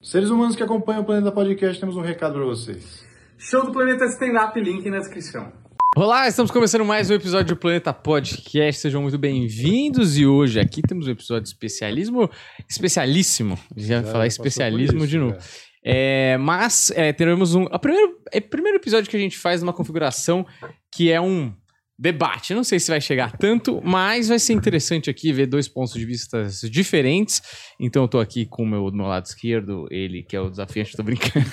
Seres humanos que acompanham o Planeta Podcast, temos um recado para vocês. Show do Planeta Stand-Up, link na descrição. Olá, estamos começando mais um episódio do Planeta Podcast. Sejam muito bem-vindos e hoje aqui temos um episódio especialismo, especialíssimo. Já vou falar especialismo isso, de novo. É, mas é, teremos um. O primeiro, é o primeiro episódio que a gente faz numa configuração que é um debate. Não sei se vai chegar tanto, mas vai ser interessante aqui ver dois pontos de vista diferentes. Então eu tô aqui com o meu, do meu lado esquerdo, ele que é o desafiante, tô brincando.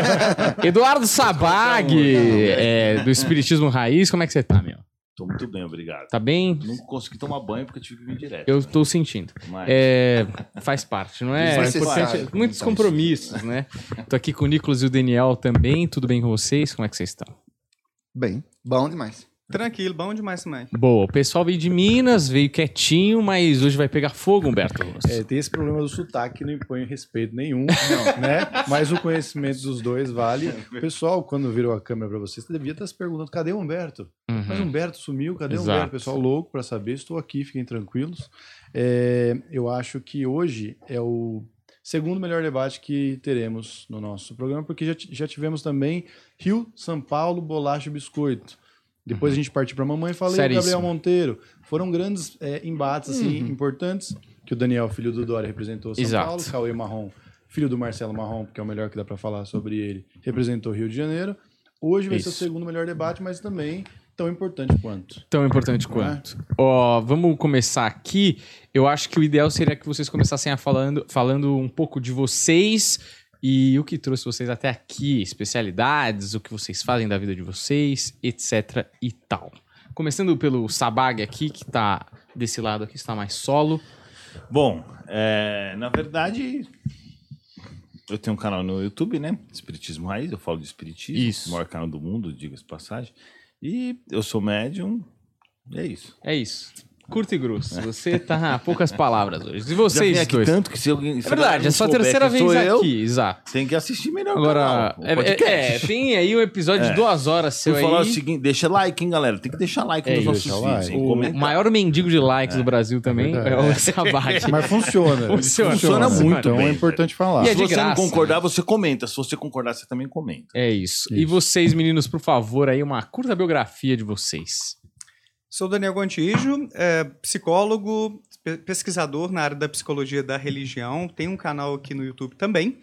Eduardo Sabag, é, do Espiritismo Raiz. Como é que você tá, meu? Tô muito bem, obrigado. Tá bem? Não consegui tomar banho porque eu tive que vir direto. Eu tô sentindo. Mas É, faz parte, não é? Faz É importante- parte. muitos compromissos, né? Tô aqui com o Nicolas e o Daniel também. Tudo bem com vocês? Como é que vocês estão? Bem, bom demais. Tranquilo, bom demais também. Boa, o pessoal veio de Minas, veio quietinho, mas hoje vai pegar fogo, Humberto. É, tem esse problema do sotaque que não impõe respeito nenhum, né? Mas o conhecimento dos dois vale. O pessoal, quando virou a câmera para vocês, devia estar se perguntando: cadê o Humberto? Mas o Uhum. Humberto sumiu, cadê o. Humberto? Pessoal louco para saber, estou aqui, fiquem tranquilos. É, eu acho que hoje é o segundo melhor debate que teremos no nosso programa, porque já, já tivemos também Rio, São Paulo, Bolacha e Biscoito. Depois a gente partiu para Mamãe e falei o Seríssimo. Gabriel Monteiro. Foram grandes é, embates assim, importantes, que o Daniel, filho do Dória, representou São Exato. Paulo, Cauê Marrom, filho do Marcelo Marrom, que é o melhor que dá para falar sobre ele, representou Rio de Janeiro. Hoje vai ser o Isso. segundo melhor debate, mas também tão importante quanto. Tão importante quanto. Ó, vamos começar aqui. Eu acho que o ideal seria que vocês começassem a falando, falando um pouco de vocês e o que trouxe vocês até aqui, especialidades, o que vocês fazem da vida de vocês, etc e tal. Começando pelo Sabag aqui, que tá desse lado aqui, está mais solo. Bom, é, na verdade, eu tenho um canal no YouTube, né? Espiritismo Raiz, eu falo de espiritismo. Isso. O maior canal do mundo, diga-se passagem. E eu sou médium, é isso. É isso. Curto e grosso. Você tá a poucas palavras hoje. E Já vocês aqui dois? tanto que se alguém... se É verdade, é sua souber terceira vez eu, aqui, exato. Tem que assistir melhor Agora, canal, é, podcast. é, tem aí um episódio de É. duas horas seu Vou aí. falar o seguinte, deixa like, hein, galera? Tem que deixar like É nos nossos vídeos, like. O Comenta. maior mendigo de likes do Brasil também é, o Sabag. Mas funciona. Funciona. Funciona muito Então bem, é importante falar. E é Se você graça, não concordar, né? você comenta. Se você concordar, você também comenta. É isso. E Isso. vocês, meninos, por favor, aí uma curta biografia de vocês. Sou Daniel Gontijo, é, psicólogo, pe- pesquisador na área da psicologia da religião. Tenho um canal aqui no YouTube também,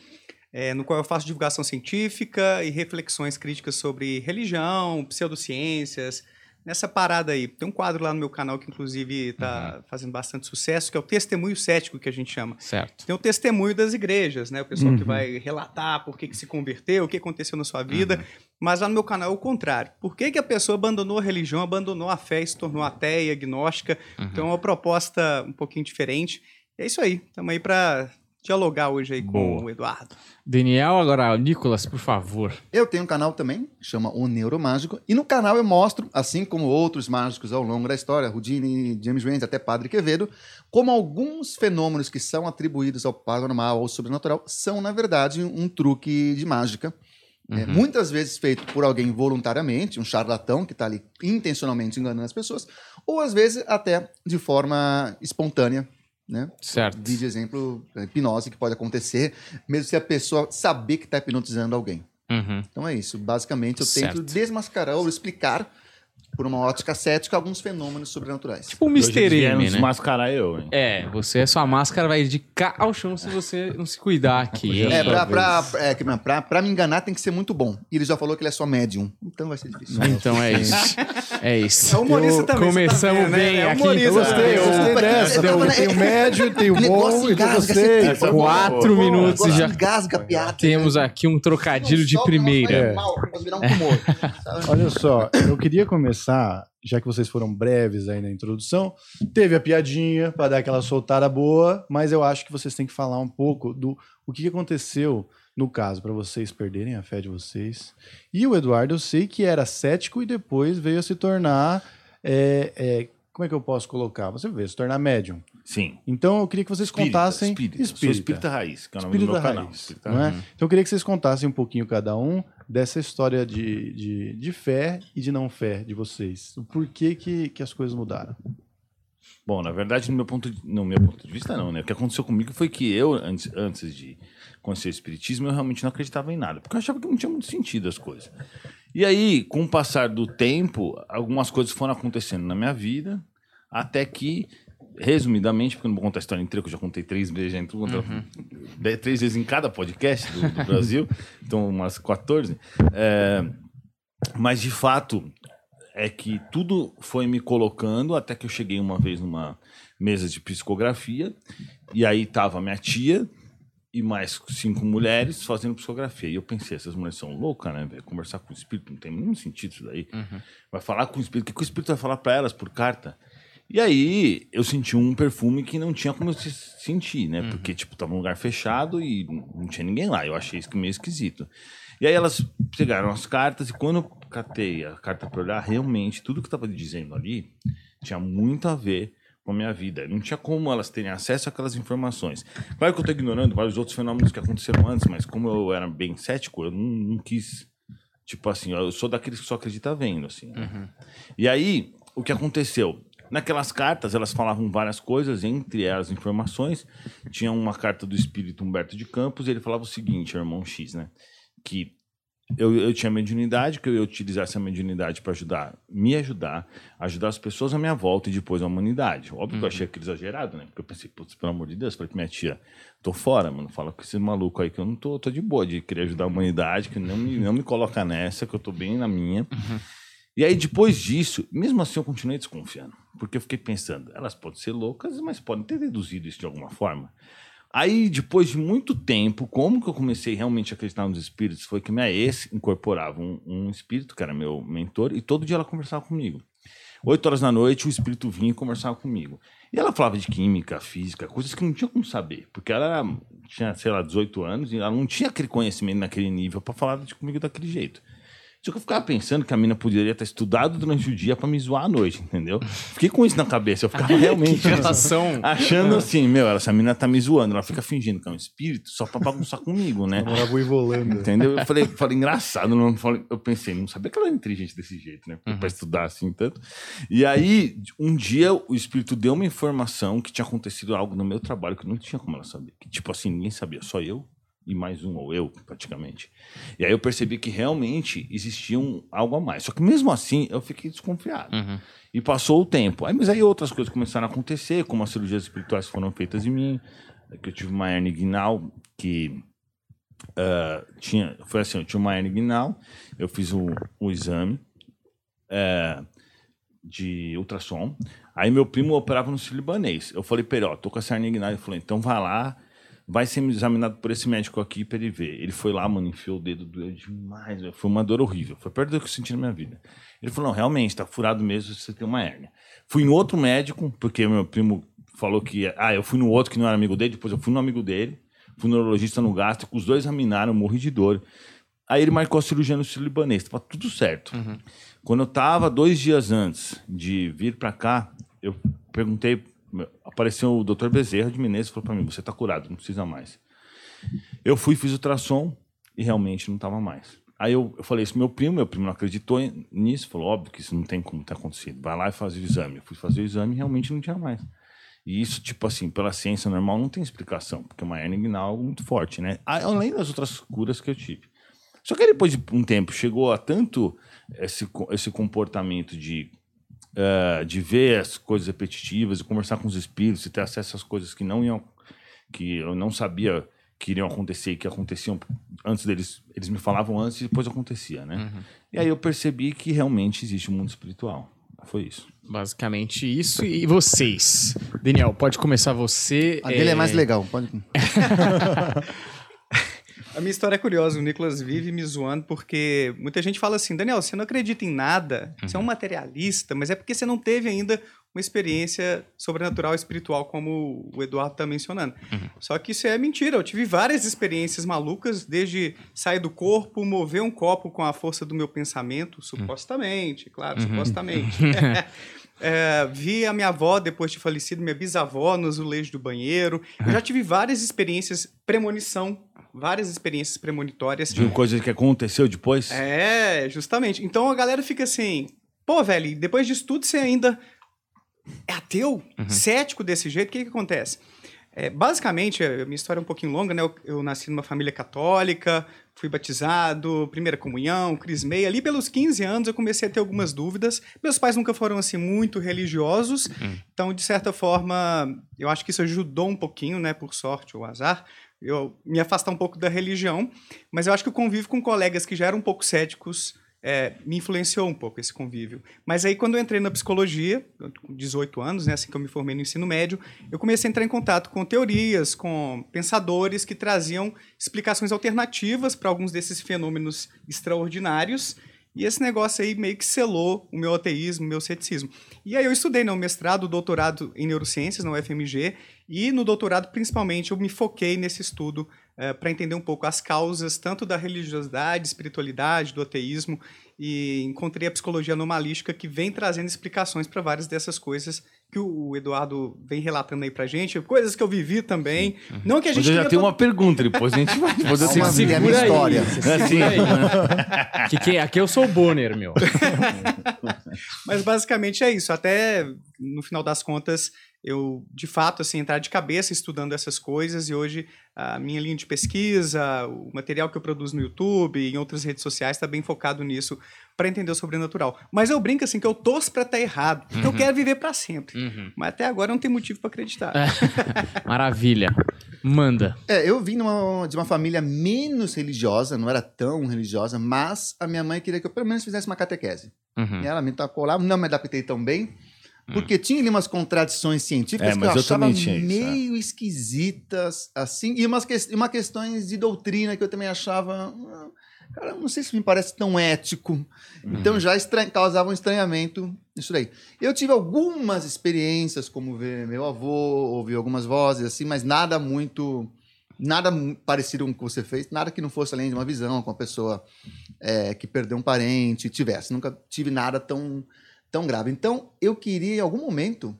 é, no qual eu faço divulgação científica e reflexões críticas sobre religião, pseudociências, nessa parada aí. Tem um quadro lá no meu canal que, inclusive, está fazendo bastante sucesso, que é o Testemunho Cético, que a gente chama. Certo. Tem o testemunho das igrejas, né? O pessoal que Uhum. vai relatar por que, que se converteu, o que aconteceu na sua vida. Mas lá no meu canal é o contrário. Por que, que a pessoa abandonou a religião, abandonou a fé e se tornou ateia, agnóstica? Então é uma proposta um pouquinho diferente. E é isso aí. Estamos aí para dialogar hoje aí com Boa. o Eduardo. Daniel, agora, Nicolas, por favor. Eu tenho um canal também, chama O Neuromágico, e no canal eu mostro, assim como outros mágicos ao longo da história, Houdini, James Randi, até Padre Quevedo, como alguns fenômenos que são atribuídos ao paranormal ou sobrenatural são, na verdade, um truque de mágica. É, muitas vezes feito por alguém voluntariamente, um charlatão que está ali intencionalmente enganando as pessoas, ou às vezes até de forma espontânea, né? Certo. De exemplo, a hipnose que pode acontecer, mesmo se a pessoa saber que está hipnotizando alguém. Uhum. Então é isso. Basicamente, eu tento Certo. desmascarar ou explicar, por uma ótica cética, alguns fenômenos sobrenaturais. Tipo o Hoje Mr. eles vieram M, né? desmascarar eu, hein? É, você, sua máscara vai de cá ao chão se você não se cuidar aqui. hein? É, pra, pra, é, pra, pra me enganar tem que ser muito bom. E ele já falou que ele é só médium. Então vai ser difícil. Então é isso. É isso. É humorista Eu- também, tá Começamos né? bem É aqui. humorista. Eu gostei, eu gostei dessa. eu Tem o- médio, tem o bom, então eu engasga, gostei. Quatro minutos já. engasga piada. Temos aqui um trocadilho de primeira. um? Olha só, eu queria começar, já que vocês foram breves aí na introdução, teve a piadinha para dar aquela soltada boa, mas eu acho que vocês têm que falar um pouco do o que aconteceu no caso, para vocês perderem a fé de vocês. E o Eduardo, eu sei que era cético e depois veio a se tornar. é, é, como é que eu posso colocar? Você veio se tornar médium. Sim. Então eu queria que vocês Espírita, contassem. espírita. Eu Sou espírita raiz, que é o nome do meu raiz, Espírita não é? raiz. Então eu queria que vocês contassem um pouquinho cada um dessa história de, de, de fé e de não fé de vocês. O porquê que, que as coisas mudaram. Bom, na verdade, no meu ponto de, no meu ponto de vista, não, né? O que aconteceu comigo foi que eu, antes, antes de conhecer o Espiritismo, eu realmente não acreditava em nada, porque eu achava que não tinha muito sentido as coisas. E aí, com o passar do tempo, algumas coisas foram acontecendo na minha vida, até que, resumidamente, porque eu não vou contar a história inteira, que eu já contei três vezes, já entrou, uhum. três vezes em cada podcast do, do Brasil, então umas 14. É, mas, de fato, é que tudo foi me colocando até que eu cheguei uma vez numa mesa de psicografia e aí tava minha tia e mais cinco mulheres fazendo psicografia. E eu pensei, essas mulheres são loucas, né, velho? Conversar com o espírito não tem nenhum sentido isso daí. Uhum. Vai falar com o espírito, o que, que o espírito vai falar para elas por carta? E aí eu senti um perfume que não tinha como eu sentir, né? Uhum. Porque, tipo, tava um lugar fechado e não tinha ninguém lá. Eu achei isso meio esquisito. E aí elas pegaram as cartas e quando eu catei a carta para olhar, realmente tudo que estava dizendo ali tinha muito a ver com a minha vida. Não tinha como elas terem acesso àquelas informações. Claro que eu estou ignorando vários outros fenômenos que aconteceram antes, mas como eu era bem cético, eu não, não quis. Tipo assim, eu sou daqueles que só acredita vendo, assim. Né? Uhum. E aí, o que aconteceu? Naquelas cartas, elas falavam várias coisas, entre elas informações. Tinha uma carta do espírito Humberto de Campos, e ele falava o seguinte, irmão X, né? que eu, eu tinha mediunidade, que eu ia utilizar essa mediunidade para ajudar, me ajudar, ajudar as pessoas à minha volta e depois a humanidade. Óbvio uhum. que eu uhum. achei aquilo exagerado, né? Porque eu pensei, putz, pelo amor de Deus, falei pra minha tia, tô fora, mano, fala com esse maluco aí que eu não tô, tô de boa de querer ajudar a humanidade, que não me, não me coloca nessa, que eu tô bem na minha. Uhum. E aí, depois disso, mesmo assim, eu continuei desconfiando. Porque eu fiquei pensando, elas podem ser loucas, mas podem ter deduzido isso de alguma forma. Aí, depois de muito tempo, como que eu comecei realmente a acreditar nos espíritos? Foi que minha ex incorporava um, um espírito, que era meu mentor, e todo dia ela conversava comigo. Oito horas da noite, o espírito vinha e conversava comigo. E ela falava de química, física, coisas que não tinha como saber. Porque ela era, tinha, sei lá, 18 anos e ela não tinha aquele conhecimento naquele nível para falar de comigo daquele jeito. Só que eu ficava pensando que a mina poderia ter estudado durante o dia pra me zoar à noite, entendeu? Fiquei com isso na cabeça. Eu ficava realmente relação. achando assim, meu, essa mina tá me zoando. Ela fica fingindo que é um espírito só pra bagunçar comigo, né? Ela envolando. Entendeu? Eu falei, falei engraçado. Não, falei, eu pensei, não sabia que ela era inteligente desse jeito, né? Uhum. Pra estudar assim tanto. E aí, um dia, o espírito deu uma informação que tinha acontecido algo no meu trabalho que não tinha como ela saber. Que, tipo assim, ninguém sabia, só eu e mais um, ou eu, praticamente. E aí eu percebi que realmente existia um, algo a mais. Só que mesmo assim, eu fiquei desconfiado. Uhum. E passou o tempo. Aí, mas aí outras coisas começaram a acontecer, como as cirurgias espirituais foram feitas em mim, que eu tive uma hernia inguinal, que uh, tinha, foi assim, eu tinha uma hernia inguinal, eu fiz o, o exame uh, de ultrassom, aí meu primo operava no libanês. Eu falei ele, ó, tô com essa hernia inguinal. Ele falou, então vai lá, vai ser examinado por esse médico aqui para ele ver. Ele foi lá, mano, enfiou o dedo, doeu demais, Foi uma dor horrível. Foi perto do que eu senti na minha vida. Ele falou: não, realmente, tá furado mesmo, você tem uma hérnia. Fui no outro médico, porque meu primo falou que. Ah, eu fui no outro que não era amigo dele, depois eu fui no amigo dele, fui no neurologista no gástrico, os dois examinaram, morri de dor. Aí ele marcou a cirurgia no libanês, tava tudo certo. Uhum. Quando eu tava dois dias antes de vir para cá, eu perguntei apareceu o doutor Bezerra de Menezes e falou para mim: você está curado, não precisa mais. Eu fui, fiz ultrassom e realmente não estava mais. Aí eu, eu falei isso meu primo, meu primo não acreditou nisso, falou: óbvio que isso não tem como ter acontecido, vai lá e faz o exame. Eu fui fazer o exame e realmente não tinha mais. E isso, tipo assim, pela ciência normal não tem explicação, porque uma hernia inguinal é algo muito forte, né? Além das outras curas que eu tive. Só que depois de um tempo chegou a tanto esse, esse comportamento de uh, de ver as coisas repetitivas e conversar com os espíritos e ter acesso às coisas que não iam, que eu não sabia que iriam acontecer e que aconteciam antes deles, eles me falavam antes e depois acontecia, né? Uhum. E aí eu percebi que realmente existe um mundo espiritual. Foi isso. Basicamente isso. E vocês? Daniel, pode começar você. A dele é, é mais legal, pode. A minha história é curiosa. O Nicolas vive me zoando porque muita gente fala assim: Daniel, você não acredita em nada, você é um uhum. materialista, mas é porque você não teve ainda uma experiência sobrenatural espiritual, como o Eduardo está mencionando. Uhum. Só que isso é mentira. Eu tive várias experiências malucas, desde sair do corpo, mover um copo com a força do meu pensamento, supostamente, claro, uhum. supostamente. É, vi a minha avó, depois de falecido, minha bisavó no azulejo do banheiro. Eu já tive várias experiências premonição várias experiências premonitórias. De coisa que aconteceu depois? É, justamente. Então a galera fica assim, pô, velho, depois disso tudo você ainda é ateu, cético desse jeito, o que, que acontece? É, basicamente, a minha história é um pouquinho longa, né? Eu, eu nasci numa família católica, fui batizado, primeira comunhão, crismei. Ali pelos 15 anos eu comecei a ter algumas dúvidas. Meus pais nunca foram assim muito religiosos, então de certa forma eu acho que isso ajudou um pouquinho, né? Por sorte ou azar, eu me afastar um pouco da religião. Mas eu acho que o convívio com colegas que já eram um pouco céticos é, me influenciou um pouco esse convívio. Mas aí, quando eu entrei na psicologia, com 18 anos, né, assim que eu me formei no ensino médio, eu comecei a entrar em contato com teorias, com pensadores que traziam explicações alternativas para alguns desses fenômenos extraordinários. E esse negócio aí meio que selou o meu ateísmo, o meu ceticismo. E aí eu estudei no mestrado, doutorado em neurociências na UFMG, e no doutorado, principalmente, eu me foquei nesse estudo para entender um pouco as causas tanto da religiosidade, espiritualidade, do ateísmo, e encontrei a psicologia anomalística que vem trazendo explicações para várias dessas coisas que o Eduardo vem relatando aí pra gente, coisas que eu vivi também. Não que a gente Mas eu já tenho to- uma pergunta, depois a gente vai. Depois eu Calma, tenho- é a minha história. Assim, Que, que- aqui eu sou o Bonner, meu. Mas basicamente é isso. Até no final das contas, eu de fato assim entrar de cabeça estudando essas coisas e hoje a minha linha de pesquisa, o material que eu produzo no YouTube e em outras redes sociais está bem focado nisso para entender o sobrenatural. Mas eu brinco assim que eu torço para estar errado, porque eu quero viver para sempre. Uhum. Mas até agora não tem motivo para acreditar. Maravilha. Manda. É, eu vim numa- de uma família menos religiosa, não era tão religiosa, mas a minha mãe queria que eu pelo menos fizesse uma catequese. Uhum. E ela me tacou lá, não me adaptei tão bem, porque tinha ali umas contradições científicas É, que eu eu achava também tinha isso, meio esquisitas, assim, e umas, que- uma questões de doutrina que eu também achava. ah, Cara, não sei se me parece tão ético. Então já estran... causava um estranhamento isso daí. Eu tive algumas experiências, como ver meu avô, ouvir algumas vozes, assim, mas nada muito. Nada parecido com o que você fez, nada que não fosse além de uma visão com a pessoa é, que perdeu um parente, tivesse. Nunca tive nada tão, tão grave. Então, eu queria, em algum momento,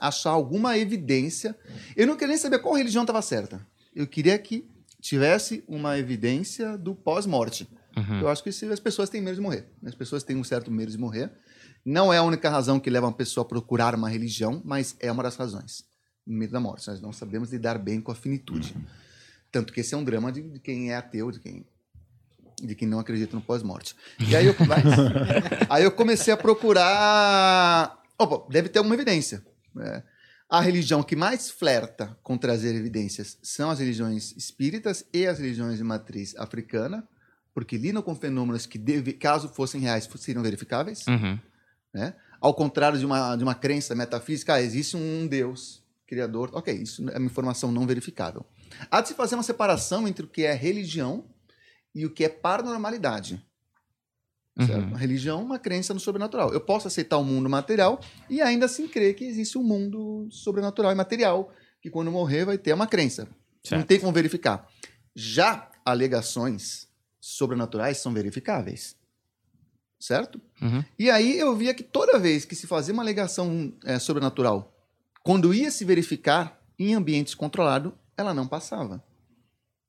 achar alguma evidência. Eu não queria nem saber qual religião estava certa. Eu queria que tivesse uma evidência do pós-morte. Uhum. Eu acho que as pessoas têm medo de morrer. As pessoas têm um certo medo de morrer. Não é a única razão que leva uma pessoa a procurar uma religião, mas é uma das razões. O medo da morte. Nós não sabemos lidar bem com a finitude. Tanto que esse é um drama de, de quem é ateu, de quem de quem não acredita no pós-morte. E aí eu, mas- aí eu comecei a procurar. Opa, deve ter alguma evidência. né? A religião que mais flerta com trazer evidências são as religiões espíritas e as religiões de matriz africana, porque lidam com fenômenos que, deve, caso fossem reais, seriam verificáveis. Uhum. Né? Ao contrário de uma, de uma crença metafísica, ah, existe um Deus criador. Ok, isso é uma informação não verificável. Há de se fazer uma separação entre o que é religião e o que é paranormalidade. Uhum. Religião é uma crença no sobrenatural. Eu posso aceitar o mundo material e ainda assim crer que existe um mundo sobrenatural e material, que quando morrer vai ter uma crença. Não Certo. tem como verificar. Já alegações sobrenaturais são verificáveis. Certo? Uhum. E aí eu via que toda vez que se fazia uma alegação é, sobrenatural, quando ia se verificar em ambientes controlados, ela não passava.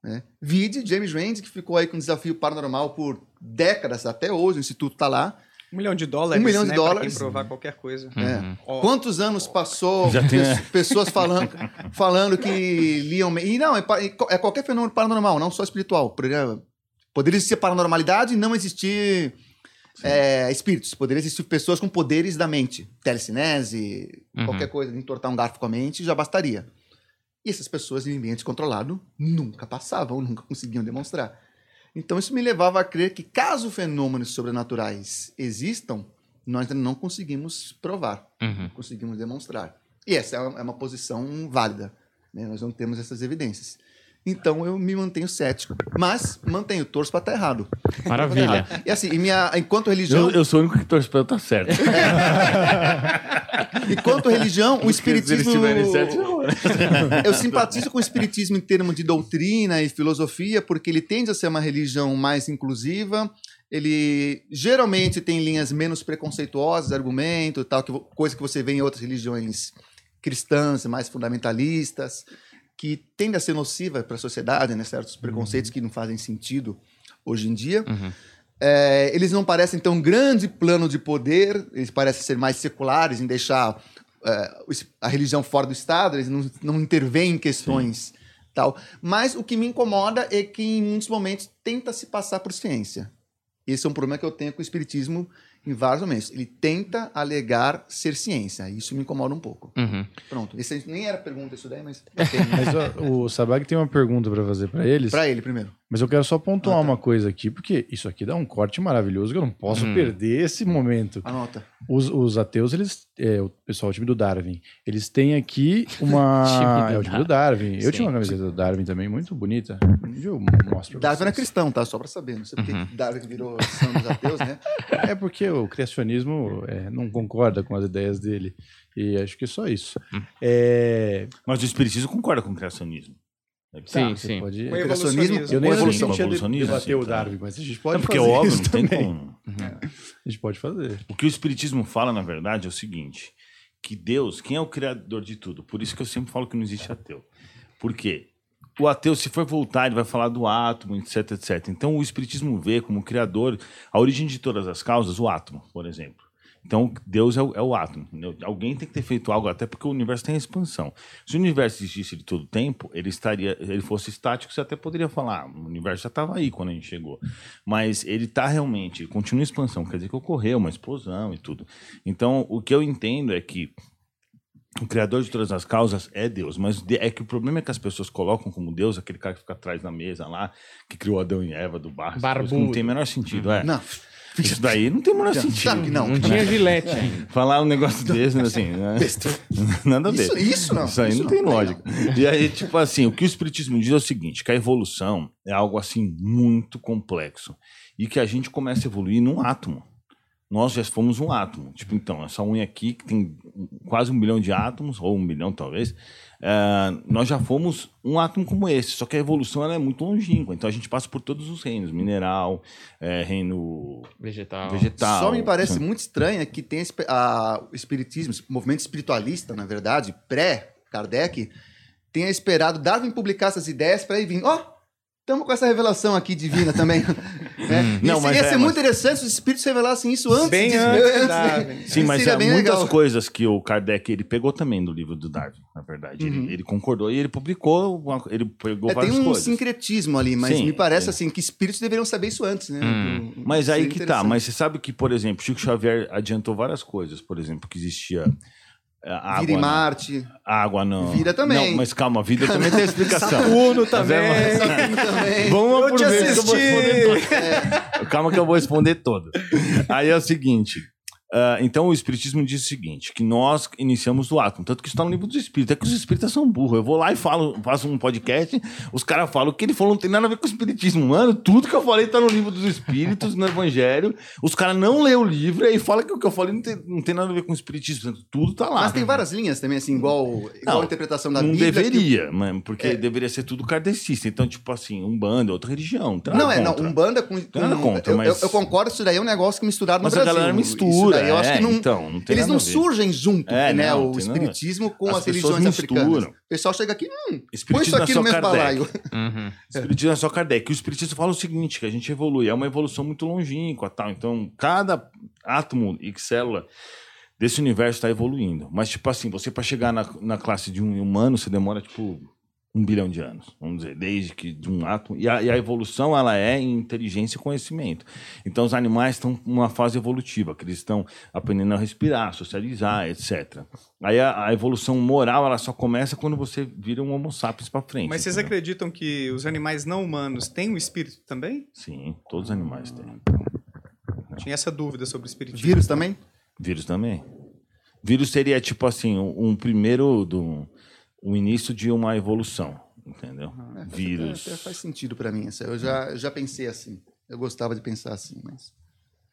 Né? Vide James Randi, que ficou aí com desafio paranormal por décadas, até hoje, o Instituto está lá. Um milhão de dólares, Um milhão de né, pra dólares. quem provar qualquer coisa. É. Uhum. Ó, Quantos anos passou Já tem, né? pessoas falando, falando que liam... E não, é, é qualquer fenômeno paranormal, não só espiritual. Poderia existir paranormalidade e não existir é, espíritos. Poderia existir pessoas com poderes da mente. Telecinese, Uhum. qualquer coisa, entortar um garfo com a mente, já bastaria. E essas pessoas em ambiente controlado nunca passavam, nunca conseguiam demonstrar. Então isso me levava a crer que caso fenômenos sobrenaturais existam, nós ainda não conseguimos provar, Uhum. não conseguimos demonstrar. E essa é uma, é uma posição válida. né? Nós não temos essas evidências. Então eu me mantenho cético. Mas mantenho, torço para estar errado. Maravilha. E assim, e minha, enquanto religião. Eu, eu sou o único que torce pra eu estar certo. Enquanto religião, o Se eles espiritismo. certos, eu simpatizo com o espiritismo em termos de doutrina e filosofia, porque ele tende a ser uma religião mais inclusiva. Ele geralmente tem linhas menos preconceituosas, argumento e tal, que, coisa que você vê em outras religiões cristãs, mais fundamentalistas, que tende a ser nociva para a sociedade, né? certos preconceitos que não fazem sentido hoje em dia. Uhum. É, eles não parecem ter um grande plano de poder, eles parecem ser mais seculares em deixar é, a religião fora do Estado, eles não, não intervêm em questões tal. Mas o que me incomoda é que em muitos momentos tenta se passar por ciência. Esse é um problema que eu tenho com o espiritismo em vários momentos. Ele tenta alegar ser ciência. Isso me incomoda um pouco. Uhum. Pronto. Esse nem era pergunta isso daí, mas Mas ó, o Sabag tem uma pergunta pra fazer pra eles. para ele primeiro. Mas eu quero só pontuar Ah, tá. uma coisa aqui, porque isso aqui dá um corte maravilhoso que eu não posso Hum. perder esse momento. Anota. Os, os ateus, eles. É, o pessoal, o time do Darwin, eles têm aqui uma. É o time do Darwin. Eu Sim. tinha uma camiseta do Darwin também, muito bonita. Eu mostro pra Darwin era vocês. cristão, tá? Só para saber. Não sei porque Uhum. Darwin virou são dos ateus, né? É porque o criacionismo é, não concorda com as ideias dele. E acho que é só isso. Hum. É, Mas o espiritismo concorda com o criacionismo. É que Sim, tá. sim. pode. Com evolucionismo. Eu nem Ou sei se evolução, a gente ia evolucionismo, debater o assim, tá. Darwin, mas a gente pode É porque é fazer óbvio, isso não tem também. como. A gente pode fazer. O que o Espiritismo fala, na verdade, é o seguinte: que Deus, quem é o criador de tudo? Por isso que eu sempre falo que não existe ateu. Por quê? O ateu, se for voltar, ele vai falar do átomo, etc, etc. Então, o Espiritismo vê como criador, a origem de todas as causas, o átomo, por exemplo. Então, Deus é o, é o átomo. entendeu? Alguém tem que ter feito algo, até porque o universo tem expansão. Se o universo existisse de todo tempo, ele estaria, ele fosse estático, você até poderia falar, "Ah, o universo já estava aí quando a gente chegou. Mas ele está realmente, continua em expansão, quer dizer que ocorreu uma explosão e tudo. Então, o que eu entendo é que o criador de todas as causas é Deus, mas é que o problema é que as pessoas colocam como Deus aquele cara que fica atrás da mesa lá, que criou Adão e Eva do barro, que não Barbudo. tem o menor sentido, é. Não. Isso daí não tem o menor Claro sentido. que não. Não tinha gilete ainda. Falar um negócio desse, né, assim, né? nada a ver. Isso, isso não. Isso aí não, tem lógica. E aí, tipo assim, o que o Espiritismo diz é o seguinte: que a evolução é algo assim muito complexo. E que a gente começa a evoluir num átomo. Nós já fomos um átomo. Tipo, então, essa unha aqui, que tem quase um bilhão de átomos, ou um milhão talvez, eh, nós já fomos um átomo como esse. Só que a evolução ela é muito longínqua. Então a gente passa por todos os reinos: mineral, eh, reino Vegetal. vegetal. Só me parece muito estranho é que tem a- o espiritismo, o movimento espiritualista, na verdade, pré-Kardec, tenha esperado Darwin publicar essas ideias para ir vir. Ó, estamos com essa revelação aqui divina também. né? Não, mas ia é, ser mas- muito interessante se os espíritos revelassem isso antes. Bem de- antes Darwin. Sim, mas há bem muitas legal. coisas que o Kardec ele pegou também do livro do Darwin, na verdade. Uhum. Ele, ele concordou e ele publicou, ele pegou É, tem várias um coisas. sincretismo ali, mas Sim, me parece é. assim que espíritos deveriam saber isso antes, né? Hum. Do- Mas aí que tá, mas você sabe que, por exemplo, Chico Xavier adiantou várias coisas, por exemplo, que existia é, água, Vira em Marte, água não. Vida também. Não, mas calma, vida também tem explicação. Saturno também. é uma- Saturno também. Vamos Eu por te vez que eu vou responder assisti. todo. Calma que eu vou responder todo. Aí é o seguinte. Ah, então o Espiritismo diz o seguinte: que nós iniciamos do átomo. Tanto que isso está no livro dos Espíritos. É que os Espíritas são burros. Eu vou lá e falo, faço um podcast, os caras falam o que ele falou não tem nada a ver com o Espiritismo. Mano, tudo que eu falei tá no livro dos Espíritos, no Evangelho. Os caras não lêem o livro e aí falam que o que eu falei não tem, não tem nada a ver com o Espiritismo. Portanto, Tudo tá lá. Mas tem várias linhas também, assim, igual, igual Não, a interpretação da não Bíblia. que- deveria, mano, porque É. deveria ser tudo kardecista. Então, tipo assim, um bando, outra religião. Não, nada é, não, contra. Umbanda com. com nada contra, eu, mas- eu, eu concordo, isso daí é um negócio que misturado Mas no a Brasil. galera Isso mistura. Daí eu acho é, que não. então, não tem eles nada não a ver. surgem junto, É, né? não, o espiritismo com As as, religiões africanas. misturam. O pessoal chega aqui, hum, põe isso é aqui só no mesmo balaio. Uhum. Espiritismo é só Kardec. O Espiritismo fala o seguinte, que a gente evolui. É uma evolução muito longínqua, tal. Então, cada átomo e célula desse universo está evoluindo. Mas, tipo assim, você para chegar na, na classe de um humano, você demora, tipo, um bilhão de anos. Vamos dizer, desde que de um átomo... E a, e a evolução, ela é em inteligência e conhecimento. Então, os animais estão numa fase evolutiva, que eles estão aprendendo a respirar, socializar, etc. Aí a, a evolução moral, ela só começa quando você vira um homo sapiens para frente. Mas vocês entendeu? acreditam que os animais não humanos têm um espírito também? Sim, todos os animais têm. Tinha essa dúvida sobre o espiritismo. Vírus também? Vírus também. Vírus seria tipo assim, um, um primeiro do o início de uma evolução, entendeu? É, Vírus. até faz sentido pra mim. Eu já, eu já pensei assim. Eu gostava de pensar assim, mas.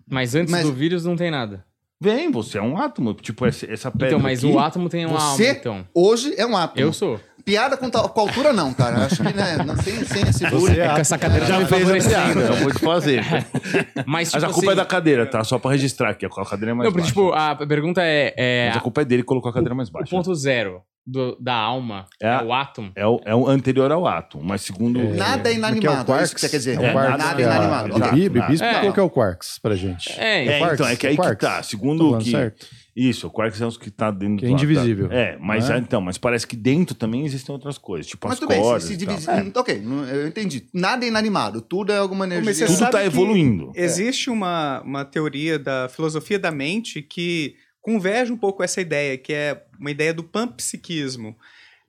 Mas antes Mas- do vírus não tem nada. Vem, você é um átomo, tipo essa, essa pedra Então, mas aqui, o átomo tem uma Você alma, então. hoje é um átomo. Eu sou. Piada com, tal- com a altura, não, cara. Acho que, né, não, sem, sem esse bullying. Você é É que essa cadeira tá já me fez a favorecendo. piada, acabou de fazer. Mas, Mas tipo a culpa é assim- da cadeira, tá? Só pra registrar aqui, a cadeira é mais Não, baixa. tipo, a pergunta é... é Mas a culpa é dele que colocou a cadeira mais o baixa. ponto zero do- da alma É é, o átomo. É, o, é o anterior ao átomo, mas segundo... Nada é Como inanimado, que é isso que você quer dizer. É o quarks, nada é é inanimado. Exato. Ok. Bibi, Bibi É. explicou o que é o quarks pra gente. É, É, quarks? então, é que aí Quarks? que tá. Segundo falando que certo? Isso, o quark é o que tá dentro Que é indivisível. da- É, mas Não é? então, mas parece que dentro também existem outras coisas, tipo Mas as tudo bem, cordas. se, se. É, Hum, Ok, eu entendi. Nada é inanimado, tudo é alguma energia. Tudo tá que evoluindo. Existe uma, uma teoria da filosofia da mente que converge um pouco essa ideia, que é uma ideia do panpsiquismo.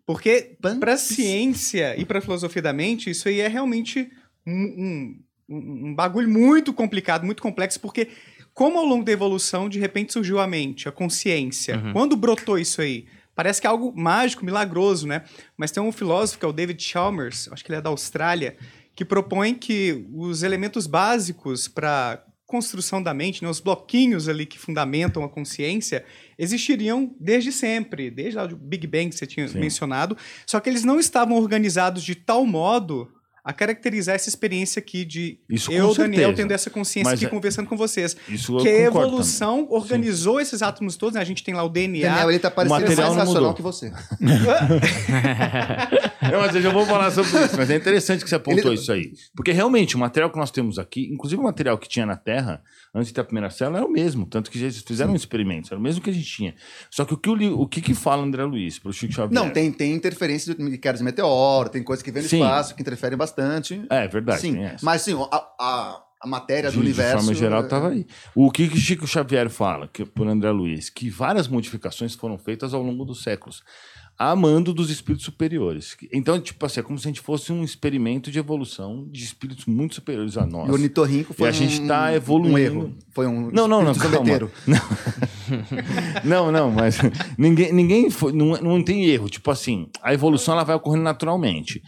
Porque para a ciência e para a filosofia da mente, isso aí é realmente um, um, um- um bagulho muito complicado, muito complexo, porque como ao longo da evolução, de repente surgiu a mente, a consciência. Uhum. Quando brotou isso aí? Parece que é algo mágico, milagroso, né? Mas tem um filósofo, que é o David Chalmers, acho que ele é da Austrália, que propõe que os elementos básicos para construção da mente, né, os bloquinhos ali que fundamentam a consciência, existiriam desde sempre, desde lá do Big Bang que você tinha Sim. mencionado, só que eles não estavam organizados de tal modo a caracterizar essa experiência aqui de Isso eu, Daniel, tendo essa consciência Mas aqui é- conversando com vocês. Isso eu que a evolução organizou esses átomos todos, né? a gente tem lá o DNA. Daniel, ele tá parecendo mais racional mudou. que você. Não, mas eu já vou falar sobre isso, mas é interessante que você apontou Ele- isso aí. Porque realmente o material que nós temos aqui, inclusive o material que tinha na Terra, antes de ter a primeira célula, era o mesmo. Tanto que já fizeram experimentos, era o mesmo que a gente tinha. Só que o que, o, o que, que fala André Luiz pro Chico Xavier? Não, tem, tem interferência de quedas de meteoro, tem coisas que vêm do Sim. espaço, que interferem bastante. É verdade, sim, mas sim, a, a, a matéria de, do universo... de forma geral, é- estava aí. O que, que Chico Xavier fala, que, por André Luiz, que várias modificações foram feitas ao longo dos séculos, a mando dos espíritos superiores. Então, tipo assim, é como se a gente fosse um experimento de evolução de espíritos muito superiores a nós. E o ornitorrinco foi E a gente um, tá evoluindo. um erro. Foi um Não, não, não, calma. sorveteiro. Não, não, mas ninguém, ninguém foi, não, não tem erro. Tipo assim, a evolução ela vai ocorrendo naturalmente.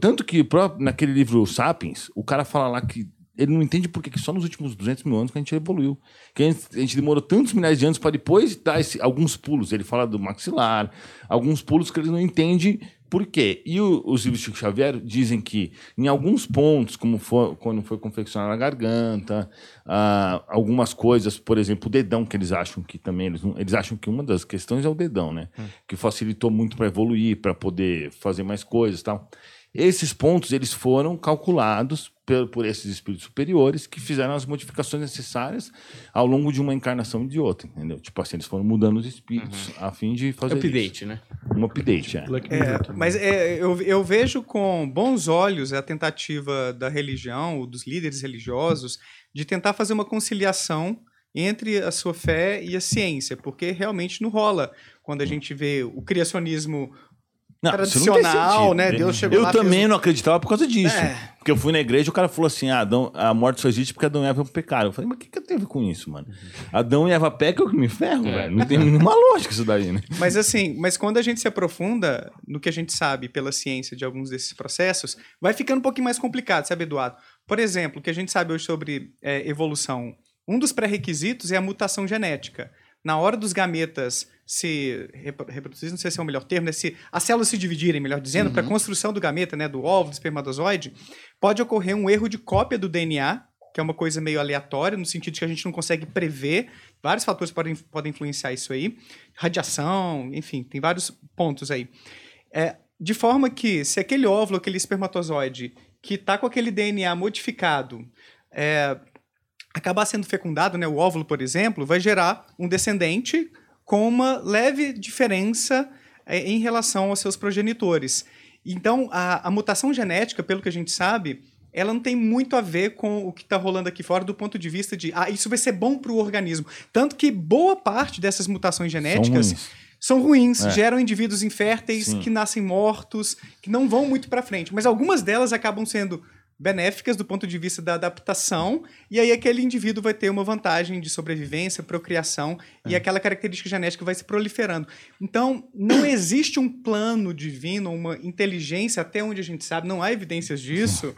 Tanto que pró- naquele livro Sapiens, o cara fala lá que ele não entende por que só nos últimos 200 mil anos que a gente evoluiu. Que a gente, a gente demorou tantos milhares de anos para depois dar esse- alguns pulos. Ele fala do maxilar, alguns pulos que ele não entende por quê. E o- os livros de Chico Xavier dizem que em alguns pontos, como foi, quando foi confeccionada a garganta, ah, algumas coisas, por exemplo, o dedão, que eles acham que também, eles, eles acham que uma das questões é o dedão, né? Que facilitou muito para evoluir, para poder fazer mais coisas e tal. Esses pontos, eles foram calculados por, por esses espíritos superiores que fizeram as modificações necessárias ao longo de uma encarnação e de outra, entendeu? Tipo assim, eles foram mudando os espíritos a fim de fazer Update, né? isso. Um update, é. É, mas é, eu, eu vejo com bons olhos a tentativa da religião, ou dos líderes religiosos, de tentar fazer uma conciliação entre a sua fé e a ciência, porque realmente não rola quando a gente vê o criacionismo Não, não tradicional, sentido. né? Deus chegou Eu lá, fez também um- não acreditava por causa disso. É. Porque eu fui na igreja e o cara falou assim: ah, Adão, a morte só existe porque Adão e Eva pecaram. Eu falei, mas o que, que tem a ver com isso, mano? Adão e Eva pecam, eu que me ferro, É. velho. Não tem nenhuma lógica isso daí, né? Mas assim, mas quando a gente se aprofunda no que a gente sabe pela ciência de alguns desses processos, vai ficando um pouquinho mais complicado, sabe, Eduardo? Por exemplo, o que a gente sabe hoje sobre é, evolução, um dos pré-requisitos é a mutação genética. Na hora dos gametas se repro- reproduzir, não sei se é o melhor termo, né? se as células se dividirem, melhor dizendo, para a construção do gameta, né, do óvulo, do espermatozoide, pode ocorrer um erro de cópia do DNA, que é uma coisa meio aleatória, no sentido de que a gente não consegue prever. Vários fatores podem, podem influenciar isso aí. Radiação, enfim, tem vários pontos aí. É, de forma que, se aquele óvulo, aquele espermatozoide, que está com aquele DNA modificado, é, acabar sendo fecundado, né, o óvulo, por exemplo, vai gerar um descendente com uma leve diferença é, em relação aos seus progenitores. Então, a, a mutação genética, pelo que a gente sabe, ela não tem muito a ver com o que está rolando aqui fora do ponto de vista de, ah, isso vai ser bom para o organismo. Tanto que boa parte dessas mutações genéticas ruins. são ruins, É. geram indivíduos inférteis Sim. que nascem mortos, que não vão muito para frente. Mas algumas delas acabam sendo benéficas do ponto de vista da adaptação, e aí aquele indivíduo vai ter uma vantagem de sobrevivência, procriação, É. e aquela característica genética vai se proliferando. Então, não existe um plano divino, uma inteligência, até onde a gente sabe, não há evidências disso,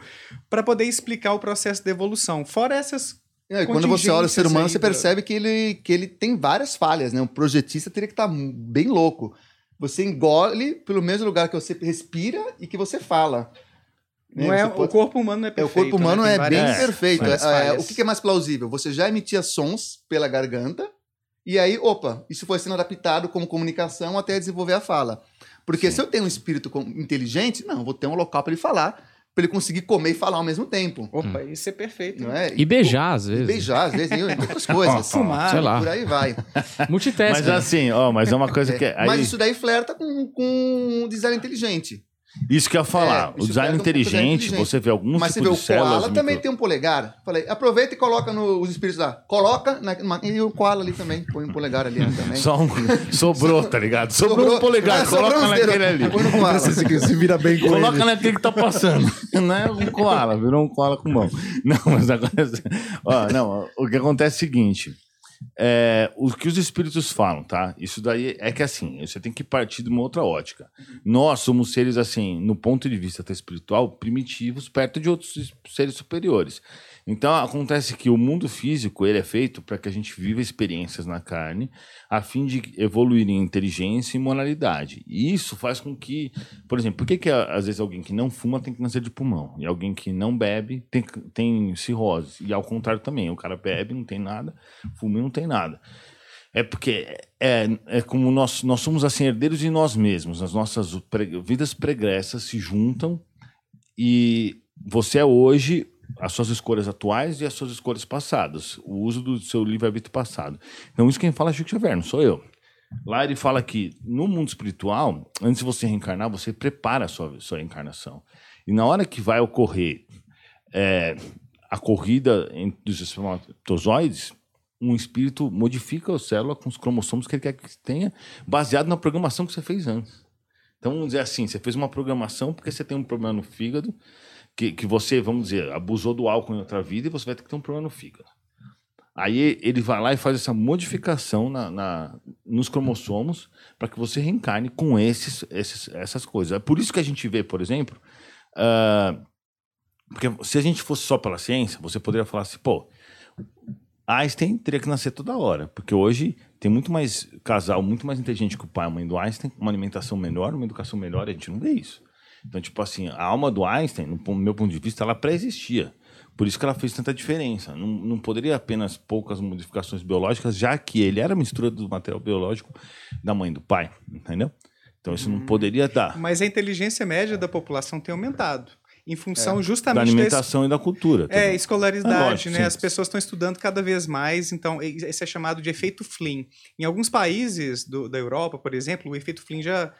para poder explicar o processo da evolução. Fora essas É, quando você olha o ser humano, você percebe que ele, que ele tem várias falhas, né? Um projetista teria que estar bem louco. Você engole pelo mesmo lugar que você respira e que você fala. Né? Não é, Você pode- O corpo humano não é É, o perfeito. corpo humano né? é Tem bem várias- perfeito. várias É, é, o que é mais plausível? Você já emitia sons pela garganta e aí, opa, isso foi sendo adaptado como comunicação até desenvolver a fala. Porque se eu tenho um espírito inteligente, não, vou ter um local para ele falar pra ele conseguir comer e falar ao mesmo tempo. Opa, isso é perfeito. Não é? E beijar, às E vezes. beijar, às vezes, e outras coisas. Fumar, sei lá. Por aí vai. Multitasking. Mas assim, ó, mas é uma coisa que. É, Aí, Mas isso daí flerta com, com um design inteligente. Isso que eu ia falar. É, o design um inteligente, inteligente. você vê alguns Mas você tipos vê de o células. koala também micro- tem um polegar. Falei, aproveita e coloca no, os espíritos lá. Coloca na, numa- e o koala ali também. Põe um polegar ali também. Só um. Sobrou, tá ligado? Sobrou, um polegar. Ah, sobrou coloca naquele ali. Põe no koala. Você se, se vira bem com Coloca ele. naquele que tá passando. Não é um koala, virou um koala com mão. Não, mas agora. Ó, não, o que acontece é o seguinte. É, o que os espíritos falam, tá? Isso daí é que assim, você tem que partir de uma outra ótica. Nós somos seres, assim, no ponto de vista espiritual, primitivos, perto de outros es- seres superiores. Então acontece que o mundo físico ele é feito para que a gente viva experiências na carne, a fim de evoluir em inteligência e moralidade. E isso faz com que, por exemplo, por que, que às vezes alguém que não fuma tem câncer de pulmão e alguém que não bebe tem, tem cirrose e ao contrário também, o cara bebe não tem nada, fuma não tem nada. É porque é, é como nós, nós somos assim herdeiros de nós mesmos, as nossas pre- vidas pregressas se juntam e você é hoje as suas escolhas atuais e as suas escolhas passadas, o uso do seu livre-arbítrio passado. Então, isso quem fala é Chico Xavier, não sou eu. Lá ele fala que no mundo espiritual, antes de você reencarnar, você prepara a sua, sua reencarnação. E na hora que vai ocorrer é, a corrida entre os espermatozoides, um espírito modifica a célula com os cromossomos que ele quer que tenha, baseado na programação que você fez antes. Então, vamos dizer assim, você fez uma programação porque você tem um problema no fígado, que, que você, vamos dizer, abusou do álcool em outra vida e você vai ter que ter um problema no fígado. Aí ele vai lá e faz essa modificação na, na- nos cromossomos para que você reencarne com esses, esses- essas coisas. É por isso que a gente vê, por exemplo, ah, porque se a gente fosse só pela ciência, você poderia falar assim, pô, Einstein teria que nascer toda hora, porque hoje tem muito mais casal, muito mais inteligente que o pai e a mãe do Einstein, uma alimentação melhor, uma educação melhor, a gente não vê isso. Então, tipo assim, a alma do Einstein, no meu ponto de vista, ela pré-existia. Por isso que ela fez tanta diferença. Não, não poderia apenas poucas modificações biológicas, já que ele era mistura do material biológico da mãe e do pai, entendeu? Então isso não poderia dar. Mas a inteligência média da população tem aumentado. Em função Da justamente desse, alimentação e da cultura. É, também. escolaridade, É lógico, né? sim. As pessoas estão estudando cada vez mais, então esse é chamado de efeito Flynn. Em alguns países do- da Europa, por exemplo, o efeito Flynn já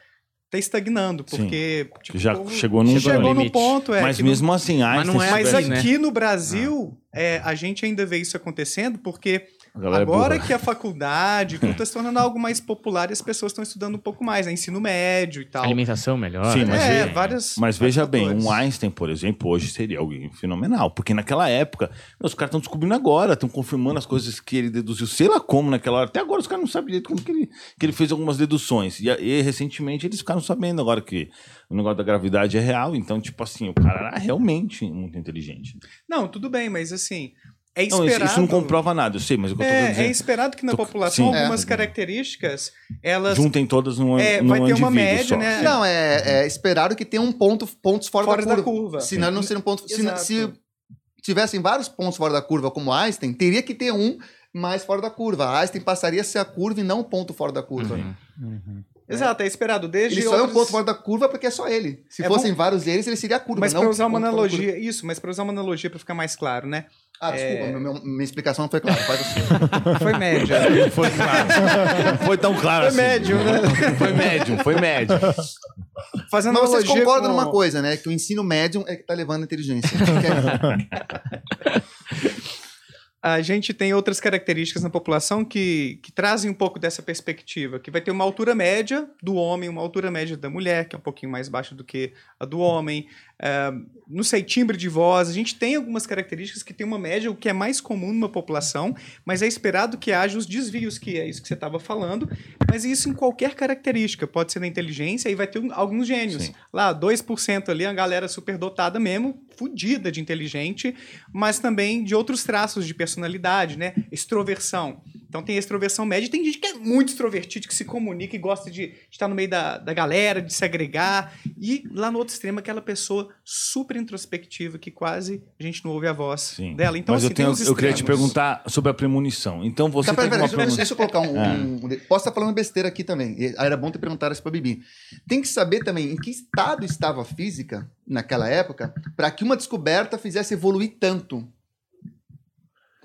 está estagnando, porque tipo, já chegou num Chegou chegou no ponto, é. Mas não- mesmo assim, Einstein... não é mas assim, tivesse- né? aqui no Brasil, é, a gente ainda vê isso acontecendo porque É agora burra. que a faculdade está se tornando algo mais popular e as pessoas estão estudando um pouco mais, né? Ensino médio e tal. Alimentação melhor. Sim, mas é, veja- várias. Mas veja vários bem, um fatores. Einstein, por exemplo, hoje seria alguém fenomenal. Porque naquela época, os caras estão descobrindo agora, estão confirmando as coisas que ele deduziu, sei lá como naquela hora. Até agora os caras não sabem direito como que ele, que ele fez algumas deduções. E, e recentemente eles ficaram sabendo agora que o negócio da gravidade é real. Então, tipo assim, o cara era realmente muito inteligente. Não, tudo bem, mas assim, é Não, esperado. isso, isso não comprova nada, eu sei, mas o que eu tô É, dizer. é esperado que na Tô- população sim. algumas É. características elas Juntem todas num, É, num vai ter uma média, só. né? Não, é, é esperado que tenha um ponto, pontos fora, Fora da da curva. curva. Senão não seria um ponto. Se, Exato. se tivessem vários pontos fora da curva, como Einstein, teria que ter um mais fora da curva. Einstein passaria a ser a curva e não um ponto fora da curva. Exato, é esperado desde Ele só é um outros- ponto fora da curva porque é só ele. Se É fossem bom- vários deles, ele seria a curva. Mas não para usar uma curva. analogia, isso, mas para usar uma analogia para ficar mais claro, né? Ah, desculpa, É. meu- minha explicação não foi clara. Faz assim. Foi média. Não foi claro. Não foi tão claro Foi assim. médio, né? Foi médium, foi médio. Fazendo Mas vocês concordam com- numa coisa, né? Que o ensino médium é que tá levando a inteligência. É- A gente tem outras características na população que, que trazem um pouco dessa perspectiva, que vai ter uma altura média do homem, uma altura média da mulher, que é um pouquinho mais baixa do que a do homem. É, não sei, timbre de voz. A gente tem algumas características que tem uma média, o que é mais comum numa população, mas é esperado que haja os desvios, que é isso que você estava falando. Mas isso em qualquer característica. Pode ser na inteligência e vai ter um- alguns gênios. Sim. Lá, 2% ali, a galera superdotada mesmo, fodida de inteligente, mas também de outros traços de personalidade, né? Extroversão. Então tem a extroversão média e tem gente que é muito extrovertido, que se comunica e gosta de estar no meio da, da galera, de se agregar. E lá no outro extremo, aquela pessoa super introspectiva que quase a gente não ouve a voz Sim. dela. Então, Mas assim, eu, tenho, eu queria te perguntar sobre a premonição. Então você Tá, pera, pera, uma deixa, deixa eu colocar um, É. um- Posso estar falando besteira aqui também. Aí era bom ter perguntado isso pra Bibi. Tem que saber também em que estado estava a física naquela época para que uma descoberta fizesse evoluir tanto.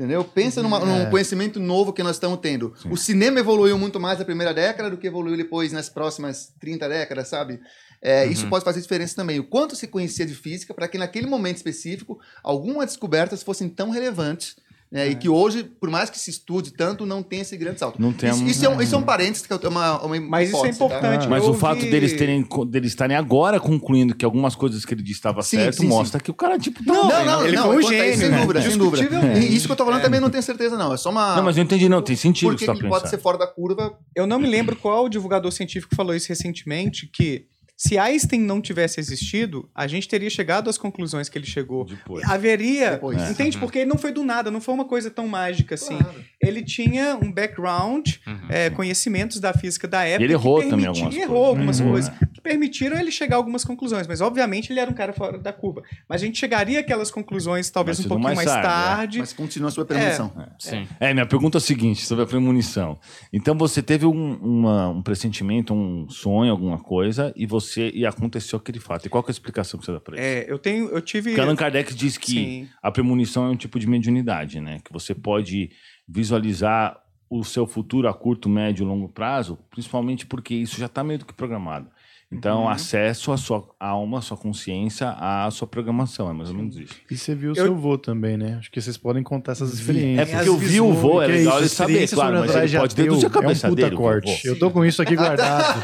Entendeu? Pensa numa- num É. conhecimento novo que nós estamos tendo. O cinema evoluiu muito mais na primeira década do que evoluiu depois nas próximas 30 décadas, sabe? É, Isso pode fazer diferença também. O quanto se conhecia de física para que naquele momento específico algumas descobertas fossem tão relevantes. Né? E que hoje, por mais que se estude tanto, não tem esse grande salto. Não tem isso, isso, é um, isso é um parênteses que é uma, uma Mas isso é tá? importante. Mas Eu o fato deles terem deles estarem agora concluindo que algumas coisas que ele disse estavam Sim, certo sim, mostra que o cara tipo tá Não, bem, não, Ele não, foi um gênio, sem né? dúvida, sem dúvida. E isso que eu tô falando também não tenho certeza, não. É só uma. Não, mas eu entendi, não. Tem sentido Por que que tá pode ser fora da curva? Eu não me lembro qual divulgador científico falou isso recentemente, que se Einstein não tivesse existido, a gente teria chegado às conclusões que ele chegou. Depois. Haveria. Depois. É. Entende? Porque ele não foi do nada, não foi uma coisa tão mágica assim. Claro. Ele tinha um background, é, conhecimentos da física da época. Uhum. ele que errou também permiti- algumas errou coisas, algumas né? coisas. Que permitiram ele chegar a algumas conclusões. Mas, obviamente, ele era um cara fora da curva. Mas a gente chegaria àquelas conclusões talvez Mas um pouquinho mais, mais tarde, é. tarde. Mas continua a sua premonição. Sim. É, minha pergunta é a seguinte, sobre a premonição. Então você teve um, uma- um pressentimento, um sonho, alguma coisa, e você e aconteceu aquele fato. E qual que é a explicação que você dá pra isso? É, eu tenho. Eu tive. Porque Allan Kardec diz que Sim. a premonição é um tipo de mediunidade, né? Que você pode visualizar o seu futuro a curto, médio e longo prazo, principalmente porque isso já está meio do que programado. Então, Uhum. acesso à sua alma, à sua consciência, à sua programação, é mais ou menos isso. E você viu o Eu- seu vô também, né? Acho que vocês podem contar essas experiências. É porque eu vi o vô, é Que legal isso, ele saber, claro, mas ele de pode ateu deduzir a cabeça é um puta dele, o corte. Eu tô com isso aqui guardado.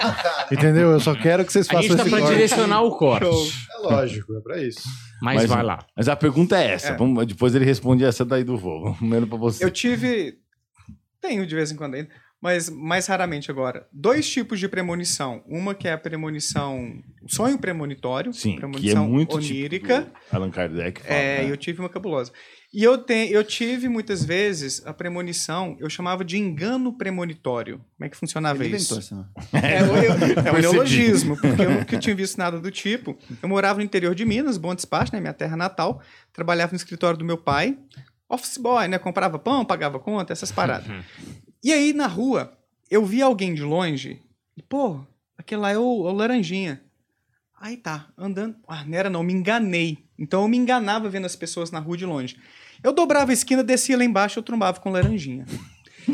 entendeu? Eu só quero que vocês A façam gente tá pra corte. direcionar o corte. Show. É lógico, é pra isso. Mas, Mas- vai lá. Mas a pergunta é essa. É. Vamos- depois ele responde essa daí do vô. Vamos Primeiro pra você. Eu tive. Tenho de vez em quando ainda, mas mais raramente agora. Dois tipos de premonição. Uma que é a premonição. Sonho premonitório. Sim, que é premonição muito onírica. tipo Allan Kardec fala, É, né? eu tive uma cabulosa. E eu, te, eu tive muitas vezes a premonição, eu chamava de engano premonitório. Como é que funcionava Ele isso? inventou né? É, eu- eu- é um neologismo, porque eu nunca tinha visto nada do tipo. Eu morava no interior de Minas, Bom Despacho, né, minha terra natal. Trabalhava no escritório do meu pai. Office boy, né? Comprava pão, pagava conta, essas paradas. E aí, na rua, eu vi alguém de longe. E, pô, aquele lá é o, o Laranjinha. Aí tá, andando. Ah, não era não, me enganei. Então eu me enganava vendo as pessoas na rua de longe. Eu dobrava a esquina, descia lá embaixo, eu trombava com Laranjinha.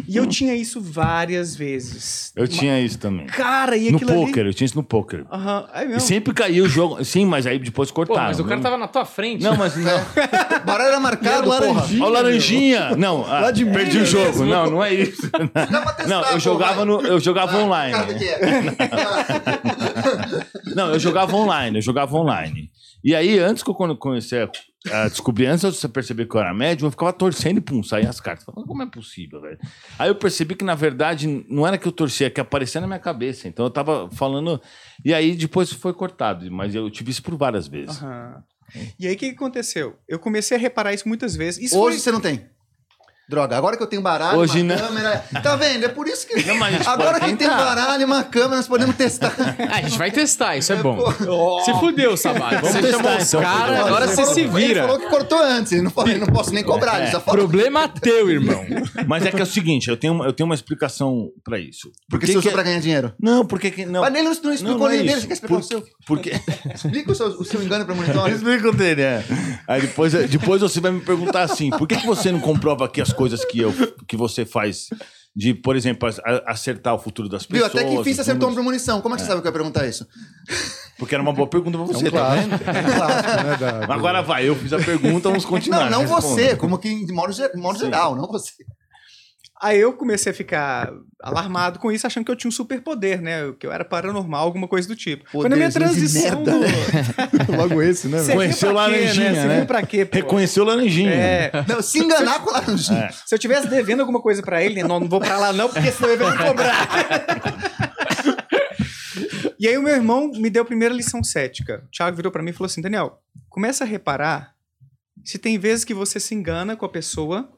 E eu tinha isso várias vezes. Eu tinha isso também. Cara, e No aquilo ali... poker, eu tinha isso no poker. Aham, aí E mesmo. sempre caía o jogo. Sim, mas aí depois Pô, cortaram. mas o cara tava na tua frente. Não, mas não. Bora era marcado, Era laranjinha. Ó, o Laranjinha! Não, ah, Lá de perdi o jogo. Não, não é isso. Testar, Não, eu jogava, no, eu jogava online. Cara, que é. Não, eu jogava online, eu jogava online. E aí, antes que eu quando comecei a, a descobrir, antes de você perceber que eu era médium, eu ficava torcendo e pum, saía as cartas. Falei, como é possível, velho? Aí eu percebi que, na verdade, não era que eu torcia, é que aparecia na minha cabeça. Então eu tava falando. E aí depois foi cortado, mas eu tive isso por várias vezes. Aham. E aí, o que, que aconteceu? Eu comecei a reparar isso muitas vezes. Isso Hoje foi... você não tem. Droga, agora que eu tenho baralho, Hoje uma não. câmera. Tá vendo? É por isso que. Não, mas agora que tem baralho e uma câmera, nós podemos testar. Ah, a gente vai testar, isso é bom. Pô, Se fudeu, Sabado. Você testar, chamou os então, caras, agora ele você falou- se Ele vira. falou que cortou antes, ele não, falou, ele não posso nem cobrar, ele já falou. Problema teu, irmão. Mas é que é o seguinte, eu tenho, eu tenho uma explicação pra isso. Por Porque que você usou que- pra ganhar dinheiro. Não, porque que. Não, Mas ele não, não explicou não é nem dele, você quer explicar Por- o seu? Porque. Explica o seu, o seu engano premonitório. Explica o dele, é. Aí depois, depois você vai me perguntar assim: por que, que você não comprova aqui as coisas que, eu, que você faz? De, por exemplo, acertar o futuro das Viu? pessoas. Até que enfim você acertou uma premonição. Como é que você sabe que eu ia perguntar isso? Porque era uma boa pergunta pra você, É um tá vendo? É um clássico, né, da- Agora vai, eu fiz a pergunta, vamos continuar. Não, não responda. você, como que de modo, modo geral, não você. Aí eu comecei a ficar alarmado com isso, achando que eu tinha um superpoder, né? Que eu era paranormal, alguma coisa do tipo. Foi na minha transição do... Logo esse, né? Conheceu pra quê, laranjinha, né? Serviu pra quê, pô? Reconheceu laranjinha. É, Não, se enganar com laranjinha. É. se eu tivesse devendo alguma coisa pra ele, né? não, não vou pra lá não, porque senão ele vai me cobrar. e aí o meu irmão me deu a primeira lição cética. O Thiago virou pra mim e falou assim, Daniel, começa a reparar se tem vezes que você se engana com a pessoa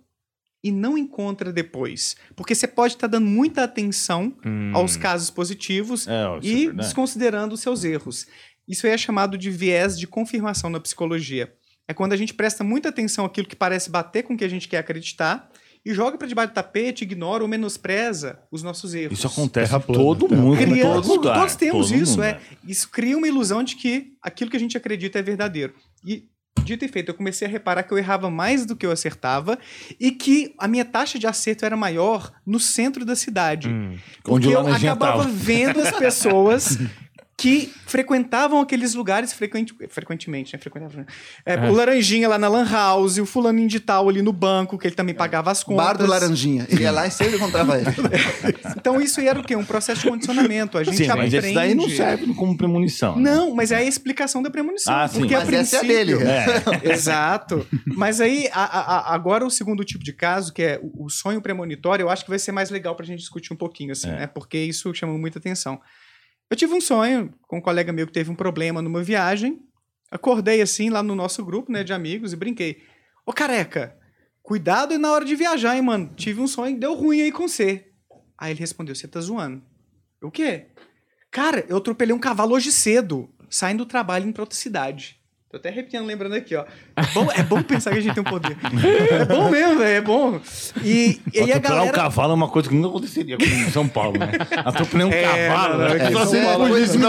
e não encontra depois. Porque você pode estar dando muita atenção Hum. aos casos positivos É, é e desconsiderando os seus erros. Isso aí é chamado de viés de confirmação na psicologia. É quando a gente presta muita atenção àquilo que parece bater com o que a gente quer acreditar e joga para debaixo do tapete, ignora ou menospreza os nossos erros. Isso acontece Terra plana, todo mundo, Cria- todo lugar. Todos temos todo isso, mundo, é. Isso cria uma ilusão de que aquilo que a gente acredita é verdadeiro. E, dito e feito, eu comecei a reparar que eu errava mais do que eu acertava e que a minha taxa de acerto era maior no centro da cidade. Hum. Onde eu laranjinha acabava tava. vendo as pessoas que frequentavam aqueles lugares frequente- frequentemente, né? Frequentavam, né? É, É. O Laranjinha lá na Lan House, o fulaninho de tal ali no banco, que ele também pagava as contas. Bar do Laranjinha. Ele ia lá e sempre encontrava ele. Então isso aí era o quê? Um processo de condicionamento. A gente Sim, aprende... mas esse daí não serve como premonição. né? Não, mas é a explicação da premonição. Ah, sim. porque a Mas essa é a princípio- dele. É. Exato. Mas aí, a- a- a- agora o segundo tipo de caso, que é o o sonho premonitório, eu acho que vai ser mais legal pra gente discutir um pouquinho, assim, É. né? Porque isso chama muita atenção. Eu tive um sonho com um colega meu que teve um problema numa viagem. Acordei assim lá no nosso grupo, né, de amigos e brinquei. Ô careca, cuidado na hora de viajar, hein, mano. Tive um sonho, deu ruim aí com você. Aí ele respondeu: Você tá zoando. Eu, O quê? Cara, eu atropelei um cavalo hoje cedo, saindo do trabalho pra outra cidade. Tô até arrepiando lembrando aqui, ó. É bom, é bom pensar que a gente tem um poder. É bom mesmo, velho, é bom. E, e aí a Atropelar um galera... cavalo é uma coisa que nunca aconteceria aqui em São Paulo, né? Atropelei um É, cavalo, não, não, né? é Só se é de da polícia.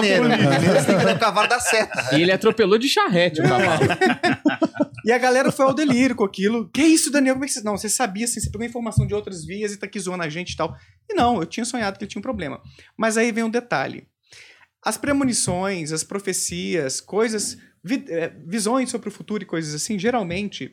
Tem que ver o cavalo da seta. E ele atropelou de charrete o cavalo. E a galera foi ao delírio com aquilo. Que isso, Daniel? Como é que você... Não, você sabia, assim, você pegou informação de outras vias e tá aqui zoando a gente e tal. E não, eu tinha sonhado que ele tinha um problema. Mas aí vem um detalhe. As premonições, as profecias, coisas, visões sobre o futuro e coisas assim, geralmente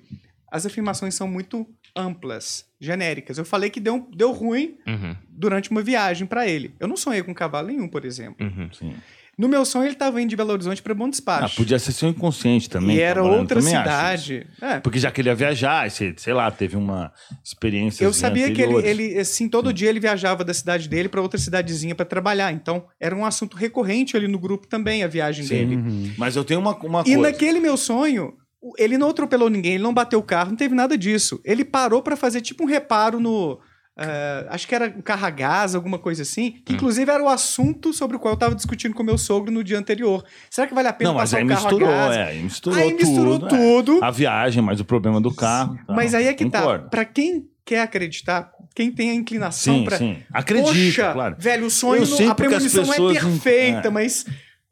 as afirmações são muito amplas, genéricas. Eu falei que deu, deu ruim Uhum, durante uma viagem pra ele. Eu não sonhei com cavalo nenhum, por exemplo. uhum. Sim. No meu sonho, ele tava indo de Belo Horizonte pra Bom Ah, Despacho. podia ser seu inconsciente também. e era outra cidade. É, Porque já que ele ia viajar, sei lá, teve uma experiência. Eu sabia que ele, ele, assim, todo dia ele viajava da cidade dele para outra cidadezinha para trabalhar. Então, era um assunto recorrente ali no grupo também, a viagem Sim. dele. Mas eu tenho uma, uma E coisa. naquele meu sonho, ele não atropelou ninguém, ele não bateu o carro, não teve nada disso. Ele parou para fazer tipo um reparo no. Eh, acho que era um carro a gás, alguma coisa assim. Hum. Que inclusive era o assunto sobre o qual eu tava discutindo com meu sogro no dia anterior. Será que vale a pena Não, mas passar aí um carro misturou, a gás? é. Aí misturou Aí misturou tudo. é. tudo. A viagem, mas o problema do carro. tá. Mas aí é que Concordo. tá. Pra quem quer acreditar, quem tem a inclinação sim. Acredita, Poxa, claro. velho, o sonho, não- a premonição não é perfeita, é. mas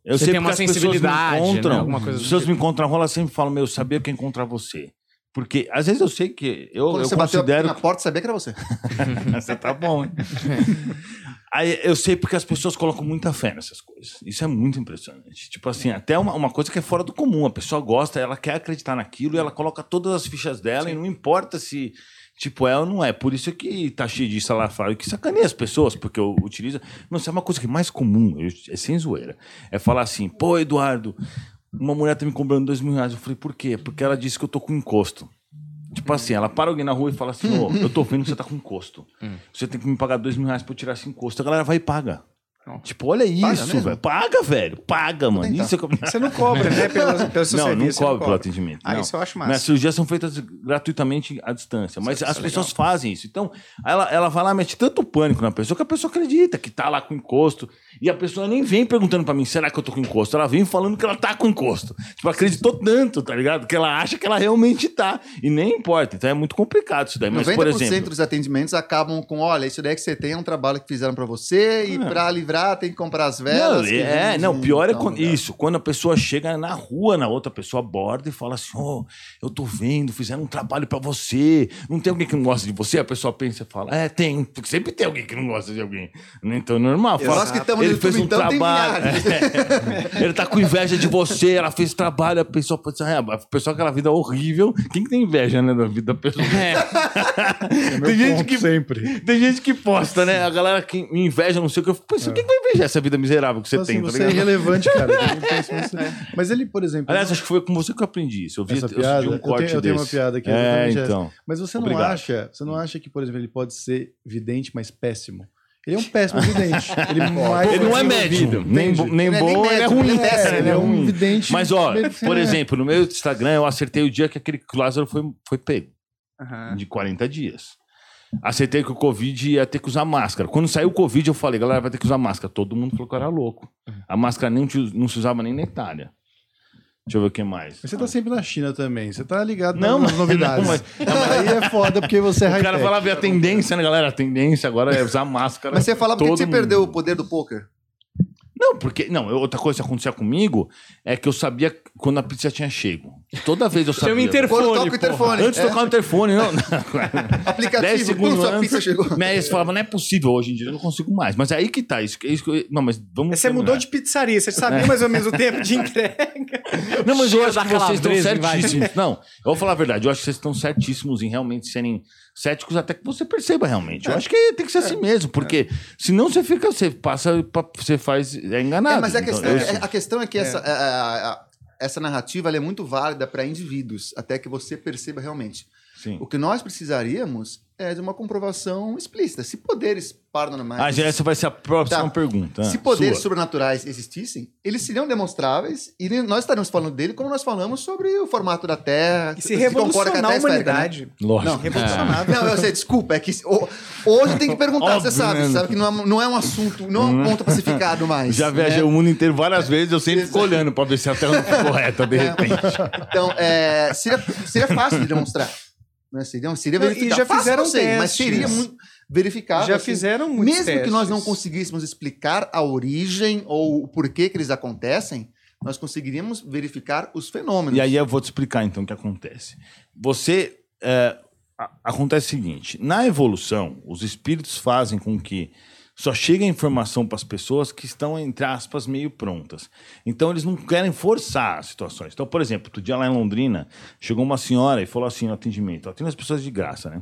Eu Você sei tem uma as pessoas me sensibilidade, encontram. né? Alguma coisa As pessoas tipo. me encontram elas sempre falam, meu, eu sabia que ia encontrar você. Porque às vezes eu sei que. Eu, Quando eu você bateu considero. na porta, sabia que era você. Você tá bom, hein? Aí eu sei porque as pessoas colocam muita fé nessas coisas. Isso é muito impressionante. Tipo assim, até uma, uma coisa que é fora do comum. A pessoa gosta, ela quer acreditar naquilo e ela coloca todas as fichas dela e não importa se. Tipo, é ou não é. Por isso que tá cheio de salafrário que sacaneia as pessoas, porque eu utilizo. Não, isso é uma coisa que é mais comum, é sem zoeira. É falar assim, pô, Eduardo, uma mulher tá me cobrando dois mil reais. Eu falei, por quê? Porque ela disse que eu tô com encosto. Tipo assim, ela para alguém na rua e fala assim: Ô, eu tô vendo que você tá com encosto. Você tem que me pagar dois mil reais pra eu tirar esse encosto. A galera vai e paga. Tipo, olha isso, velho. Paga, velho. Paga, mano. tentar. Isso é você não cobra, né? Pelo, pelo seu Não, não serviço. você cobra pelo atendimento. Ah, não. isso eu acho Minhas massa. cirurgias são feitas gratuitamente à distância. Mas Isso é as legal. pessoas fazem isso. Então, ela, ela vai lá, mete tanto pânico na pessoa que a pessoa acredita que tá lá com encosto. E a pessoa nem vem perguntando pra mim, será que eu tô com encosto? Ela vem falando que ela tá com encosto. Tipo, acreditou tanto, tá ligado? Que ela acha que ela realmente tá. E nem importa. Então é muito complicado isso daí. Mas, 90% por exemplo. dos atendimentos acabam com: olha, isso daí que você tem é um trabalho que fizeram pra você, e É. pra livrar tem que comprar as Não, velas. que é, não, pior é tal quando, lugar. isso, quando a pessoa chega na rua, na outra pessoa aborda e fala assim: Ô, eu tô vendo, fizeram um trabalho pra você. Não tem alguém que não gosta de você? A pessoa pensa e fala: É, tem, porque sempre tem alguém que não gosta de alguém. Então é normal. Fala, Nós que estamos ele fez um então, trabalho. É. ele tá com inveja de você, ela fez trabalho, a pessoa pensa, é, a pessoa aquela vida horrível. Quem que tem inveja, né, da vida da pessoa? É meu Tem gente que- sempre. Tem gente que posta, né? A galera que me inveja, não sei o que. Eu fico pensando, quem que vai invejar essa vida miserável que você Então, assim, tem, tá você é ligado? irrelevante, cara. Eu nisso. Mas ele, por exemplo. Aliás, acho que foi com você que eu aprendi isso. Eu vi essa eu piada, um eu corte tenho, eu tenho uma piada aqui. É, exatamente essa. então. Mas você não Obrigado. acha, você não acha que, por exemplo, ele pode ser vidente, mas péssimo? Ele é um péssimo vidente. Ele, mais Ele não é médium, nem, bo- nem Ele é bom, ele é médium, ruim. ele é péssimo, ele é um ruim. vidente. Mas, ó, por é. exemplo, no meu Instagram eu acertei o dia que aquele Lázaro foi, foi pego, de 40 dias. Aceitei que o Covid ia ter que usar máscara. Quando saiu o Covid, eu falei, galera, vai ter que usar máscara. Todo mundo falou que eu era louco. A máscara nem, não se usava nem na Itália. Deixa eu ver o que mais. Mas você tá sempre na China também. Você tá ligado Não, nas mas- novidades. não, mas- Aí é foda porque você é O cara falava e a tendência, né, galera? A tendência agora é usar máscara. Mas você falava porque você mundo. perdeu o poder do poker. Não, porque. Não, outra coisa que acontecia comigo é que eu sabia quando a pizza tinha chego. Toda vez eu sabia. Chama interfone. Quando toca o interfone. Antes de é, tocar o interfone, não. aplicativo, 10 quando segundos sua antes, pizza chegou. Mas você falava, não é possível, hoje em dia eu não consigo mais. Mas é aí que tá. Isso, isso, não, mas vamos. Você mudou de pizzaria, você sabia mais ou menos o tempo de entrega. Não, mas eu acho que vocês estão certíssimos. Não, eu vou falar a verdade. Eu acho que vocês estão certíssimos em realmente serem céticos até que você perceba realmente. Eu acho que tem que ser assim mesmo, porque senão você fica, você passa, pra- você faz, é enganado. É, mas a Então, questão, eu- é- a questão é que essa, a- a- a- essa narrativa ela é muito válida para indivíduos, até que você perceba realmente. Sim. O que nós precisaríamos é de uma comprovação explícita. Se poderes paranormais. Ah, já essa vai ser a próxima Tá. pergunta. Se poderes Sua. sobrenaturais existissem, eles seriam demonstráveis e nós estaríamos falando dele como nós falamos sobre o formato da Terra. E se com revolucionar a Terra esférica, né? humanidade. Lógico. Não, Revolucionar. Não, eu sei, desculpa, é que ho- hoje tem que perguntar, você sabe, né? você sabe que não é, não é um assunto, não é um ponto pacificado mais. Já viajei né? o mundo inteiro várias vezes, eu sempre fico Exato. olhando pra ver se a Terra não ficou correta, de É. repente. Então, é, seria, seria fácil de demonstrar. Né? Seria, seria Não, e já Fácil, fizeram não sei, mas testes. seria muito verificável. Já assim. fizeram muitos Mesmo que nós não testes. conseguíssemos explicar a origem ou o porquê que eles acontecem, nós conseguiríamos verificar os fenômenos. E aí eu vou te explicar então o que acontece. Você. é, acontece o seguinte: na evolução, os espíritos fazem com que só chegue a informação para as pessoas que estão, entre aspas, meio prontas. Então eles não querem forçar as situações. Então, por exemplo, outro dia lá em Londrina, chegou uma senhora e falou assim no atendimento: atendo as pessoas de graça, né?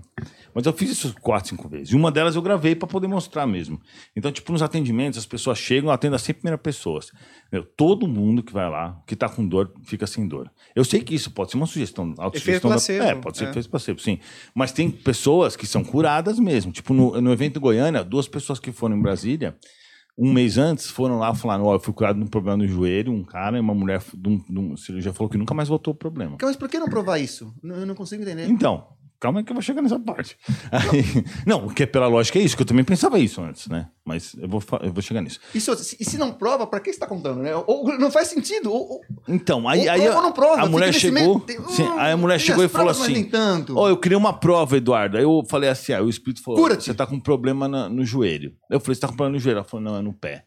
Mas eu fiz isso quatro, cinco vezes. E uma delas eu gravei para poder mostrar mesmo. Então, tipo, nos atendimentos, as pessoas chegam, eu atendo as 100 primeiras pessoas. Meu, todo mundo que vai lá, que tá com dor, fica sem dor. Eu sei que isso pode ser uma sugestão, autossugestão. da- placebo, É, pode ser é. efeito placebo, sim. Mas tem pessoas que são curadas mesmo. Tipo, no, no evento em Goiânia, duas pessoas que foram em Brasília, um mês antes, foram lá falaram: Ó, eu fui curado de um problema no joelho, um cara e uma mulher de um, de um cirurgião falou que nunca mais voltou o problema. Mas por que não provar isso? Eu não consigo entender. Então, calma aí que eu vou chegar nessa parte. Aí, não, porque pela lógica é isso, que eu também pensava isso antes, né? Mas eu vou, eu vou chegar nisso. E se, e se não prova, pra que você está contando? Né? Ou, não faz sentido. Ou, ou, Então, aí, ou aí prova ou não prova. a mulher chegou. meio- sim, hum, aí a mulher chegou e falou assim: tanto. Ó, eu queria uma prova, Eduardo. Aí eu falei assim: ah, o espírito falou: Cura-te. você tá com problema na- no joelho. Eu falei: você tá com problema no joelho? Ela falou: não, é no pé.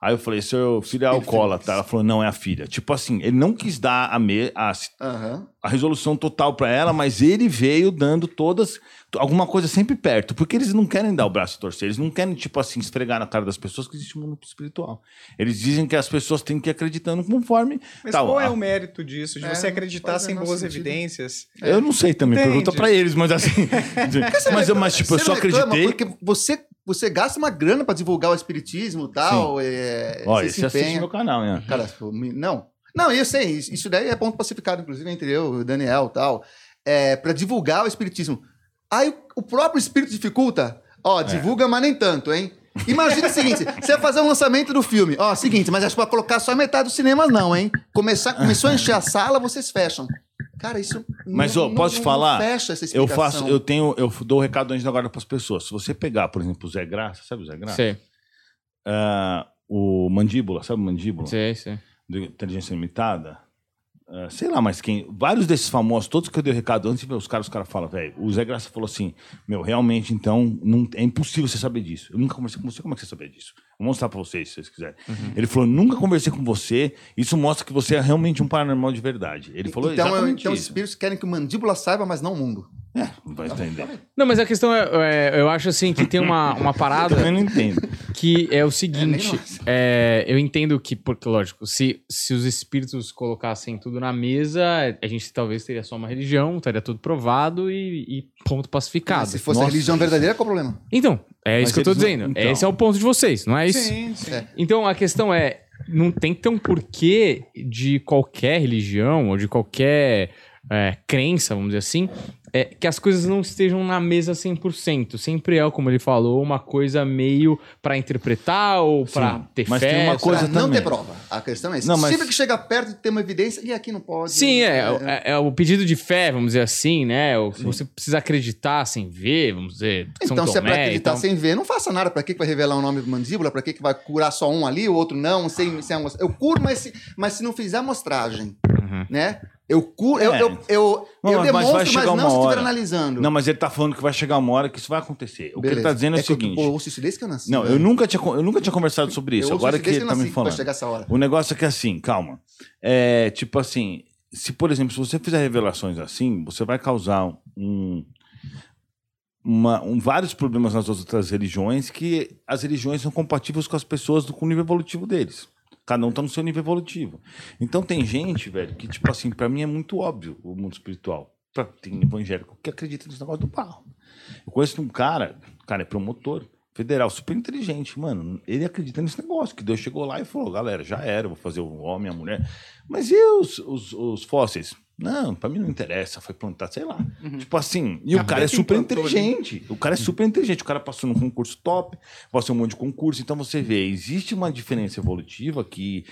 Aí eu falei: seu filho é alcoólatra. Ela falou: não, é a filha. Tipo assim, ele não quis dar a, me, a, Aham. A resolução total pra ela, mas ele veio dando todas. Alguma coisa sempre perto. Porque eles não querem dar o braço a torcer. Eles não querem, tipo assim, esfregar na cara das pessoas que existe um mundo espiritual. Eles dizem que as pessoas têm que ir acreditando conforme. Mas tal. qual é A- o mérito disso? De É, você acreditar sem boas sentido. evidências? Eu não sei também, Entende? pergunta pra eles, mas assim. mas, eu- mas, tipo, eu Você só acreditei. Porque você, você gasta uma grana pra divulgar o espiritismo e tal. É, Olha, você se você assiste meu canal, né? Cara, não. Não, eu sei, isso isso daí é ponto pacificado, inclusive, entre eu e o Daniel e tal. É, pra divulgar o espiritismo. Aí o- próprio espírito dificulta. Ó, divulga, mas nem tanto, hein? Imagina o seguinte: você vai fazer um lançamento do filme. Ó, seguinte, mas acho que vai colocar só metade dos cinemas, não, hein? Começar, começou a encher a sala, vocês fecham. Cara, isso. Mas, não- ó, não- posso não falar? fecha essa Eu faço, eu tenho, eu dou o recado antes da guarda pras pessoas. Se você pegar, por exemplo, o Zé Graça, sabe o Zé Graça? Sei, Ah, o Mandíbula, sabe o Mandíbula? sei, sei. Do Inteligência Limitada, ah, sei lá mais quem, vários desses famosos, todos que eu dei o recado antes os caras, os caras falam, velho, o Zé Graça falou assim, meu, realmente, então, não, é impossível você saber disso. Eu nunca conversei com você, como é que você sabia disso? Vou mostrar pra vocês, se vocês quiserem. Ele falou, nunca conversei com você, isso mostra que você é realmente um paranormal de verdade. Ele falou então, eu- exatamente então os isso. espíritos querem que o mandíbula saiba, mas não o mundo. É, não vai entender. Não, mas a questão é, é, eu acho assim que tem uma, uma parada Eu não entendo. que é o seguinte, nós. é, eu entendo que, porque lógico, se, se os espíritos colocassem tudo na mesa, a gente talvez teria só uma religião, estaria tudo provado e, e ponto pacificado. Se fosse a Nossa, religião verdadeira, qual o problema? Então, é Mas isso que eu tô eles não- dizendo. então. Esse é o ponto de vocês, não é isso? Sim, sim. É. Então a questão é, não tem que ter um porquê de qualquer religião ou de qualquer é, crença, vamos dizer assim, é, que as coisas não estejam na mesa 100%. Sempre é, como ele falou, uma coisa meio pra interpretar ou pra Sim, ter mas fé. tem uma coisa Pra não também. ter prova. A questão é essa. Não, mas- Sempre que chega perto de ter uma evidência, e aqui não pode. Sim, é, é, é o pedido de fé, vamos dizer assim, né? O- Você precisa acreditar sem ver, vamos dizer. São Então, se é pra Tomé, acreditar então- sem ver, não faça nada. Pra que que vai revelar o nome do mandíbula? Pra que que vai curar só um ali, o outro não? Sem, sem Eu curo, mas se, mas se não fizer amostragem, Uhum. né? Eu curo, eu, É. eu, eu, Não, eu mas vai demonstro, mas, chegar não se estiver analisando. Não, mas ele tá falando que vai chegar uma hora que isso vai acontecer. O que ele Beleza. tá dizendo é, o que eu- seguinte. Eu ouço isso desde que eu nasci. Não, velho. eu nunca, tinha, eu nunca tinha conversado sobre isso. Eu Agora isso que ele que eu tá me falando. chegar essa hora. O negócio é que assim, calma. É tipo assim, se por exemplo, se você fizer revelações assim, você vai causar um, uma- um- vários problemas nas outras religiões que as religiões são compatíveis com as pessoas com o nível evolutivo deles. Cada um tá no seu nível evolutivo. Então tem gente, velho, que tipo assim, pra mim é muito óbvio o mundo espiritual. Pra- Tem evangélico que acredita nesse negócio do barro. Eu conheço um cara, cara é promotor federal, super inteligente, mano. Ele acredita nesse negócio, que Deus chegou lá e falou, galera, já era, vou fazer o homem, a mulher. Mas e os, os, os fósseis? Não, pra mim não interessa, foi plantar, sei lá. Tipo assim, e o cara é super ali. inteligente. O cara é super inteligente, o cara passou num concurso top, passou um monte de concurso, então você vê, existe uma diferença evolutiva que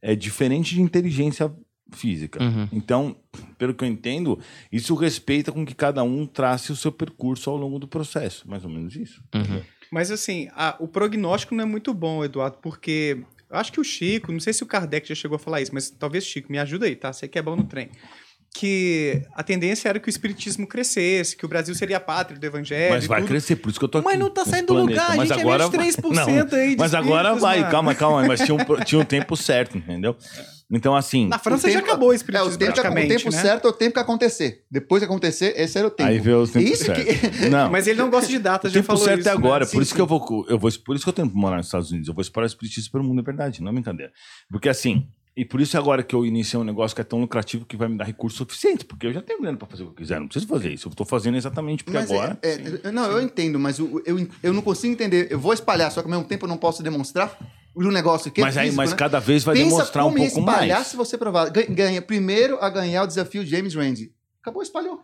é diferente de inteligência física. Uhum. Então, pelo que eu entendo, isso respeita com que cada um trace o seu percurso ao longo do processo. Mais ou menos isso. Uhum. Mas assim, a- o prognóstico não é muito bom, Eduardo, porque eu acho que o Chico, não sei se o Kardec já chegou a falar isso, mas talvez Chico, me ajuda aí, tá? Você que é bom no trem. Que a tendência era que o espiritismo crescesse, que o Brasil seria a pátria do evangelho. Mas vai tudo. crescer, por isso que eu tô aqui. Mas não tá saindo do lugar, a Mas gente agora é menos 3% Não, aí de Mas agora vai, mano. calma, calma. Mas tinha um, tinha um tempo certo, entendeu? Então, assim. Na França O já tempo- acabou o É, espiritismo o tempo, o tempo né? certo é o tempo que acontecer. Depois que acontecer, esse era o tempo. Aí vê o tempo Isso certo. que- Não. Mas ele não gosta de datas, O já tempo falou certo isso. é agora, né? por isso que eu vou, eu vou, por isso que eu tenho que morar nos Estados Unidos. Eu vou explorar o espiritismo pelo mundo, é verdade, não é brincadeira. Porque assim, e por isso agora que eu iniciei um negócio que é tão lucrativo que vai me dar recursos suficientes, porque eu já tenho grana para fazer o que eu quiser, não preciso fazer isso. Eu tô fazendo exatamente porque Mas agora. é- é- não, eu entendo, mas o- eu, eu não consigo entender. Eu vou espalhar, só que ao mesmo tempo eu não posso demonstrar um negócio que é mas aí, físico, mas né? cada vez vai Pensa demonstrar um pouco espalhar mais. se você provar. Ganha, primeiro a ganhar o desafio James Randi. Acabou, espalhou.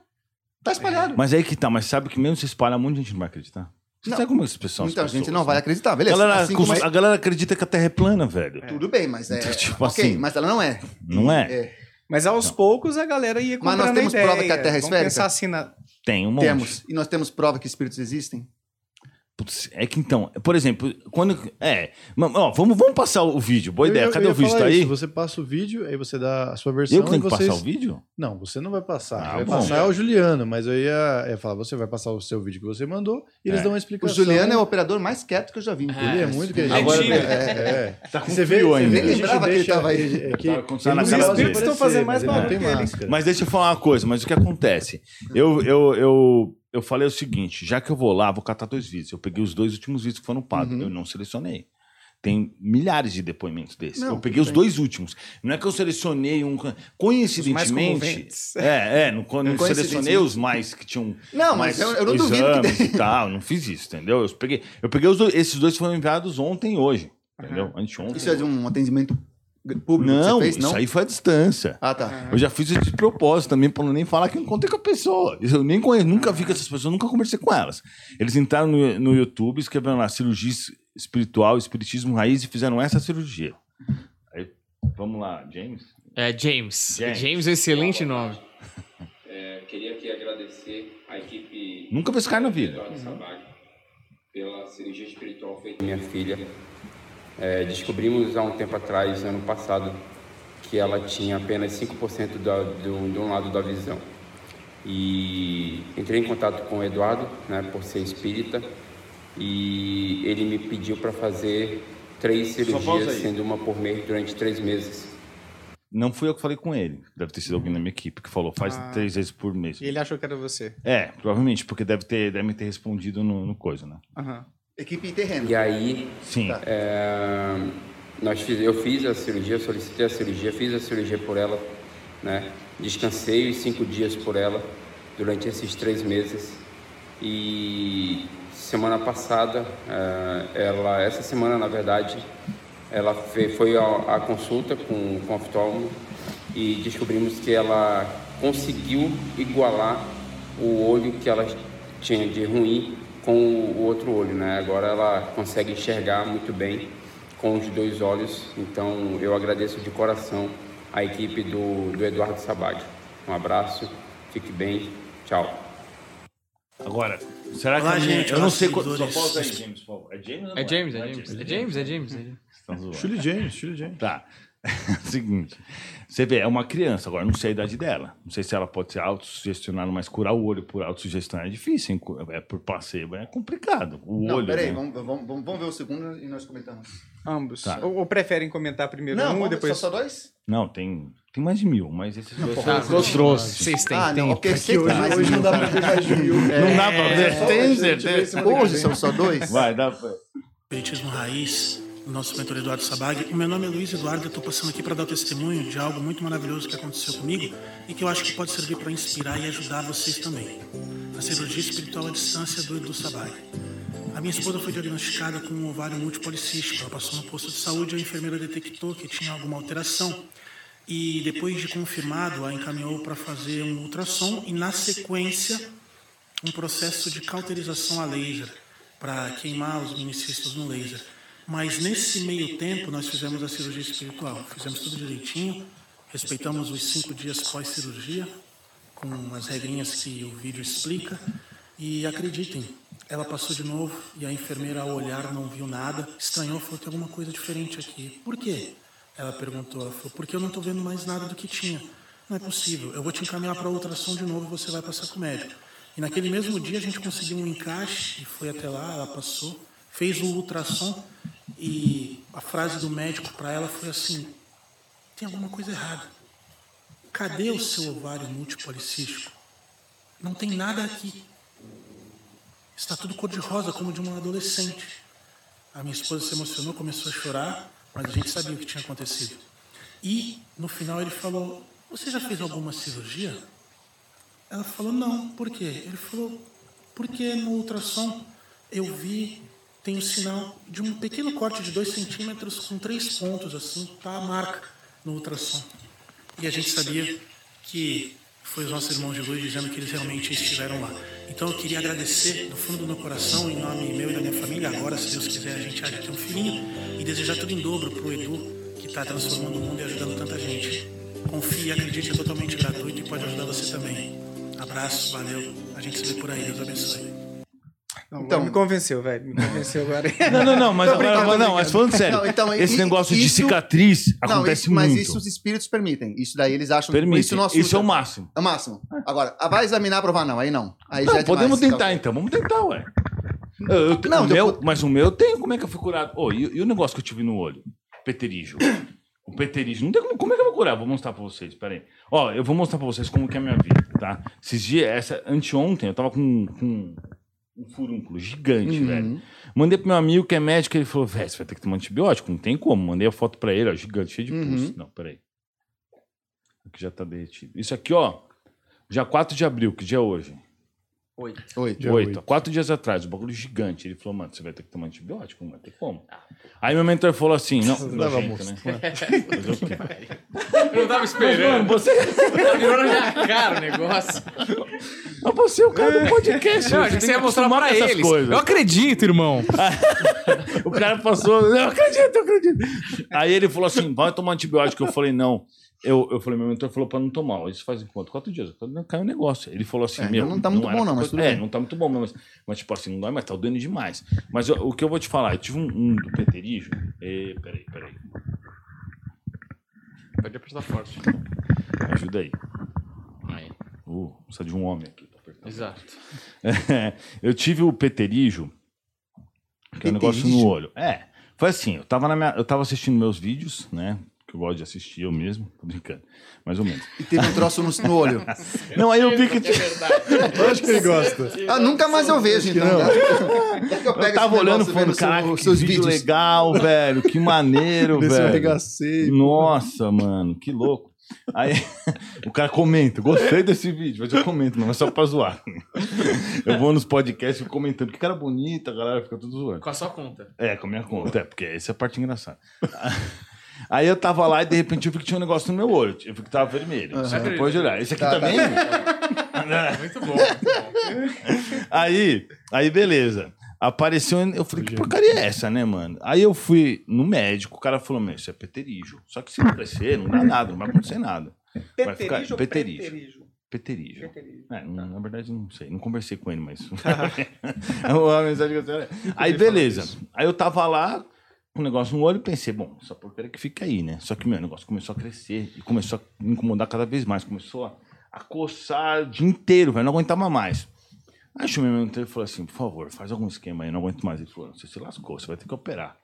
Tá espalhado. Mas aí que tá, mas sabe que mesmo se espalha, de gente não vai acreditar. Não. sabe como pessoas Muita as gente pessoas, não vai né? acreditar, A beleza? galera, Assim como- a galera acredita que a Terra é plana, velho. Tudo bem, mas é. Tipo ok, assim. mas ela não é. Não é? É. Mas aos poucos a galera ia Mas comprando nós temos a ideia. prova que a Terra é Vamos esférica? pensar assim na... Tem um monte. Temos. E nós temos prova que espíritos existem? Putz, é que então, por exemplo, quando. É. Ó, vamos, vamos passar o vídeo. Boa Eu ideia. ia- Cadê o vídeo? Tá aí? isso, Você passa o vídeo, aí você dá a sua versão. Eu que tenho e que vocês... passar o vídeo? Não, você não vai passar. Ah, vai bom. passar é o Juliano, mas eu ia, ia falar, você vai passar o seu vídeo que você mandou e eles É. dão uma O explicação. Juliano é o operador mais quieto que eu já vi. Ele é muito querido. Agora- é, é, é. Tá com Você frio você ainda. vê que a Nem gente lembrava que ele tava aí. é que ele na cara. Os espíritos estão fazendo mais barulho. Mas deixa eu falar uma coisa, mas o que acontece? Eu, eu, eu, eu falei o seguinte: já que eu vou lá, vou catar dois vídeos. Eu peguei os dois últimos vídeos que foram pagos. Uhum. Eu não selecionei. Tem milhares de depoimentos desses. Não, eu peguei os tem. dois últimos. Não é que eu selecionei um. Coincidentemente. É, é, não, não selecionei os mais que tinham. Não, mas mais eu- eu não duvido que e tal. Não fiz isso, entendeu? Eu peguei, eu peguei os dois. Esses dois foram enviados ontem e hoje. Entendeu? Anteontem. Isso é de um atendimento público Não, que você fez, não? isso aí foi à distância. Ah, tá. Eu já fiz isso de propósito também, pra não nem falar que eu encontrei com a pessoa. Eu nem conheço, nunca vi com essas pessoas, nunca conversei com elas. Eles entraram no, no YouTube, escreveram lá cirurgia es- espiritual, espiritismo raiz e fizeram essa cirurgia. Aí, vamos lá, James. É James. James. James, é um excelente nome. É, queria aqui agradecer a equipe Nunca vi esse cara na vida. Sabag pela cirurgia espiritual feita com minha filha. É, descobrimos há um tempo atrás, ano passado, que ela tinha apenas 5% da, do, de um lado da visão. E entrei em contato com o Eduardo, né, por ser espírita, e ele me pediu para fazer três cirurgias, sendo uma por mês durante três meses. Não fui eu que falei com ele. Deve ter sido alguém da minha equipe que falou, faz Ah. três vezes por mês. E ele achou que era você. É, provavelmente, porque deve ter, deve ter respondido no, no coisa, né? Aham. Equipe terreno. E aí Sim. É, nós fiz, eu fiz a cirurgia, solicitei a cirurgia, fiz a cirurgia por ela, né? Descansei os cinco dias por ela durante esses três meses e semana passada, é, ela, essa semana na verdade, ela fe- foi à à consulta com, com o oftalmo e descobrimos que ela conseguiu igualar o olho que ela tinha de ruim com o outro olho, né? Agora ela consegue enxergar muito bem com os dois olhos. Então eu agradeço de coração a equipe do, do Eduardo Sabag. Um abraço, fique bem, tchau. Agora, será que Olá, gente, eu não sei. Só seguidores. pausa aí, James, por favor. É James? ou não É James, é James. É James, é James. é James. Estão zoando. Chile James, Chile James. Tá. Seguinte. Você vê, é uma criança, agora não sei a idade dela. Não sei se ela pode ser autossugestionada, mas curar o olho por autossugestão é difícil? É por placebo, é complicado. O Não, olho. peraí, né? vamos, vamos, vamos, ver o segundo e nós comentamos. Ambos. Tá. Ou, ou preferem comentar primeiro Não, um e depois. só, só dois? Não, tem, tem mais de mil, mas esses dois Tá, são- trouxe. Vocês têm ah, não, tempo. que Hoje, mais hoje não dá pra ver mais de mil. Não dá pra ver, só tem certeza? Hoje são só dois? Vai, dá pra... Espiritismo Raiz, nosso mentor Eduardo Sabag. O meu nome é Luiz Eduardo e estou passando aqui para dar testemunho de algo muito maravilhoso que aconteceu comigo e que eu acho que pode servir para inspirar e ajudar vocês também. A cirurgia espiritual à distância do Edu Sabag. A minha esposa foi diagnosticada com um ovário multipolicístico. Ela passou no posto de saúde e a enfermeira detectou que tinha alguma alteração. E depois de confirmado, a encaminhou para fazer um ultrassom e, na sequência, um processo de cauterização a laser para queimar os minicistos no laser. Mas nesse meio tempo nós fizemos a cirurgia espiritual, fizemos tudo direitinho, respeitamos os cinco dias pós-cirurgia, com as regrinhas que o vídeo explica, e acreditem, ela passou de novo e a enfermeira ao olhar não viu nada, estranhou, falou tem alguma coisa diferente aqui. Por quê? Ela perguntou, ela falou, porque eu não estou vendo mais nada do que tinha. Não é possível, eu vou te encaminhar para a ultrassom de novo e você vai passar com o médico. E naquele mesmo dia a gente conseguiu um encaixe e foi até lá, ela passou, fez o ultrassom e a frase do médico para ela foi assim: tem alguma coisa errada. Cadê o seu ovário multipolicístico? Não tem nada aqui. Está tudo cor-de-rosa, como de uma adolescente. A minha esposa se emocionou, começou a chorar, mas a gente sabia o que tinha acontecido. E no final ele falou: Você já fez alguma cirurgia? Ela falou, não, por quê? Ele falou, porque no ultrassom eu vi, tem o sinal de um pequeno corte de 2 centímetros com três pontos, assim, tá a marca no ultrassom. E a gente sabia que foi os nossos irmãos de luz dizendo que eles realmente estiveram lá. Então eu queria agradecer do fundo do meu coração, em nome meu e da minha família, agora, se Deus quiser, a gente há de ter um filhinho, e desejar tudo em dobro pro Edu, que está transformando o mundo e ajudando tanta gente. Confie acredite, é totalmente gratuito e pode ajudar você também. Abraço, valeu. A gente se vê por aí, Deus abençoe. Não, Então- me convenceu, velho. Me convenceu agora. Não, não, não, mas agora, mas não, mas falando sério, Não, então, esse i- negócio de isso- cicatriz Não, acontece isso- mas muito. isso os espíritos permitem. Isso daí eles acham Permite. isso nosso Isso é o máximo. É o máximo. Agora, ah, vai examinar provar não, aí não. Aí Não, já é podemos demais. tentar então, vamos tentar, ué. Eu, eu, Não, o eu meu, vou- mas o meu eu tenho, como é que eu fui curado? Ô, e, e o negócio que eu tive no olho? Peterígio. O peterígio, não tem como, como é que eu vou curar? Vou mostrar pra vocês, peraí. Ó, eu vou mostrar pra vocês como que é a minha vida, tá? Esses dias, essa, anteontem, eu tava com, com um furúnculo gigante, Uhum. velho. Mandei pro meu amigo que é médico, ele falou, velho, você vai ter que tomar antibiótico, não tem como. Mandei a foto pra ele, ó, gigante, cheio de Uhum. pulso. Não, peraí. Aqui já tá derretido. Isso aqui, ó, dia 4 de abril, que dia é hoje? Oito. oito. Há Quatro dias atrás, o bagulho gigante. Ele falou, mano, você vai ter que tomar antibiótico, não vai ter como. Aí meu mentor falou assim, não, dava nojento, moço. né? Eu não tava esperando. Você, Virou na minha cara o negócio. mas você é o cara do podcast. Não, você a gente tem ia mostrar pra eles. coisas. Eu acredito, irmão. O cara passou, eu acredito, eu acredito. Aí ele falou assim, vai tomar antibiótico. Eu falei, não. Eu, eu falei, meu mentor falou pra não tomar. Isso faz em quanto? Quatro dias. Falei, não, caiu o negócio. Ele falou assim, É, meu... não tá muito era bom não, mas tudo É, bem. não tá muito bom, mas, mas tipo assim, não dói, mas tá doendo demais. Mas eu- o que eu vou te falar, eu tive um, um do Peterijo... E, peraí, peraí. Pode apertar forte. Ajuda aí. Aí. Uh, precisa de um homem aqui. apertar. Exato. eu tive o peterígio, que é um negócio no olho. É, foi assim, eu tava, na minha, eu tava assistindo meus vídeos, né? Que eu gosto de assistir eu mesmo, tô brincando, mais ou menos. E teve um troço no, no olho. Não, aí eu vi que tinha... Eu acho que ele gosta. Ah, nunca mais eu vejo, então. não. Que eu Eu pego tava olhando e falando, caraca, que seus vídeo vídeos. legal, velho, que maneiro, Desse eu velho. arregacei. Nossa, mano, que louco. Aí o cara comenta, gostei desse vídeo, mas eu comento, não é só pra zoar. Eu vou nos podcasts e fico comentando, que cara bonita, a galera fica tudo zoando. Com a sua conta. É, com a minha conta, é, porque essa é a parte engraçada. Aí eu tava lá e de repente eu vi que tinha um negócio no meu olho. Eu vi que tava vermelho. Só que depois de olhar. Esse aqui Tá, tá. também? Muito bom. Aí, aí beleza. Apareceu, eu falei, que porcaria é essa, né, mano? Aí eu fui no médico, o cara falou, meu, isso é peterígio. Só que se não crescer, não dá nada, não vai acontecer nada. Vai ficar Peterígio ou peterígio. preterígio? Peterígio. Preterígio. É, não- na verdade, não sei. Não conversei com ele, mas. é uma mensagem que eu tenho. Aí, beleza. Aí eu tava lá um negócio no olho e pensei, bom, essa porcaria que fica aí, né? Só que, meu, negócio começou a crescer e começou a me incomodar cada vez mais. Começou a, a coçar o dia inteiro, velho. Não aguentava mais. Aí chamei meu mentor e falou assim, por favor, faz algum esquema aí, eu não aguento mais. Ele falou, você se lascou, você vai ter que operar.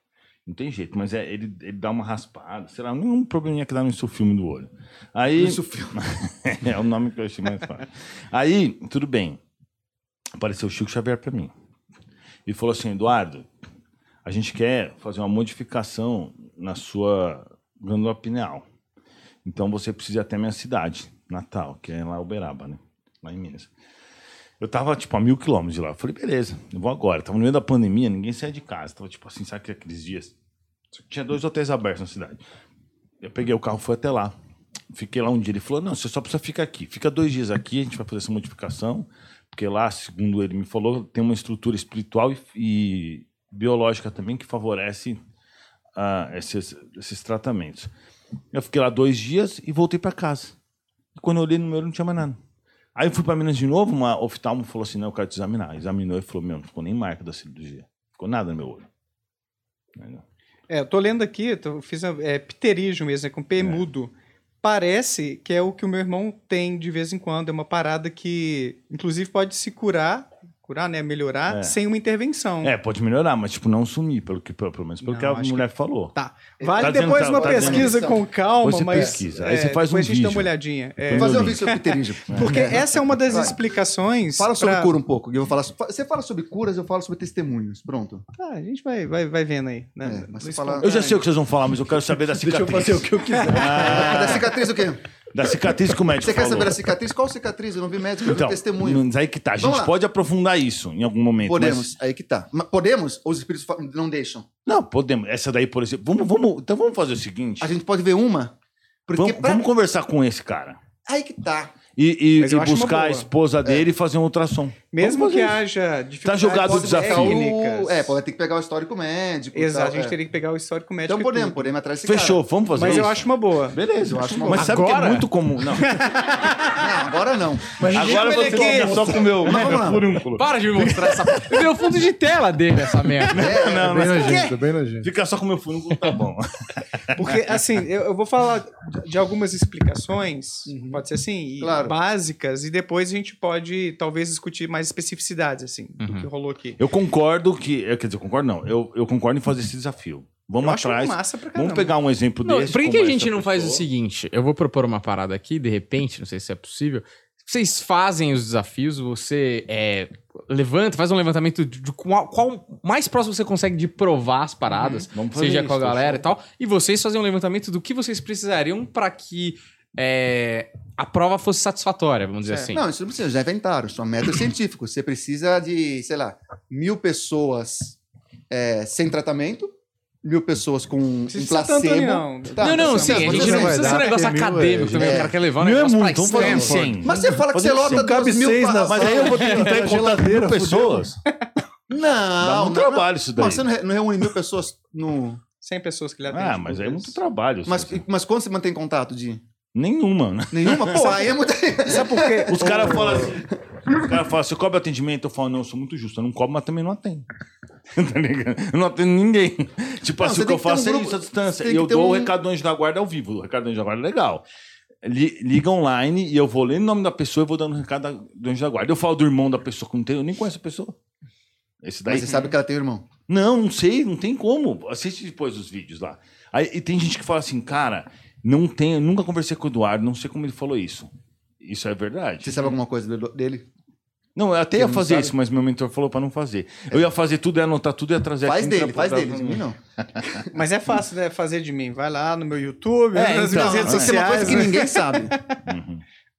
Não tem jeito, mas é, ele, ele dá uma raspada, sei lá, nenhum probleminha que dá no seu filme do olho. Aí. é o nome que eu achei mais fácil. Aí, tudo bem. Apareceu o Chico Xavier pra mim. E falou assim: Eduardo, a gente quer fazer uma modificação na sua glândula pineal. Então você precisa ir até minha cidade, Natal, que é lá Uberaba, né? Lá em Minas. Eu tava, tipo, a mil quilômetros de lá. Eu falei, beleza, eu vou agora. Tava no meio da pandemia, ninguém saía de casa. Tava, tipo assim, sabe que aqueles dias? Tinha dois hotéis abertos na cidade. Eu peguei o carro, fui até lá. Fiquei lá um dia. Ele falou: não, você só precisa ficar aqui. Fica dois dias aqui, a gente vai fazer essa modificação. Porque lá, segundo ele me falou, tem uma estrutura espiritual e, e biológica também que favorece ah, esses, esses tratamentos. Eu fiquei lá dois dias e voltei para casa. E quando eu olhei no meu olho, não tinha mais nada. Aí eu fui para Minas de novo, uma oftalmo falou assim: não, eu quero te examinar. Examinou e falou: meu, não ficou nem marca da cirurgia. Ficou nada no meu olho. É, eu tô lendo aqui, eu fiz a- é, pterígio mesmo, é com P mudo. Parece que é o que o meu irmão tem de vez em quando. É uma parada que, inclusive, pode se curar, curar, né? Melhorar, É. sem uma intervenção. É, pode melhorar, mas tipo, não sumir, pelo, que, pelo menos pelo Não, que a mulher falou. Tá. Vale Tá dizendo depois que uma tá- tá dizendo pesquisa que- com calma, você mas. pesquisa, aí você faz depois um a gente dá uma vídeo. olhadinha. É, Vou fazer um vídeo sobre pterígio. porque essa é uma das explicações. Fala sobre pra- cura um pouco. Eu vou falar, você fala sobre curas, eu falo sobre testemunhos. Pronto. Tá, a gente vai, vai, vai vendo aí. Né? É, mas No você fala- Eu já sei o que vocês vão falar, mas eu quero saber da Deixa eu cicatriz. fazer o que eu quiser. Ah, Da cicatriz o quê? Da cicatriz que o médico Você quer falou. saber da cicatriz? Qual cicatriz? Eu não vi médico, eu Então, vi testemunho. mas aí que tá. A gente Vamos lá. pode aprofundar isso em algum momento. Podemos, mas- aí que tá. Mas podemos? Ou os espíritos não deixam? Não, podemos. Essa daí, por exemplo. Vamos, vamos, então vamos fazer o seguinte. A gente pode ver uma? Porque Vamos, pra- vamos conversar com esse cara. Aí que tá. E, e- e buscar a esposa dele e fazer um ultrassom. Mesmo que haja dificuldades jogado o desafio. O... É, pode ter que pegar o histórico médico. Exato, tal, a gente é. teria que pegar o histórico médico. Então podemos, podemos atrás desse Fechou, cara. vamos fazer Mas isso. eu acho uma boa. Beleza, eu acho uma Mas sabe que é Agora? muito comum. Não. Não, agora não. Agora você fica só com o meu, Mas lá. meu furúnculo. Para de me mostrar essa. Meu fundo de tela dele, essa merda. É, Não, bem mas nojento, bem nojento. fica só com o meu furúnculo, tá bom. Porque, assim, eu, eu vou falar de- algumas explicações, pode ser assim, Claro. básicas, e depois a gente pode, talvez, discutir mais especificidades, assim, do que rolou aqui. Eu concordo que. eu- Quer dizer, eu concordo não. Eu, eu concordo em fazer esse desafio. Vamos Eu acho atrás. massa pra Vamos pegar um exemplo Não, desse. por que que a gente não faz o pessoa. seguinte? Eu vou propor uma parada aqui, de repente, não sei se é possível. Vocês fazem os desafios, você é, levanta, faz um levantamento de, qual, qual mais próximo você consegue de provar as paradas, fazer seja isso, com a galera e tal. E vocês fazem um levantamento do que vocês precisariam para que é, a prova fosse satisfatória, vamos dizer assim. Não, isso não precisa, já inventaram. Isso é um método científico. Você precisa de, sei lá, mil pessoas é, sem tratamento, mil pessoas com um placebo. tanto, não. Tá, não, não, tá, sim, tá, a gente não precisa ser um negócio mil acadêmico é- também. O é. cara quer levar um Mil é negócio pra muito, fazer extremo. um 100. Mas você fala que você lota Cabe mil... seis na Mas aí eu vou ter que entrar em contato com Geladeira, mil pessoas. Não, Dá não. trabalho isso daí. Mas você não re- não reúne mil pessoas no... 100 pessoas que ele atende. Ah, mas aí é muito trabalho. Mas, mas quando você mantém contato de... Nenhuma, né? Nenhuma? Pô, aí é muito... Sabe por quê? Os caras falam assim. Os caras falam, você cobra atendimento? Eu falo, não, eu sou muito justo. Eu não cobro, mas também não atendo. tá ligado? Eu não atendo ninguém. Tipo Não, assim, o que tem eu ter um faço é grupo- isso, a distância. tem E eu dou o um- recado do anjo da guarda ao vivo. O recado do anjo da guarda é legal. Li- liga online e eu vou lendo o nome da pessoa e vou dando o recado da- do anjo da guarda. Eu falo do irmão da pessoa que não tenho, eu nem conheço a pessoa. Esse daí. Mas você sabe que ela tem um irmão. Não, não sei, não tem como. Assiste depois os vídeos lá. Aí, e tem gente que fala assim, cara, não eu nunca conversei com o Eduardo, não sei como ele falou isso. Isso é verdade? Você sabe alguma coisa dele? Não, eu até Você ia fazer sabe? isso, mas meu mentor falou pra não fazer. Eu ia fazer tudo, ia anotar tudo, ia trazer Faz aqui. dele, faz dele. De mim não. Mas é fácil, né? Fazer de mim. Vai lá no meu YouTube, É, nas então, minhas redes Isso é uma sociais. coisa que né? ninguém sabe. Uhum.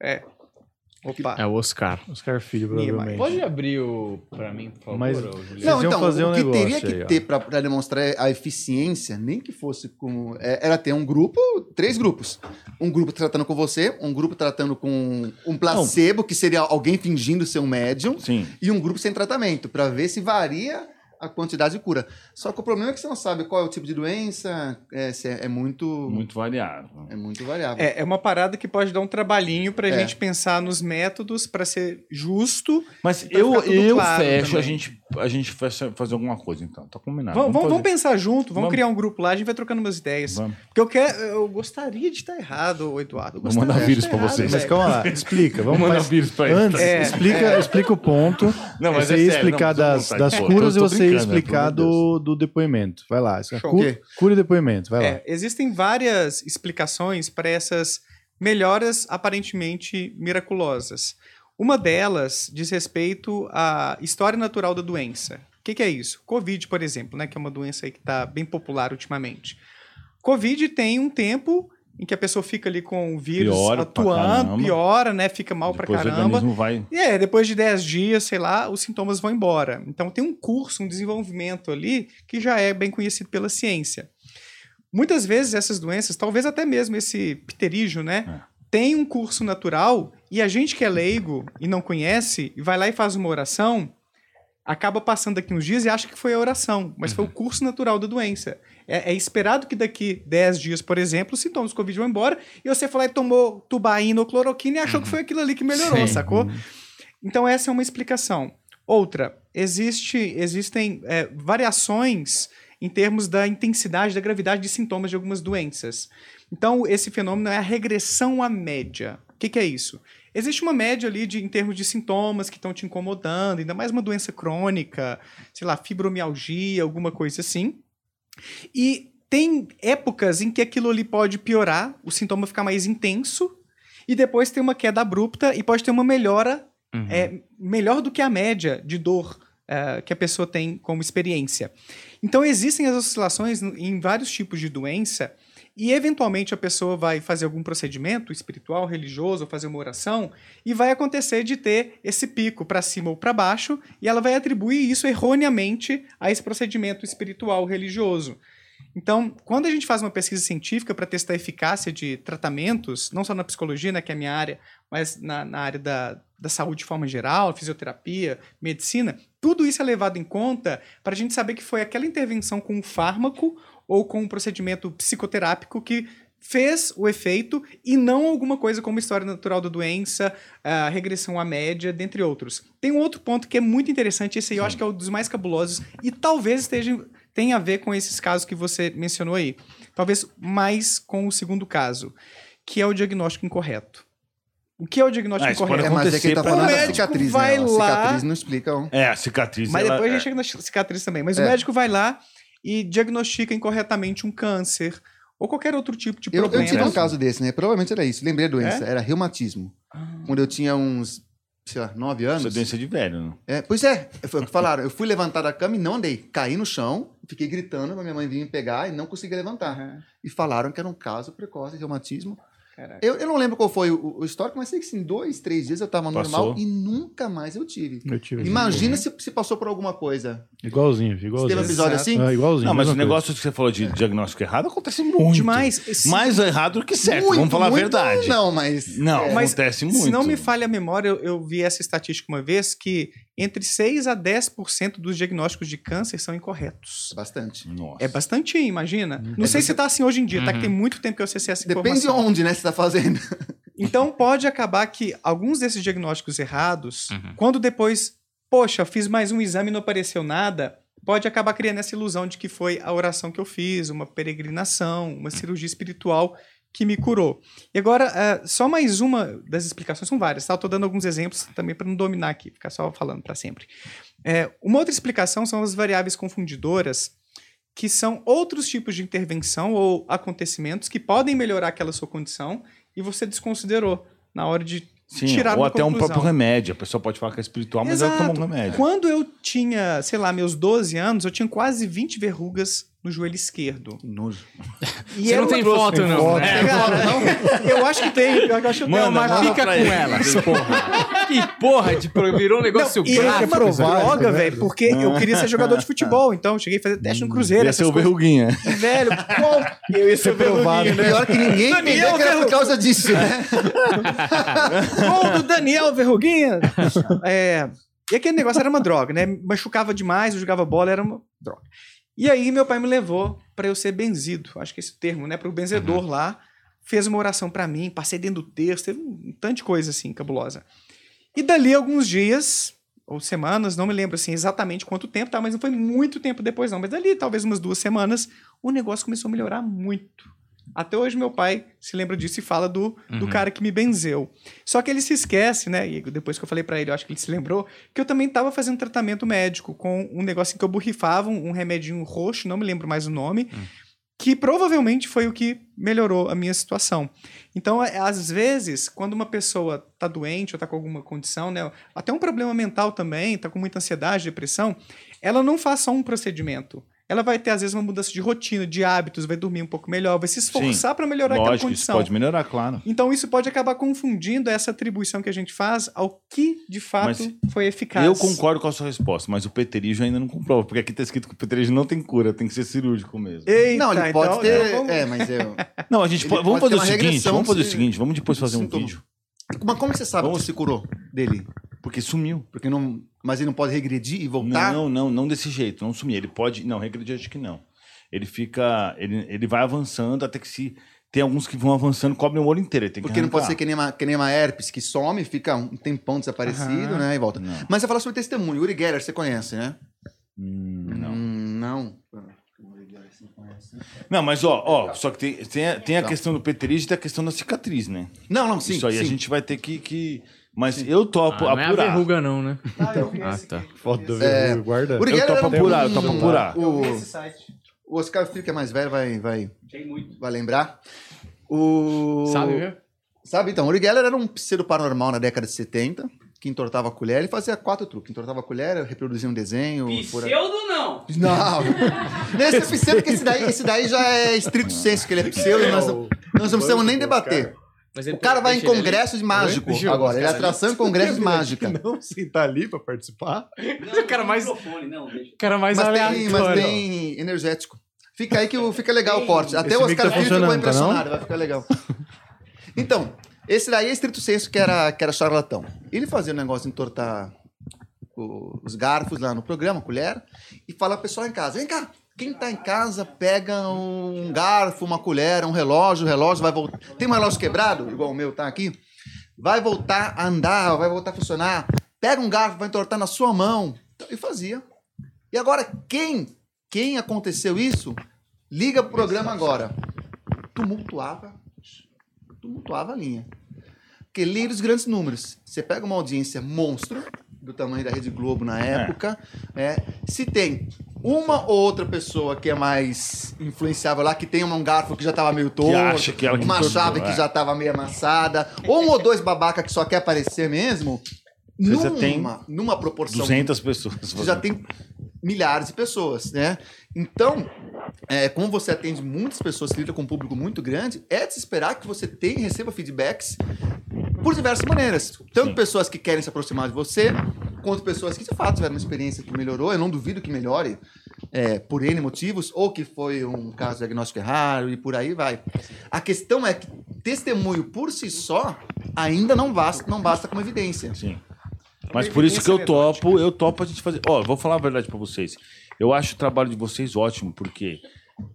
Opa. É o Oscar. Oscar Filho, provavelmente. Pode abrir o pra mim, por favor? Mas- Não, então, fazer o um que negócio teria que aí, ter para demonstrar a eficiência, nem que fosse com. é, era ter um grupo, três grupos. Um grupo tratando com você, um grupo tratando com um placebo, que seria alguém fingindo ser um médium, Sim. e um grupo sem tratamento, para ver se varia a quantidade de cura. Só que o problema é que você não sabe qual é o tipo de doença, é, se é, é muito, Muito variável. é muito variável. É, é uma parada que pode dar um trabalhinho pra É. gente pensar nos métodos pra ser justo. Mas eu, eu claro fecho, a também. gente, a gente fecha fazer alguma coisa, então. Tá combinado. vamos, vamos, vamos pensar junto, vamos, Vamos. criar um grupo lá, a gente vai trocando umas ideias. Vamos. Porque eu quero, eu gostaria de estar errado, Eduardo. Gostaria mandar vírus pra errado, vocês. Mas calma lá, explica. Vamos mandar vírus pra ele. Antes, É. explica, explica o ponto. Não, mas você é ia sério, explicar não, das, das curas e você ia né, explicar amor do, do depoimento. Vai lá. Show. Cu- O quê? Cura e depoimento, vai lá. É, existem várias explicações para essas melhoras aparentemente miraculosas. Uma delas diz respeito à história natural da doença. O que, que é isso? Covid, por exemplo, né, que é uma doença aí que está bem popular ultimamente. Covid tem um tempo em que a pessoa fica ali com o vírus Piora atuando, piora, né? Fica mal pra o caramba. organismo vai... E é, depois de 10 dias, sei lá, os sintomas vão embora. Então tem um curso, um desenvolvimento ali que já é bem conhecido pela ciência. Muitas vezes essas doenças, talvez até mesmo esse pterígio, né? Tem um curso natural e a gente que é leigo e não conhece, e vai lá e faz uma oração, acaba passando daqui uns dias e acha que foi a oração, mas foi o curso natural da doença. É, é esperado que daqui 10 dias, por exemplo, os sintomas do Covid vão embora e você foi lá e tomou tubaína ou cloroquina e achou que foi aquilo ali que melhorou, Sim. sacou? Então essa é uma explicação. Outra, existe, existem é, variações em termos da intensidade, da gravidade de sintomas de algumas doenças. Então esse fenômeno é a regressão à média. O que, que é isso? Existe uma média ali de, em termos de sintomas que estão te incomodando, ainda mais uma doença crônica, sei lá, fibromialgia, alguma coisa assim. E tem épocas em que aquilo ali pode piorar, o sintoma ficar mais intenso, e depois tem uma queda abrupta e pode ter uma melhora Uhum. é, melhor do que a média de dor é, que a pessoa tem como experiência. Então existem as oscilações em vários tipos de doença e eventualmente a pessoa vai fazer algum procedimento espiritual, religioso, fazer uma oração e vai acontecer de ter esse pico para cima ou para baixo e ela vai atribuir isso erroneamente a esse procedimento espiritual religioso. Então, quando a gente faz uma pesquisa científica para testar a eficácia de tratamentos, não só na psicologia, né, que é a minha área, mas na, na área da, da saúde de forma geral, fisioterapia, medicina, tudo isso é levado em conta para a gente saber que foi aquela intervenção com um fármaco ou com um procedimento psicoterápico que fez o efeito e não alguma coisa como história natural da doença, a regressão à média, dentre outros. Tem um outro ponto que é muito interessante, esse aí eu acho que é um dos mais cabulosos e talvez esteja tenha a ver com esses casos que você mencionou aí. Talvez mais com o segundo caso, que é o diagnóstico incorreto. O que é o diagnóstico Ah, incorreto? É, mas é que ele tá falando pra- da O médico cicatriz, vai né? A lá- cicatriz não explica. ó. É, a cicatriz. Mas ela- depois a é- gente chega na cicatriz também. Mas É. o médico vai lá e diagnostica incorretamente um câncer ou qualquer outro tipo de Eu, problema. eu tive um caso desse, né? Provavelmente era isso. Lembrei a doença. Era reumatismo. Quando eu tinha uns, sei lá, nove Isso anos. é doença de velho, né? É, pois é, foi o que falaram. Eu fui levantar da cama e não andei. Caí no chão, fiquei gritando pra minha mãe vir me pegar e não consegui levantar. E falaram que era um caso precoce de reumatismo. Caraca. Eu, eu não lembro qual foi o, o histórico, mas sei que em dois, três dias eu tava Passou. normal e nunca mais eu tive. Eu tive. Imagina se, se passou por alguma coisa. Igualzinho, Se igualzinho. teve um episódio Exato. assim? Ah, igualzinho. Não, mas o negócio que você falou de diagnóstico errado acontece muito. Demais. Esse- Mais errado do que certo, Muito, vamos falar a verdade. Não, mas. Não, é, Mas acontece muito. Se não me falha a memória, eu, eu vi essa estatística uma vez que entre 6 a 10% dos diagnósticos de câncer são incorretos. Bastante. Nossa. É bastante, imagina. Não sei se tá assim hoje em dia, tá? Que Uhum. tem muito tempo que eu acessei essa Depende de informação. onde, né, você tá fazendo. Então pode acabar que alguns desses diagnósticos errados, Uhum. quando depois, poxa, fiz mais um exame e não apareceu nada, pode acabar criando essa ilusão de que foi a oração que eu fiz, uma peregrinação, uma cirurgia espiritual que me curou. E agora, é, só mais uma das explicações, são várias, tá? Eu tô dando alguns exemplos também para não dominar aqui, ficar só falando para sempre. É, uma outra explicação são as variáveis confundidoras, que são outros tipos de intervenção ou acontecimentos que podem melhorar aquela sua condição e você desconsiderou na hora de Sim, tirar ou até um conclusão. próprio remédio. A pessoa pode falar que é espiritual, mas ela Exato. toma um remédio. Quando eu tinha, sei lá, meus 12 anos, eu tinha quase 20 verrugas no joelho esquerdo. Nojo. E Você era não tem uma- foto, não. foto. né? Cara, não, eu acho que tem, eu acho que. Não, mas fica com ele. elas, porra. Que porra de pro- virou um negócio e era gráfico. uma provável, droga, né? velho, porque eu queria ser jogador de futebol, então eu cheguei a fazer teste no Cruzeiro, Ia ser o verruguinha. Velho, pô, eu ia ser o provado. verruguinho, né? Pior que ninguém Daniel que era por causa disso, né? Gol do Daniel Verruguinha. É, e aquele negócio era uma droga, né? Machucava demais, eu jogava bola, era uma droga. E aí meu pai me levou pra eu ser benzido, acho que esse termo, né? Para o benzedor lá, fez uma oração pra mim, passei dentro do texto, teve um tanto de coisa assim, cabulosa. E dali alguns dias, ou semanas, não me lembro assim exatamente quanto tempo, tá? Mas não foi muito tempo depois não, mas dali talvez umas duas semanas, o negócio começou a melhorar muito. Até hoje meu pai se lembra disso e fala do, do cara que me benzeu. Só que ele se esquece, né? E depois que eu falei pra ele, eu acho que ele se lembrou, que eu também tava fazendo tratamento médico com um negocinho que eu borrifava, um, um remedinho roxo, não me lembro mais o nome, que provavelmente foi o que melhorou a minha situação. Então, às vezes, quando uma pessoa tá doente ou tá com alguma condição, né, até um problema mental também, tá com muita ansiedade, depressão, ela não faz só um procedimento. Ela vai ter, às vezes, uma mudança de rotina, de hábitos, vai dormir um pouco melhor, vai se esforçar para melhorar aquela Lógico, isso condição. pode melhorar, claro. Então isso pode acabar confundindo essa atribuição que a gente faz ao que de fato Mas foi eficaz. Eu concordo com a sua resposta, mas o peterígio ainda não comprova, porque aqui tá escrito que o peterígio não tem cura, tem que ser cirúrgico mesmo. Eita, Não, ele pode então, ter. então vamos- É, mas eu. Não, a gente pode, vamos pode fazer o seguinte, vamos fazer o se- seguinte, vamos depois fazer um sintoma. vídeo, Mas como você sabe Vamos- que se curou dele? porque sumiu. Porque não. Mas ele não pode regredir e voltar? Não, não, não desse jeito, não sumir. Ele pode, não, regredir acho que não. Ele fica, ele, ele vai avançando até que se tem alguns que vão avançando, cobrem o olho inteiro, Porque não pode ser que nem, uma, que nem uma herpes que some, fica um tempão desaparecido, Aham. né? E volta. Não. Mas você fala sobre testemunho. Uri Geller, você conhece, né? Hum, não. Hum, não. Não, mas ó, ó, só que tem, tem, a, tem a questão do peterígio e tem a questão da cicatriz, né? Não, não, sim. Isso aí a sim. gente vai ter que, que... mas eu topo Ah, não é a apurar. verruga, não, né? Então, Ah, tá. Foto do É, verruga, guarda. Uri Eu topo apurar, eu topo apurar. O, o Oscar Filho, que é mais velho, vai, vai, vai lembrar. O... Sabe, viu? Sabe, então, o Uri Geller era um pseudo paranormal na década de 70, que entortava a colher. Ele fazia quatro truques. Entortava a colher, reproduzia um desenho. por. Pseudo não. Não. Nesse é pseudo, que esse daí, esse daí já é estrito senso, que ele é pseudo, nós, não- nós não precisamos nem debater. O cara vai em ali. congresso de mágico agora. Ele é atração em congresso de mágica. Não sentar ali pra participar. Não, O cara mais- não. O cara mais Mas tem, aleatório. mas tem energético. Fica aí que fica legal o corte. Até Esse o Oscar tá Filho ficou tá impressionado. Vai ficar legal. Então, esse daí é estrito senso que era, que era charlatão. Ele fazia o negócio de entortar os garfos lá no programa, colher, e fala pro pessoal em casa: vem cá, quem tá em casa pega um garfo, uma colher, um relógio, o relógio vai voltar. Tem um relógio quebrado, igual o meu tá aqui? Vai voltar a andar, vai voltar a funcionar. Pega um garfo, vai entortar na sua mão. E fazia. E agora, quem, quem aconteceu isso, liga pro programa agora. Tumultuava, tumultuava a linha. Porque lira os grandes números. Você pega uma audiência monstro, do tamanho da Rede Globo na época, é, se tem uma ou outra pessoa que é mais influenciável lá, que tem um garfo que já tava meio torto, que que uma entortou, chave que é. já tava meio amassada, ou um ou dois babaca que só quer aparecer mesmo, Você já numa, tem numa proporção 200 pessoas. você já tem milhares de pessoas, né? Então, é, como você atende muitas pessoas, lida com um público muito grande, é de se esperar que você tenha receba feedbacks por diversas maneiras. Tanto Sim. pessoas que querem se aproximar de você, quanto pessoas que de fato tiveram uma experiência que melhorou. Eu não duvido que melhore é, por N motivos, ou que foi um caso diagnóstico errado e por aí vai. A questão é que testemunho por si só ainda não basta, não basta como evidência. Sim. Mas por isso que eu topo, eu topo a gente fazer. Ó, vou falar a verdade pra vocês. Eu acho o trabalho de vocês ótimo, porque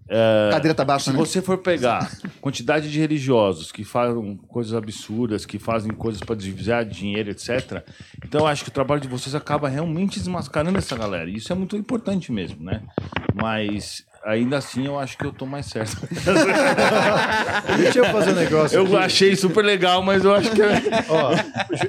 A cadeira tá baixa, se né? você for pegar quantidade de religiosos que fazem coisas absurdas, que fazem coisas para desviar dinheiro, etc. Então eu acho que o trabalho de vocês acaba realmente desmascarando essa galera. E isso é muito importante mesmo, né? Mas ainda assim eu acho que eu tô mais certo. Deixa eu fazer um negócio. Eu aqui. achei super legal, mas eu acho que é Ó,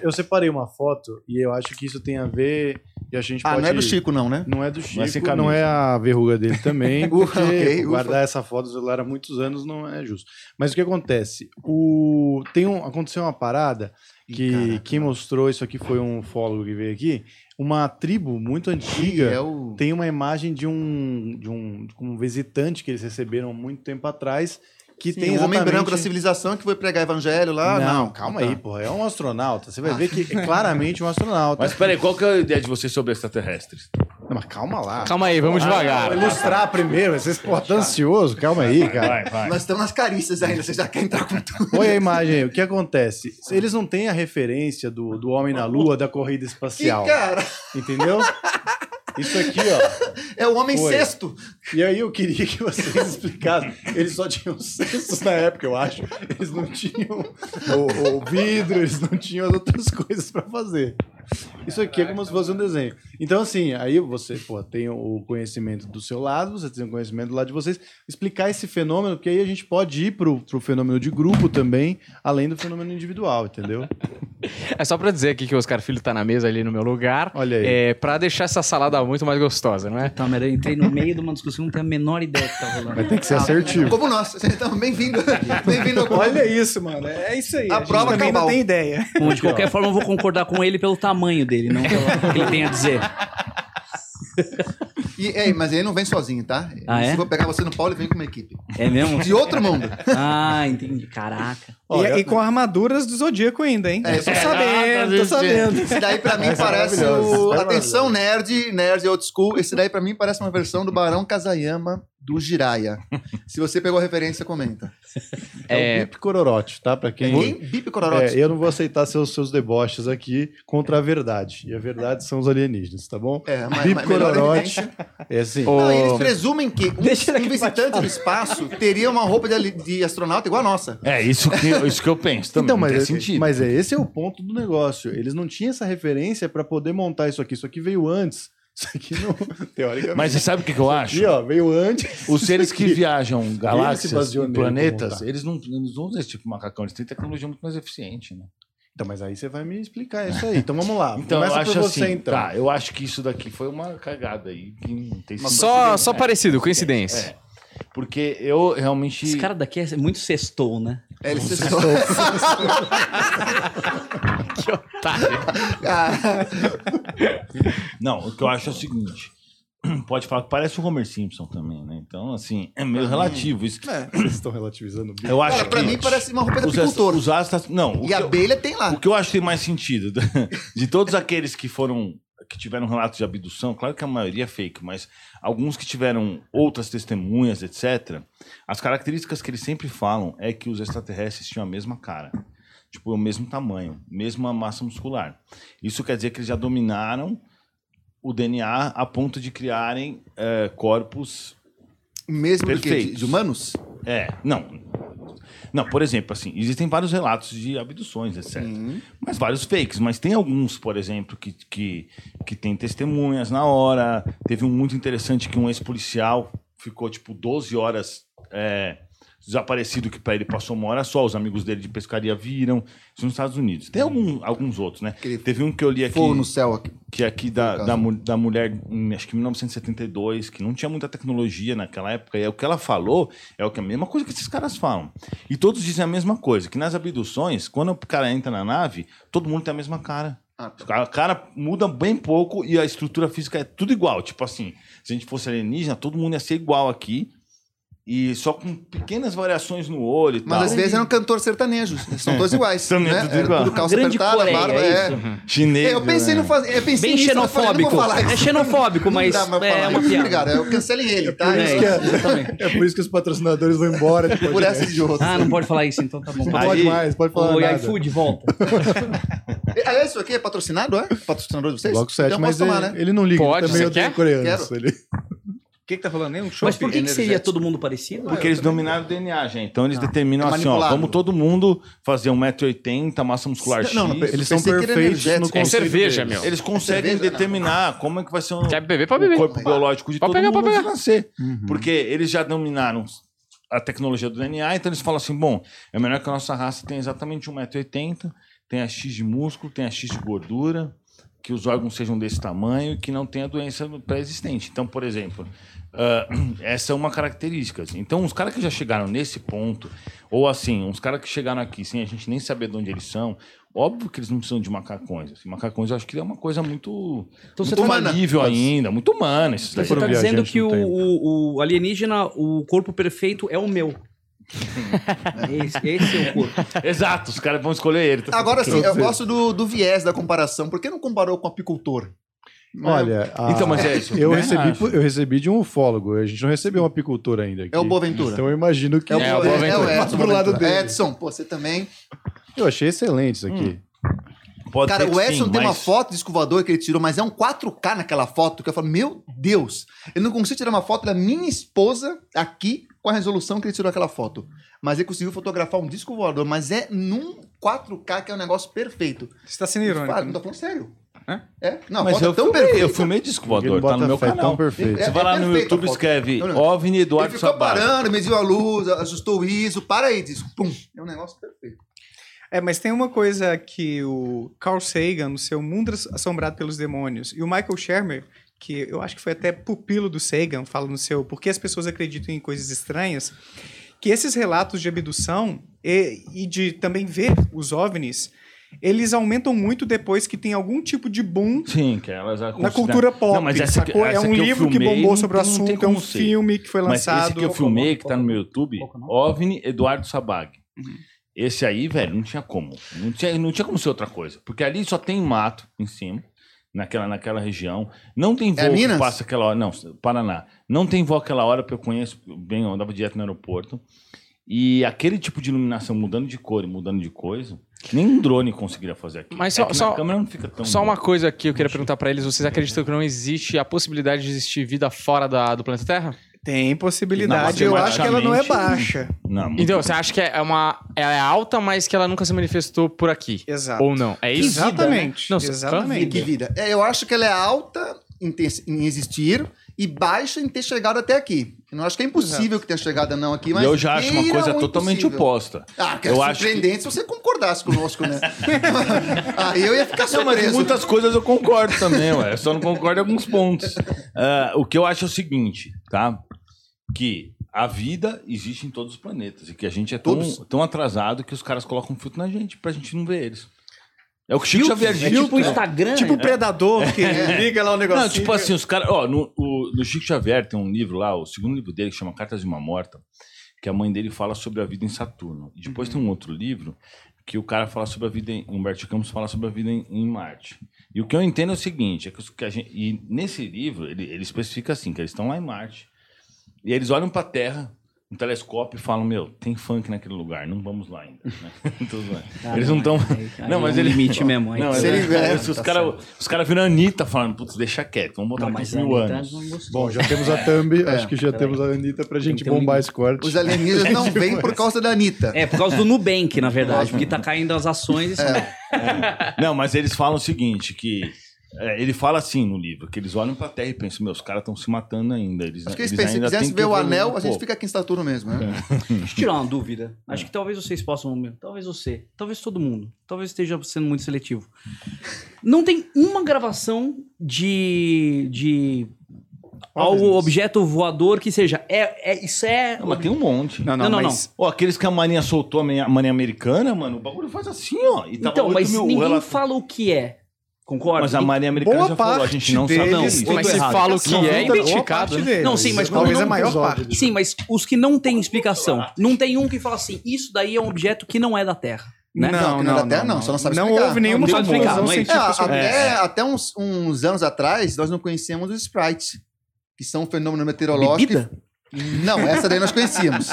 eu separei uma foto e eu acho que isso tem a ver. E a gente Ah, pode... não é do Chico, não, né? Não é do Não é sem Chico, não é a verruga dele também, porque ok, ufa. guardar essa foto do celular há muitos anos não é justo. Mas o que acontece? O... Tem um... Aconteceu uma parada que caraca. quem mostrou isso aqui foi um fólogo que veio aqui. Uma tribo muito antiga é o... tem uma imagem de um, de um, de um visitante que eles receberam muito tempo atrás, que Sim, tem um homem branco da civilização que foi pregar evangelho lá. não, Não, calma Tá. aí, porra. É um astronauta. Você vai ver que é claramente um astronauta. Mas peraí, qual que é a ideia de vocês sobre extraterrestres? Não, mas calma lá. Calma aí, vamos devagar. Vou ilustrar primeiro. Vocês, pô, tá ansioso. Calma aí, cara. vai. Nós estamos nas carícias ainda, você já quer entrar com tudo. Olha a imagem aí. O que acontece? Eles não têm a referência do, do homem na lua da corrida Que espacial. cara, Entendeu? Isso aqui, ó. é o homem Foi. sexto. E aí eu queria que vocês explicassem. Eles só tinham cestos na época, eu acho. Eles não tinham o, o vidro, eles não tinham as outras coisas pra fazer. Isso aqui é como se fosse um desenho. Então, assim, aí você pô, tem o conhecimento do seu lado, você tem o conhecimento do lado de vocês. Explicar esse fenômeno, porque aí a gente pode ir pro, pro fenômeno de grupo também, além do fenômeno individual, entendeu? É só pra dizer aqui que o Oscar Filho tá na mesa ali no meu lugar. Olha aí. É, pra deixar essa salada muito mais gostosa, não é? Tá, mas eu entrei no meio de uma discussão, não tenho a menor ideia do que tá rolando. Mas tem que ser assertivo. Como nós. Então, bem-vindo. Bem-vindo ao. Olha isso, mano. É isso aí. A A, gente prova também cabal. não tem ideia. Bom, de qualquer forma, eu vou concordar com ele pelo tamanho dele, não pelo que ele tem a dizer. E, ei, mas ele não vem sozinho, tá? Ah, é? Se eu vou pegar você no Paulo, ele vem com uma equipe. É mesmo? De outro mundo. Ah, entendi. Caraca. E, e com armaduras do Zodíaco ainda, hein? É, tô é, sabendo, tô sabendo. Esse daí pra mim é parece o... é Atenção, nerd, nerd old school. Esse daí pra mim parece uma versão do Barão Kazayama do Jiraya. Se você pegou a referência, comenta. É, o Bip Cororote, tá? Pra quem. Quem? Bip Cororote. É, eu não vou aceitar seus, seus deboches aqui contra a verdade. E a verdade são os alienígenas, tá bom? É, mas, Bip mas Cororote é assim. Não, eles presumem que um, um visitante do espaço teria uma roupa de, de astronauta igual a nossa. É, isso que, isso que eu penso também. Então, não mas, tem é- sentido. mas é, esse é o ponto do negócio. Eles não tinham essa referência pra poder montar isso aqui. Isso aqui veio antes. Isso aqui não. Teoricamente. Mas você sabe o que, que eu acho? Aqui, ó, veio antes. Os seres que viajam galáxias e pra planetas, eles não, eles não usam esse tipo de macacão, eles têm tecnologia muito mais eficiente, né? Então, mas aí você vai me explicar isso aí. Então vamos lá. Então, eu Começa acho por você, assim, então. tá, eu acho que isso daqui foi uma cagada aí, que não tem Só, só É, parecido, coincidência. É. Porque eu realmente... Esse cara daqui é muito sextou, né? É, eles Que otário. Ah, Não, o que eu acho é o seguinte... Pode falar que parece o Homer Simpson também, né? Então, assim, é meio relativo isso. Vocês estão relativizando o Bip. Eu acho Cara, pra que mim parece uma roupa de apicultor. os astros... Não, E a eu- abelha tem lá. O que eu acho que tem mais sentido, de todos aqueles que foram, que tiveram relatos de abdução, claro que a maioria é fake, mas alguns que tiveram outras testemunhas, etc., as características que eles sempre falam é que os extraterrestres tinham a mesma cara. Tipo, o mesmo tamanho, mesma massa muscular. Isso quer dizer que eles já dominaram o DNA a ponto de criarem eh, corpos Mesmo do que? De, Perfeitos. de humanos? é, não. Não, por exemplo, assim, existem vários relatos de abduções, etc. Hum. Mas vários fakes. Mas tem alguns, por exemplo, que, que, que tem testemunhas na hora. Teve um muito interessante que um ex-policial ficou, tipo, 12 horas é, desaparecido, que para ele passou uma hora só. Os amigos dele de pescaria viram. Isso nos Estados Unidos. Tem algum, alguns outros, né? Aquele Teve um que eu li aqui Fogo no céu aqui. que é aqui da, da, da mulher, em, acho que em 1972, que não tinha muita tecnologia naquela época, e é o que ela falou é o que a mesma coisa que esses caras falam. E todos dizem a mesma coisa, que nas abduções, quando o cara entra na nave, todo mundo tem a mesma cara. Ah, tá. O cara muda bem pouco e a estrutura física é tudo igual. Tipo assim, se a gente fosse alienígena, todo mundo ia ser igual aqui. E só com pequenas variações no olho e Mas tal. às vezes eram cantores sertanejos. São todos iguais. São né? tudo Era igual. tudo calça Grande apertada, Coreia, barba, é é. isso. Chinês. Eu pensei né? no fazer. Eu pensei Bem nisso, eu falei, não vou xenofóbico. falar isso. É xenofóbico, Não mas dá pra é falar uma piada. Obrigado, eu cancelem ele, tá? que é- exatamente. É por isso que os patrocinadores vão embora. de Por essa de outro. Ah, não pode falar isso, então tá bom. Não pode mais, pode falar nada. iFood, volta. Aliás, isso aqui é patrocinado, é? Patrocinador de vocês? Bloco 7, então mas tomar, ele, né? ele não liga. Pode, também você quer? coreanos. Quero. Ele... O que, que tá falando aí? Um show? Mas por que, que seria todo mundo parecido? Porque eles dominaram o DNA, gente. Então eles determinam é assim, ó, vamos todo mundo fazer 1,80m, massa muscular X. Não, não, Eles são perfeitos no. É cerveja, deles. meu. Eles conseguem Cerveja, não. determinar como é que vai ser Quer beber? Pode o beber. corpo biológico de Pode todo pegar, mundo de nascer. Uhum. Porque eles já dominaram a tecnologia do DNA, então eles falam assim, bom, é melhor que a nossa raça tenha exatamente 1,80m, tenha X de músculo, tenha X de gordura, que os órgãos sejam desse tamanho e que não tenha doença pré-existente. Então, por exemplo, ah, essa é uma característica. assim. Então, os caras que já chegaram nesse ponto, ou assim, uns caras que chegaram aqui sem a gente nem saber de onde eles são, Óbvio que eles não precisam de macacões. Assim, macacões eu acho que é uma coisa muito, Então você muito tá- falível ainda, muito humana. Esses Então você foram tá dizendo que o, o- o alienígena, o corpo perfeito é o meu. esse, esse é o corpo. Exato, os caras vão escolher ele. Agora sim, eu gosto do, do viés da comparação. Por que não comparou com apicultor? Olha, a- Então, mas é isso. eu também recebi, acho. eu recebi de um ufólogo. A gente não recebeu um apicultor ainda. Aqui. É o Boaventura. Então eu imagino que É o, É, é, Boaventura. é o Edson. pro lado dele. Edson, pô, você também. Eu achei excelente isso aqui. Pode Cara, o Edson sim, tem uma mas- foto de escovador que ele tirou, mas é um 4K naquela foto que eu falo, meu Deus, eu não consigo tirar uma foto da minha esposa aqui com a resolução que ele tirou aquela foto. Mas ele conseguiu fotografar um disco voador, mas é num 4K que é um negócio perfeito. Você está sendo irônico. Não né? tô falando sério. É? É? Não, Mas eu é tão filmei, perfeita. eu filmei disco Ele voador, tá no meu canal. tão perfeito. É- Você vai lá no YouTube e escreve. OVNI Ele Eduardo ficou Sabag. parando, mediu a luz, ajustou o ISO, para aí, disco, pum. É um negócio perfeito. É, mas tem uma coisa que o Carl Sagan, no seu Mundo Assombrado pelos Demônios, e o Michael Shermer, que eu acho que foi até pupilo do Sagan, fala no seu Por que as pessoas acreditam em coisas estranhas, que esses relatos de abdução e, e de também ver os OVNIs, eles aumentam muito depois que tem algum tipo de boom Sim, que elas na consideram- cultura pop, Não, mas essa, sacou? essa é um que livro que filmei, bombou não sobre o assunto, é um ser. filme que foi Mas esse lançado. que eu filmei, que tá no meu YouTube, que é? OVNI Eduardo Sabag. Esse aí, velho, não tinha como. Não tinha, não tinha como ser outra coisa. Porque ali só tem mato em cima, naquela, naquela região. Não tem voo que Minas? passa aquela hora. Não, Paraná. Não tem voo aquela hora, porque eu conheço bem, eu andava direto no aeroporto. E aquele tipo de iluminação mudando de cor e mudando de coisa, nem um drone conseguiria fazer aqui. Mas É só- que só- câmera não fica tão Só uma coisa que eu queria perguntar pra eles: vocês acreditam que não existe a possibilidade de existir vida fora da, do planeta Terra? Tem possibilidade, Não, eu acho que ela não é baixa. Não, Então, você acha que é uma. Ela é alta, mas que ela nunca se manifestou por aqui? Exato. Ou não? É isso? Exatamente. Não, exatamente. Que vida. É, eu acho que ela é alta em, ter- em existir e baixa em ter chegado até aqui. Eu não acho que é impossível que tenha chegado não aqui, mas eu já acho uma coisa ou totalmente impossível. oposta. Ah, que é Eu acho surpreendente se você concordasse conosco, né? Aí eu ia ficar Não, mas surpreso. muitas coisas eu concordo também, ué. Eu só não concordo em alguns pontos. Ah, o que eu acho é o seguinte, tá? Que a vida existe em todos os planetas. E que a gente é tão, Todos. tão atrasado que os caras colocam um filtro na gente pra gente não ver eles. É o que Chico? Xavier É tipo o Instagram. Tipo o Predador, que liga lá o negócio. Não, tipo assim, os caras. Ó, no, o- no Chico Xavier tem um livro lá, o segundo livro dele, que chama Cartas de uma Morta, que a mãe dele fala sobre a vida em Saturno. E depois tem um outro livro que o cara fala sobre a vida em. Humberto Campos fala sobre a vida em, em Marte. E o que eu entendo é o seguinte: é que, a gente. E nesse livro, ele, ele especifica assim, que eles estão lá em Marte. E eles olham pra Terra. Um telescópio e falam, meu, tem funk naquele lugar, não vamos lá ainda. né? Tô zoando. Ah, eles não estão. Não, é mas um ele. limite mesmo, aí Não, Se ele- é, os tá caras os cara viram a Anitta falando, putz, deixa quieto, vamos botar Não, aqui mil anos. Bom, já temos a thumb. É, acho que já temos a Anitta pra gente um bombar limite. esse corte. Os alienígenas não vêm por causa da Anitta. É, por causa do Nubank, na verdade, porque tá caindo as ações e É. Não, mas eles falam o seguinte, que é, ele fala assim no livro, que eles olham pra Terra e pensam, meus caras estão se matando ainda. Eles, Acho que eles eles pensam, se quisesse ver o anel, um a gente fica aqui em Saturno mesmo, né? Deixa eu tirar uma dúvida. Acho que talvez vocês possam. Talvez você. Talvez todo mundo. Talvez esteja sendo muito seletivo. Não tem uma gravação de. de. algo, Óbvio. objeto voador que seja. É, é, isso é. Não, mas tem um monte. Não, não, Não, não, mas... Ó, aqueles que a maninha soltou, a maninha, americana, mano, o bagulho faz assim, ó. E tava Então, 8 mas ninguém relato- fala o que é. Concorda? Mas a marinha americana Boa já falou, a parte gente não sabe tem Mas se errado. fala o que Não, é identificado, né? Não, sim, mas talvez quando a não- maior parte. Sim, mas os que não têm explicação. Não tem um que fala assim, isso daí é um objeto que não é da Terra. Né? Não, que não é da Terra, não, só não sabe Não explicar. houve nenhuma Não explicar, não é isso. É, científica sobre isso. até, até uns, uns anos atrás, nós não conhecíamos os sprites, que são um fenômeno meteorológico. Bebida? Não, essa daí nós conhecíamos.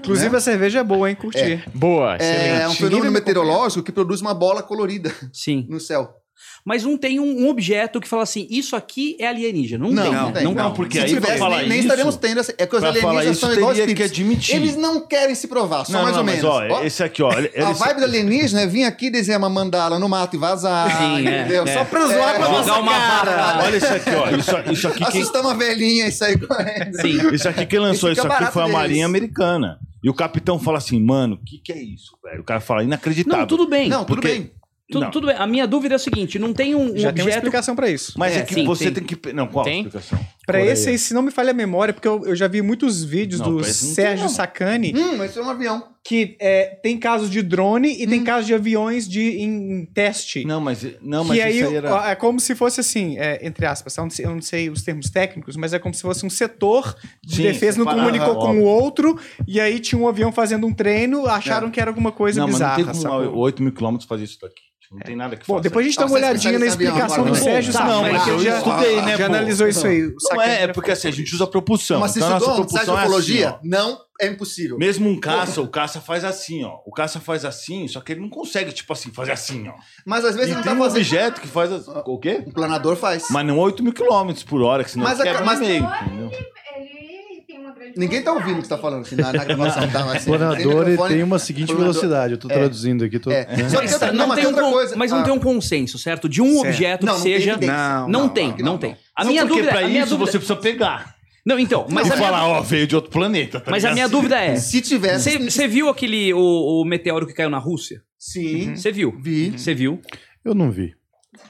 Inclusive, a cerveja é boa, hein? Curtir. Boa, É excelente. um fenômeno meteorológico que produz uma bola colorida Sim. no céu. Mas não tem um, um objeto que fala assim, isso aqui é alienígena. Não, Não, tem. não tem. Não, Não, porque Se aí tivesse, falar nem, nem isso- estaríamos tendo essa. É que os alienígenas são igual teria que espíritos. admitir. Eles não querem se provar, só Não, mais não, ou mas, menos. ó, Ó, esse aqui, ó. ele- A vibe do alienígena é vir aqui desenhar uma mandala no mato e vazar. Sim, é, entendeu? é. Só pra zoar com a Jogar nossa uma cara. Olha isso aqui, ó. Isso, isso aqui quem, Assustar uma velhinha e sair correndo. Sim. isso aqui quem lançou isso que é aqui foi a. Marinha Americana. E o capitão fala assim, mano, o que, que é isso, velho? O cara fala, inacreditável. Não, tudo bem. Não, tudo Porque- bem. Tudo, Não. tudo bem. A minha dúvida é o seguinte: não tem um, um Já tem uma objeto. explicação pra isso. Mas é, É, que sim, você tem. tem, que. Não, qual Tem? a explicação? Pra esse aí, se não me falha a memória, porque eu, eu já vi muitos vídeos Não, do Sérgio. Sacani Hum, mas isso é um avião. que é, tem casos de drone e Hum. tem casos de aviões de, em, em teste. Não, mas, não, mas que aí isso aí era. é como se fosse assim, é, entre aspas, eu não, sei, eu não sei os termos técnicos, mas é como se fosse um setor de Sim, defesa não comunicou com óbvio. o outro, e aí tinha um avião fazendo um treino, acharam É. que era alguma coisa não, bizarra. mas não tem como sacou? 8 mil quilômetros fazer isso daqui. Não tem nada que Bom, faça. depois a gente dá Ah, uma olhadinha na explicação do né? Sérgio Tá, não, mas que eu já, estudei, né, já analisou isso aí. O Não é, é porque assim, a gente usa propulsão. Mas se então estudou um de propulsão é assim, não é impossível. Mesmo um caça, o caça faz assim, ó. O caça faz assim, só que ele não consegue, tipo assim, fazer assim, ó. Mas às vezes E não tem tá um fazendo. objeto que faz assim. O quê? O planador faz. Mas não 8 mil quilômetros por hora, que senão Mas a- quebra mas- meio, entendeu? Ele tem uma grande Ninguém tá ouvindo o que você tá falando assim, na, na gravação. Tá, mas, O assim, microfone- tem uma seguinte velocidade. Eu tô É. traduzindo aqui. Tô, É. né? Só que Mas não, não, mas tem tem um outra con- coisa. mas não Ah. tem um consenso, certo? De um Certo. objeto Não, que não tem seja. evidência. Não, Não, não, tem, não, não, não, tem. não. A minha porque dúvida, pra a minha isso dúvida... você precisa pegar. Não, então, mas e a minha, falar, ó, veio de outro planeta. tá mas a minha dúvida é, Se tivesse. você viu aquele o, o meteoro que caiu na Rússia? Sim. Você viu? Vi. Você viu? Eu não vi.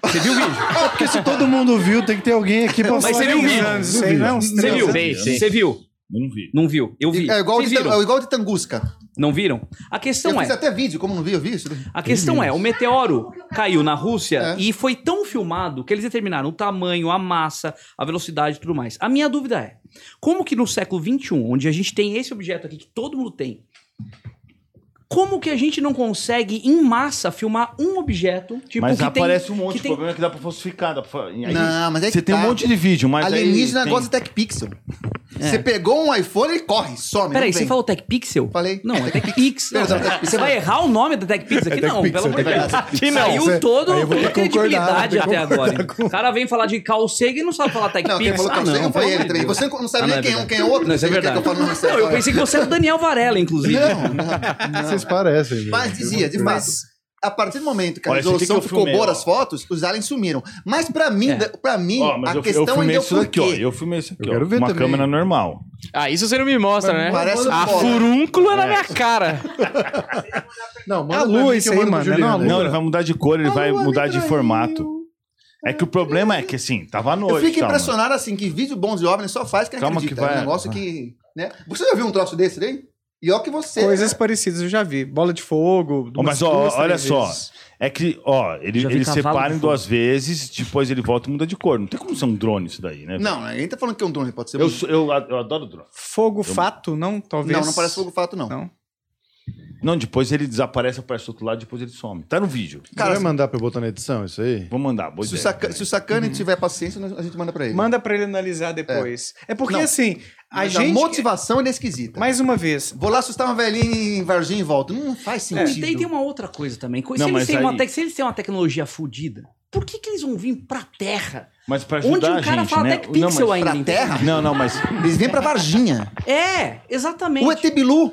Você viu o vídeo? Porque se todo mundo viu, tem que ter alguém aqui pra Mas falar. você viu o vídeo? um Você viu? Sei, sei. Você viu? Não vi. Não viu? Eu vi. É igual, Vocês de, viram? é igual de Tangusca. Não viram? A questão eu é, fiz até vídeo, como não vi, eu vi isso. a questão é, o meteoro caiu na Rússia É. e foi tão filmado que eles determinaram o tamanho, a massa, a velocidade e tudo mais. A minha dúvida é, como que no século XXI, onde a gente tem esse objeto aqui que todo mundo tem, como que a gente não consegue, em massa, filmar um objeto, tipo, mas que aparece tem, um monte. que O tem... problema é que dá pra falsificar. Dá pra... aí Não, mas é que Você tem um tá. monte de vídeo, mas Alienígena tem- gosta de Tech Pixel. É. Você pegou um iPhone e corre, some. Peraí, você falou TechPixel? Falei. Não, é Perdão, TechPix. Você vai errar o nome da TechPix aqui? É não, pelo amor de é Deus. Saiu todo concordar, credibilidade até agora. com- O cara vem falar de Carl Sagan e não sabe falar TechPix. Não, quem falou que ah, foi ele também. Você não sabe Ah, nem não, é quem é um, quem é outro. Não, isso é que verdade. Não, eu pensei que você era o Daniel Varela, inclusive. Não, não. Vocês parecem. Mas dizia, de fato. Mas- A partir do momento que a Olha, esse aqui resolução que eu ficou filmei, boa ó. das fotos, os aliens sumiram. Mas pra mim, É. pra mim Ó, mas a eu, questão eu filmei ainda é o isso daqui, ó. porquê. Eu filmei isso aqui, Eu ó. quero ver Uma também. câmera normal. Ah, isso você não me mostra, né? Parece A um polo. furúnculo é na minha cara. Não, manda É a pra mim lua que isso eu aí, mando pro mano, é Juliano. na Não, lua. ele vai mudar de cor, ele vai mudar de formato. É que o problema é que, assim, tava à noite. Eu fico calma. impressionado assim que vídeo bom de OVNI só faz quem Calma acredita. que vai- É um negócio que, né? Você já viu um troço desse daí? E ó que você Coisas parecidas eu já vi. Bola de fogo. Ó, mas, ó, duas, olha só. vezes. É que, ó, ele, ele separa em duas vezes, depois ele volta e muda de cor. Não tem como ser um drone isso daí, né? Não, ninguém tá falando que é um drone, pode ser. Eu, um- eu, eu adoro drone. Fogo fato, não? Talvez. Não, não parece fogo fato, não. Não. Não, depois ele desaparece, aparece do outro lado, depois ele some. Tá no vídeo. Você Cara, vai mandar pra eu botar na edição isso aí? Vou mandar. Boa Se o, ideia. saca, se o Sacani tiver paciência, a gente manda pra ele. Manda pra ele analisar depois. É, porque Não. assim, a Mas gente. motivação ele é esquisita. Mais uma vez. Vou lá assustar uma velhinha em Varginha e volto. Não faz E sentido. tem, tem uma outra coisa também. Se, Não, eles têm uma aí- tec- se eles têm uma tecnologia fodida, por que, que eles vão vir pra Terra? Mas pra Onde ajudar o cara a gente, fala né? TechPixel não, mas... ainda. Pra terra? Não, não, mas... Eles vêm pra Varginha. É, exatamente. O ET Bilu.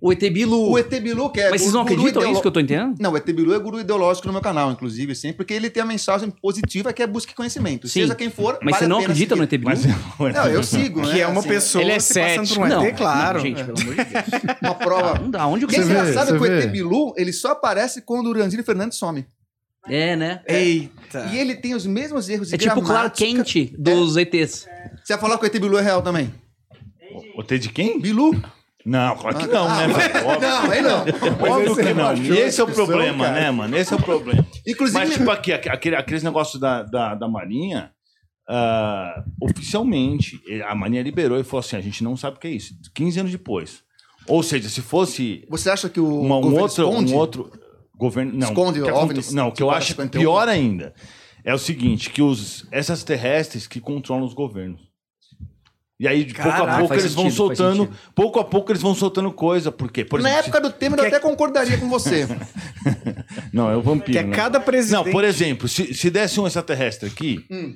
O ET Bilu. O ET Bilu, que é. Mas vocês o não acreditam ideolo- nisso que eu tô entendendo? Não, o ET Bilu é guru ideológico no meu canal, inclusive, sempre, porque ele tem a mensagem positiva que é busque conhecimento. Sim. Seja quem for. Mas vale você não acredita no seguir. ET Bilu? mas... Não, eu sigo, né? Que é uma assim, pessoa ele é se passando por um não, ET, claro. não, gente, pelo amor de Deus. Uma prova. Ah, não dá. Onde E que é engraçado você que o vê. ET Bilu, ele só aparece quando o Urandini Fernandes some. É, né? Eita. E ele tem os mesmos erros de É tipo o gramática. Kent dos ETs. Você vai falar que o ET Bilu é real também? O T de quem? Bilu? Não, claro que não, né, velho? Óbvio, Não, aí não. óbvio que não. E esse é o problema, cara. né, mano? Esse é o problema. Inclusive, Mas, tipo, aqui, aquele, aqueles negócios da, da, da Marinha, ah, oficialmente, a Marinha liberou e falou assim: a gente não sabe o que é isso. 15 anos depois. Ou seja, se fosse você acha que o uma, um, outro, esconde? um outro governo. Não, Esconde o que OVNIs Não, o que eu acho 51? pior ainda é o seguinte: que os, essas terrestres que controlam os governos. E aí, de pouco a pouco, eles vão sentido, faz soltando. Pouco a pouco eles vão soltando coisa. Por quê? Por Na exemplo, época do Temer, eu é- até concordaria com você. Não, é o vampiro. Que é né? cada presidente. Não, por exemplo, se, se desse um extraterrestre aqui, Hum.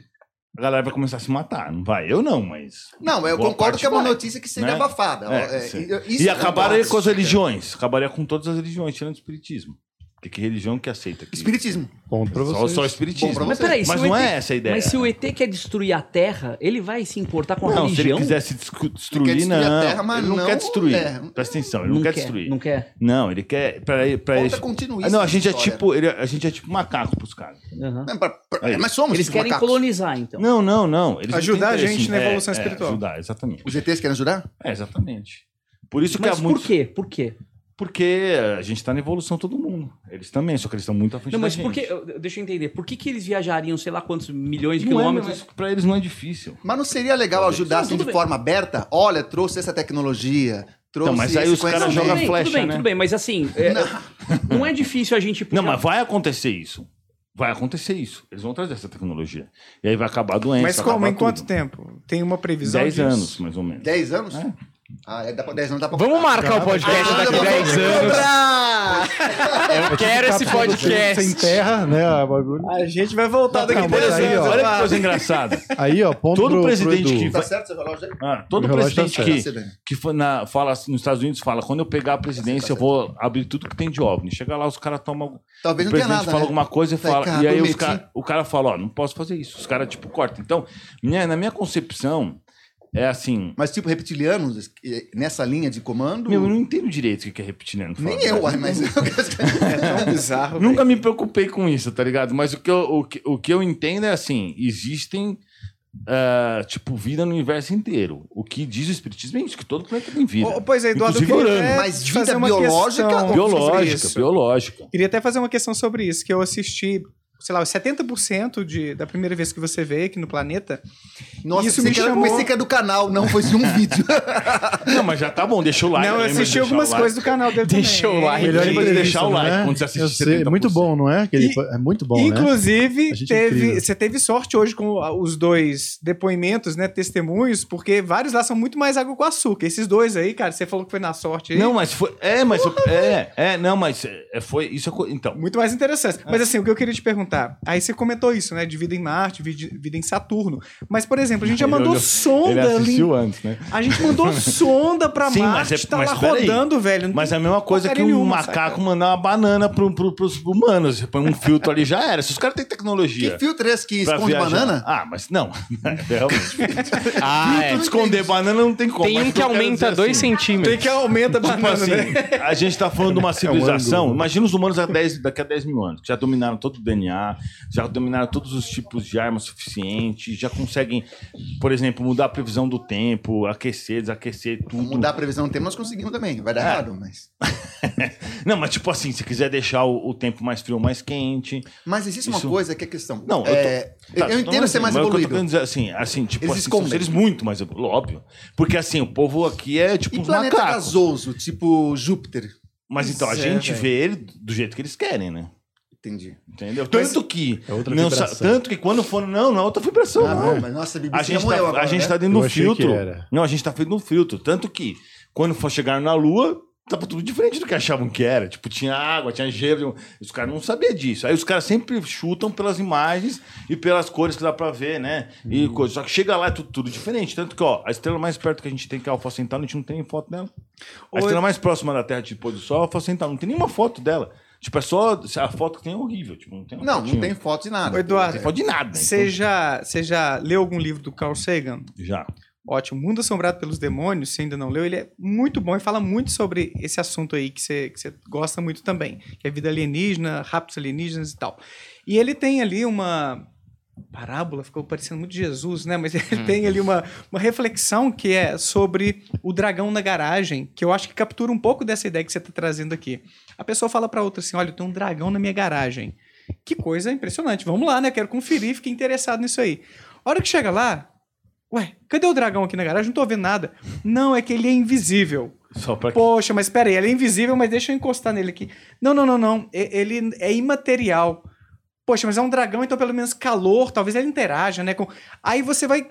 a galera vai começar a se matar. Não vai? Eu não, mas. Não, eu concordo que é uma vai, notícia que seja né? abafada. É, É, e acabaria com as religiões. Acabaria com todas as religiões, tirando o espiritismo. Que, que religião que aceita? Que... Espiritismo. Ponto pra Só, vocês. só espiritismo. Bom pra Mas peraí, se Mas não ET é essa a ideia. Mas se o ET quer destruir a Terra, ele vai se importar com a Não, se ele religião? quisesse descu- destruir, Ele quer destruir a não. Terra, mas ele não, não quer destruir. é. Presta atenção, ele não, quer, destruir. Não quer. Não, ele quer. Pra, ele- pra Falta ele- continuista Ah, não, a gente é tipo. ele- a gente é tipo macaco pros caras. Não, pra- Aí. mas somos Eles querem macacos. colonizar, então. Não, não, não. Eles não Ajudar a gente na é, evolução é, espiritual. ajudar, exatamente. Os ETs querem ajudar? É, exatamente. Por isso que Mas há por quê? Por quê? Porque a gente tá na evolução todo mundo. Eles também, só que eles estão muito à frente Não, da mas gente. por que. Deixa eu entender. Por que, que eles viajariam, sei lá quantos milhões de Não é, quilômetros? mas pra eles não é difícil. Mas não seria legal ajudar Não, assim de bem. forma aberta? Olha, trouxe essa tecnologia, trouxe Então, mas aí os caras jogam flecha, tudo bem, né? tudo bem, mas assim, é, não. é difícil a gente puxar... Não, mas vai acontecer isso. Vai acontecer isso. Eles vão trazer essa tecnologia. E aí vai acabar a doença. Mas como? Em quanto tudo. tempo? Tem uma previsão 10 disso? anos, mais ou menos. 10 anos? É. Ah, é, dá pra 10 anos dá pra Vamos marcar o podcast Ah, daqui a vamos 10 anos. Eu quero esse podcast. Sem terra, né? a bagulho. A gente vai voltar daqui a Não, mas 10 aí, anos. Olha que coisa engraçada. Aí, ó, ponto Todo pro, pro presidente Edu. que Tá certo seu relógio aí? Ah, todo tá presidente certo. que, que foi na, fala assim, nos Estados Unidos fala: quando eu pegar a presidência, eu vou abrir tudo que tem de OVNI. Chega lá, os caras tomam. Talvez o não tenha presidente nada, fala né? alguma coisa e fala. cá, e aí os cara, o cara fala: Ó, não posso fazer isso. Os caras, tipo, cortam. Então, minha- na minha concepção, é assim. Mas tipo, reptilianos, eh, nessa linha de comando... Meu, eu não entendo direito o que é reptiliano. Nem eu, uai, mas... É tão bizarro. Nunca me preocupei com isso, tá ligado? Mas o que eu, o que, o que eu entendo é assim: existem. ah, tipo, vida no universo inteiro. O que diz o Espiritismo é isso, que todo planeta tem vida. Ô, pois é, Eduardo, eu queria até Mas vida fazer uma biológica biológica, biológica. Queria até fazer uma questão sobre isso, que eu assisti, sei lá, os 70% de, da primeira vez que você veio aqui no planeta. Nossa, Isso isso me chamou- pensei que era do canal, não foi um vídeo. Não, mas já tá bom, deixa o like. não, eu de assisti algumas o like. coisas do canal dele Deixa também. o like. Melhor de deixar o entrevista, like né? quando você assiste sei, 70%. Muito bom, não é? Aquele, E- é muito bom, né? Inclusive, gente teve, você teve sorte hoje com os dois depoimentos, né, testemunhos, porque vários lá são muito mais água com açúcar. Esses dois aí, cara, você falou que foi na sorte aí. Não, mas foi. É, mas. eu- É, é, não, mas. É, foi. Isso é. Então. Muito mais interessante. Mas assim, o que eu queria te perguntar, aí você comentou isso, né, de vida em Marte, vida em Saturno. Mas, por exemplo, a gente já Ele mandou olhou- sonda Ele ali. assistiu antes, né? A gente mandou sonda pra Sim, mas Marte, é- tá mas lá rodando, velho. não Mas é a mesma coisa que um nenhuma, macaco saca? mandar uma banana pro, pro, pros humanos. Você põe um filtro ali já era. Se os caras têm tecnologia. que filtro é esse que esconde viajar- banana? Ah, mas não. Realmente. Ah, é. Esconder banana não tem como. Tem mas um que aumenta dizer 2 assim, centímetros. Tem que aumenta a Tipo banana, assim, né? a gente tá falando de uma civilização. ângulo. imagina os humanos há 10 daqui a 10 mil anos, que já dominaram todo o DNA, já dominaram todos os tipos de armas suficientes, já conseguem, por exemplo, mudar a previsão do tempo, aquecer, desaquecer, tudo. Mudar a previsão do tempo nós conseguimos também. Vai dar É. errado, mas... Não, mas tipo assim, se quiser deixar o, o tempo mais frio ou mais quente. Mas existe Isso- uma coisa que é questão. Não, eu tô- é, Tá, eu entendo ser assim, mais eu evoluído. querendo dizer, assim, assim, tipo Eles assim, são escondem. seres muito mais evoluídos, óbvio. Porque assim, o povo aqui é tipo E uns planeta macacos. gasoso, tipo Júpiter? Mas então, a é, gente vê ele do jeito que eles querem, né? Entendi. Entendeu? Tanto que. É outra não tanto que quando for. Não, não é outra vibração, Ah, não. mas nossa, A você gente, chamou tá, eu a agora, gente né? tá dentro do filtro. Não, a gente tá feito no filtro. Tanto que, quando for chegar na Lua, tava tudo diferente do que achavam que era. Tipo, tinha água, tinha gelo. Os caras não sabiam disso. Aí os caras sempre chutam pelas imagens e pelas cores que dá pra ver, né? E Uhum. coisa. Só que chega lá é tudo, tudo diferente. Tanto que, ó, a estrela mais perto que a gente tem, que é a Alfa Centauro, a gente não tem foto dela. A Oi. estrela mais próxima da Terra de pôr do Sol é a Alfa Centauro. Não tem nenhuma foto dela. Tipo, é só. A foto que tem é horrível. Tipo, não tem Não, não tem foto de nada. Ô, Eduardo, Não tem foto de nada. Você já, você já leu algum livro do Carl Sagan? Então, já. Ótimo. Mundo Assombrado pelos Demônios, se ainda não leu, ele é muito bom e fala muito sobre esse assunto aí que você, que você gosta muito também, que é vida alienígena, raptos alienígenas e tal. E ele tem ali uma parábola, ficou parecendo muito Jesus, né? Mas ele tem ali uma, uma reflexão que é sobre o dragão na garagem, que eu acho que captura um pouco dessa ideia que você está trazendo aqui. A pessoa fala para outra assim: olha, tem um dragão na minha garagem. Que coisa impressionante. Vamos lá, né? Quero conferir, fiquei interessado nisso aí. A hora que chega lá, Ué, cadê o dragão aqui na garagem? Não tô vendo nada. Não, é que ele é invisível. Só pra Poxa, mas pera aí, ele é invisível, mas deixa eu encostar nele aqui. Não, não, não, não. Ele é imaterial. Poxa, mas é um dragão, então pelo menos calor, talvez ele interaja, né? Com... Aí você vai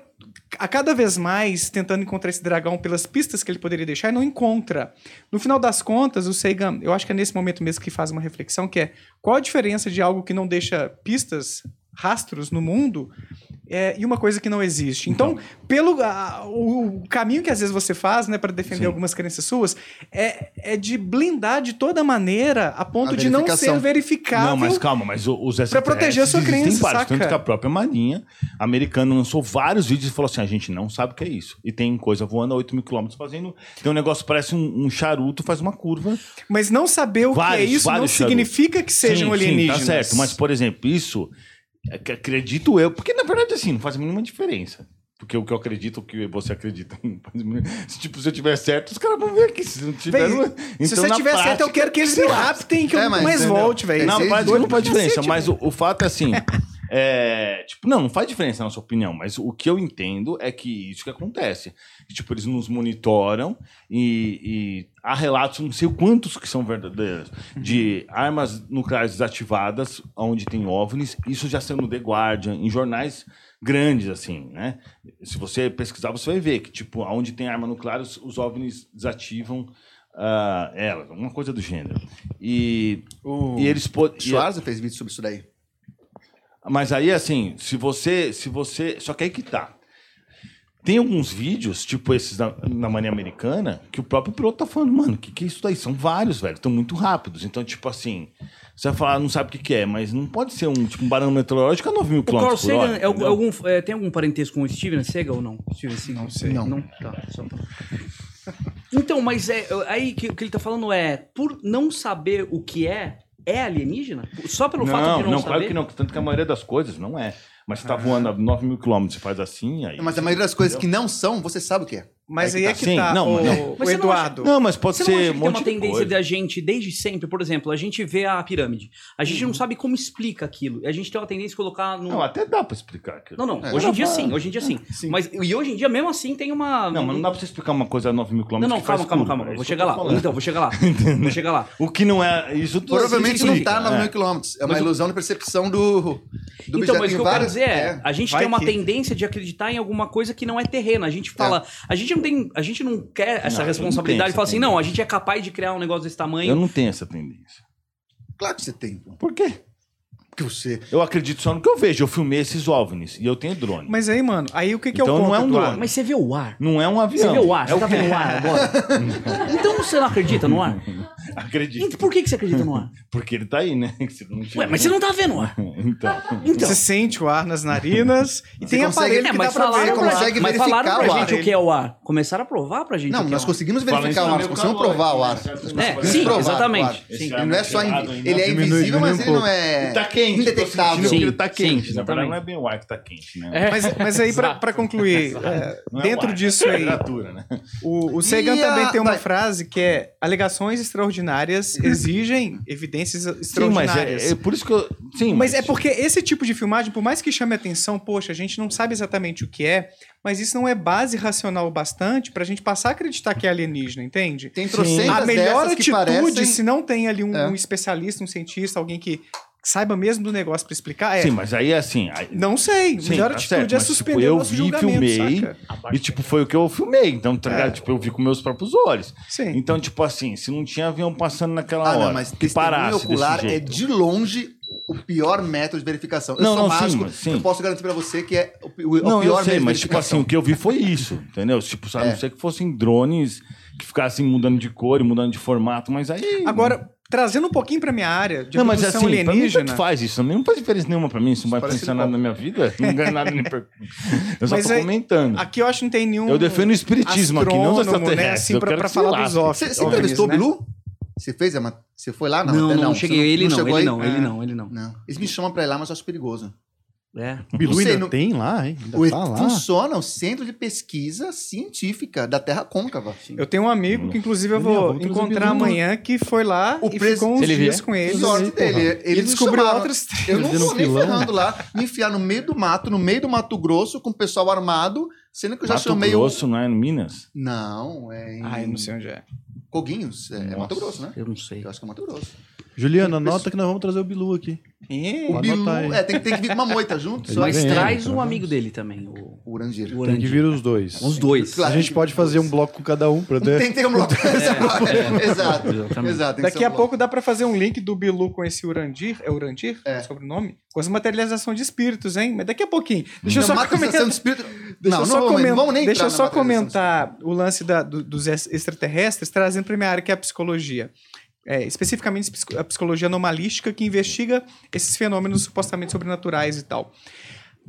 a cada vez mais tentando encontrar esse dragão pelas pistas que ele poderia deixar e não encontra. No final das contas, o Sagan, eu acho que é nesse momento mesmo que faz uma reflexão que é qual a diferença de algo que não deixa pistas rastros no mundo é, e uma coisa que não existe. Então, pelo a- o, caminho que às vezes você faz, né, para defender Sim. algumas crenças suas, é, é de blindar de toda maneira a ponto A de não ser verificável. Não, mas calma, mas os Pra proteger a sua crença, vários, saca? Tanto que a própria Marinha americana lançou vários vídeos e falou assim: a gente não sabe o que é isso. E tem coisa voando a 8 mil quilômetros fazendo. Tem um negócio que parece um, um charuto, faz uma curva. Mas não saber o que é Vários, isso não vários charutos. significa que sejam sim, alienígenas. Sim, tá certo. Mas, por exemplo, isso, acredito eu, porque na verdade, assim, não faz a mínima diferença. Porque o que eu acredito, o que você acredita, faz se, tipo, se eu tiver certo, os caras vão ver aqui. Se não tiver. Véi, não- se então, você tiver certo, eu prática, quero que eles me raptem, que eu É, mas, mais entendeu? volte, velho. Não, doido não faz diferença, mas velho. o, o fato é assim. é, tipo, não, não faz diferença na sua opinião, mas o que eu entendo é que isso que acontece. Que, tipo, eles nos monitoram e, e há relatos, não sei quantos que são verdadeiros, de armas nucleares desativadas, onde tem OVNIs. Isso já no The Guardian, em jornais grandes, assim, né? Se você pesquisar, você vai ver que, tipo, onde tem arma nuclear, os, os OVNIs desativam ah, ela, uma coisa do gênero. E, e eles... po- e- Schwarzer fez vídeo sobre isso daí. mas aí, assim, se você. Se você. Só que aí que tá. Tem alguns vídeos, tipo esses na, na mania americana, que o próprio piloto tá falando, mano, o que, que é isso daí? São vários, velho. Estão muito rápidos. Então, tipo assim, você vai falar, não sabe o que, que é, mas não pode ser um, tipo, um barão meteorológico a 9 mil O Carl quilômetros por hora. Sagan é, algum- algum, é, tem algum parentesco com o Steven Seagal ou não? Steven Seagal? Não sei. Não. Não? Tá, só pra- Então, mas é, aí que o que ele tá falando é, por não saber o que é, é alienígena? Só pelo fato Não, de não, não, saber? claro que não. Tanto que a maioria das coisas não é. Mas você tá voando a 9 mil quilômetros e faz assim, aí. Mas a maioria das coisas que não são, você sabe o que é. Mas Aí aí que é tá. que tá, Sim, não, o, não. o você não Eduardo. Não, mas pode Você ser não acha um que tem uma de tendência coisa. da gente, desde sempre, por exemplo, a gente vê a pirâmide. A gente não sabe como explica aquilo. A gente tem uma tendência de colocar no. Não, até dá pra explicar aquilo. Não, não. É. Hoje em dia pra- sim, hoje em dia sim. Mas e hoje em dia, mesmo assim, tem uma. Não, mas não dá pra você explicar uma coisa a 9 mil Não, quilômetros. não, faz calma, calma, calma. é Vou isso que chegar lá. Então, vou chegar lá. Vou chegar lá. O que não é. Isso tudo Provavelmente não tá a 9 é. mil quilômetros. É uma ilusão de percepção do, do então, mas o que eu quero dizer é, a gente tem uma que- tendência de acreditar em alguma coisa que não é terrena. A gente fala, a gente não tem, a gente não quer essa Não, eu não responsabilidade tenho e fala essa assim, não, a gente é capaz de criar um negócio desse Eu tamanho. não tenho essa tendência. Claro que você tem. pô. Por quê? Porque você. Eu acredito só no que eu vejo. Eu filmei esses OVNIs e eu tenho drone. Mas aí, mano, aí o que, que Então é o não ponto, é um drone. Mas você vê o ar. Não é um avião. Você vê o ar, é você o tá quê? vendo o ar agora? então você não acredita no ar? Acredito. Então, por que, que você acredita no ar? Porque ele tá aí, né? Se não tiver- Ué, mas você não tá vendo o ar. Então. Então. Você sente o ar nas narinas e tem aparelho É, que mas dá pra falaram, ver. consegue mas falaram verificar pra o gente ar. o que é o ar. Começaram a provar pra gente Não, o que nós é ar. conseguimos verificar o ar, no nós conseguimos calor, provar o né? ar. Nós É, conseguimos sim, exatamente. ar. Ar não é só. Ele é invisível, mas ele não é. Tá quente. Indetectável. Sentindo que ele tá quente. sim, Na verdade, não é bem o ar que tá quente, né? É. Mas, mas aí, pra, concluir, é, é dentro ar, disso é aí, né? o, o Sagan E a- também tem uma vai. frase que é alegações extraordinárias exigem evidências Sim, mas extraordinárias. é, é por isso que eu. Sim, Mas é porque esse tipo de filmagem, por mais que chame atenção, poxa, a gente não sabe exatamente o que é, mas isso não é base racional o bastante pra gente passar a acreditar que é alienígena, entende? Tem trocentas A melhor atitude, parecem... se não tem ali um, É. um especialista, um cientista, alguém que saiba mesmo do negócio pra explicar, é. Sim, mas aí assim. aí- Não sei. A Sim, melhor tá atitude certo, é mas, tipo, suspender eu o nosso vi, filmei, saca? E, tipo, foi o que eu filmei. Então, tá ligado? É. Tipo, eu vi com meus próprios olhos. Sim. Então, tipo assim, se não tinha avião passando naquela Ah, hora, não, mas que parasse ocular desse é de longe o pior método de verificação. Eu Não, sou não, sim, mágico, mas sim. eu posso garantir pra você que é o, o- Não, pior eu sei, método mas tipo assim, o que eu vi foi isso, entendeu? Tipo, a É. não ser que fossem drones que ficassem mudando de cor e mudando de formato, mas aí... Agora, trazendo um pouquinho pra minha área de não, mas assim, pra mim alienígena. faz isso. Não faz diferença nenhuma pra mim. Isso não vai influenciar nada bom. na minha vida. Não ganho nada nem per... Eu só Mas tô aí- comentando. Aqui eu acho que não tem nenhum. Eu defendo o espiritismo aqui, não astrônomo, né? Assim, Eu pra, pra falar dos off. Você, você entrevistou o né? Bilu? Você fez? a Você foi lá? Não, não, Não, cheguei. você ele não, chegou ele aí? não, ele É. não, ele não. Não. Eles me chamam pra ir lá, mas eu acho perigoso. É. Bilu Não sei, ainda não- tem lá, hein? Ainda O- tá lá. Funciona o Centro de Pesquisa Científica da Terra Côncava. Eu tenho um amigo que, inclusive, eu Minha avó vou encontrar Bilu. amanhã que foi lá O e pres- ficou uns ele dias vier. com ele. Sorte dele. Ele, Ele me descobriu chamava. outras. Eu não vou nem ferrando lá, me enfiar no meio do mato, no meio do Mato Grosso, com o pessoal armado, sendo que eu já Mato chamei Grosso, não é? Em Minas? o... Não, é em Ai, não sei onde é. Coguinhos. É, é. Mato Grosso, né? Eu não sei. Eu acho que é Mato Grosso. Juliana, anota que nós vamos trazer o Bilu aqui. Ih, O Bilu, é, tem, tem que vir com uma moita junto. Mas vem, isso. traz então um amigo dele também, o, O Urandir. o Tem que vir os dois. Os dois. Claro. A gente pode fazer um bloco com cada um pra ter. Tem que ter um bloco. é. Exato. Exatamente. Exato. tem que Daqui um a bloco. pouco dá pra fazer um link do Bilu com esse Urandir. É Urandir? É. O sobrenome? Com as materialização de espíritos, hein? Mas daqui a pouquinho. Deixa eu só materialização comentar. de espírito. Deixa não, eu só, não, comentar, vamos nem deixa eu só comentar o lance da- do- dos ex- extraterrestres, trazendo para minha área, que é a psicologia. É, especificamente a psicologia anomalística, que investiga esses fenômenos supostamente sobrenaturais e tal.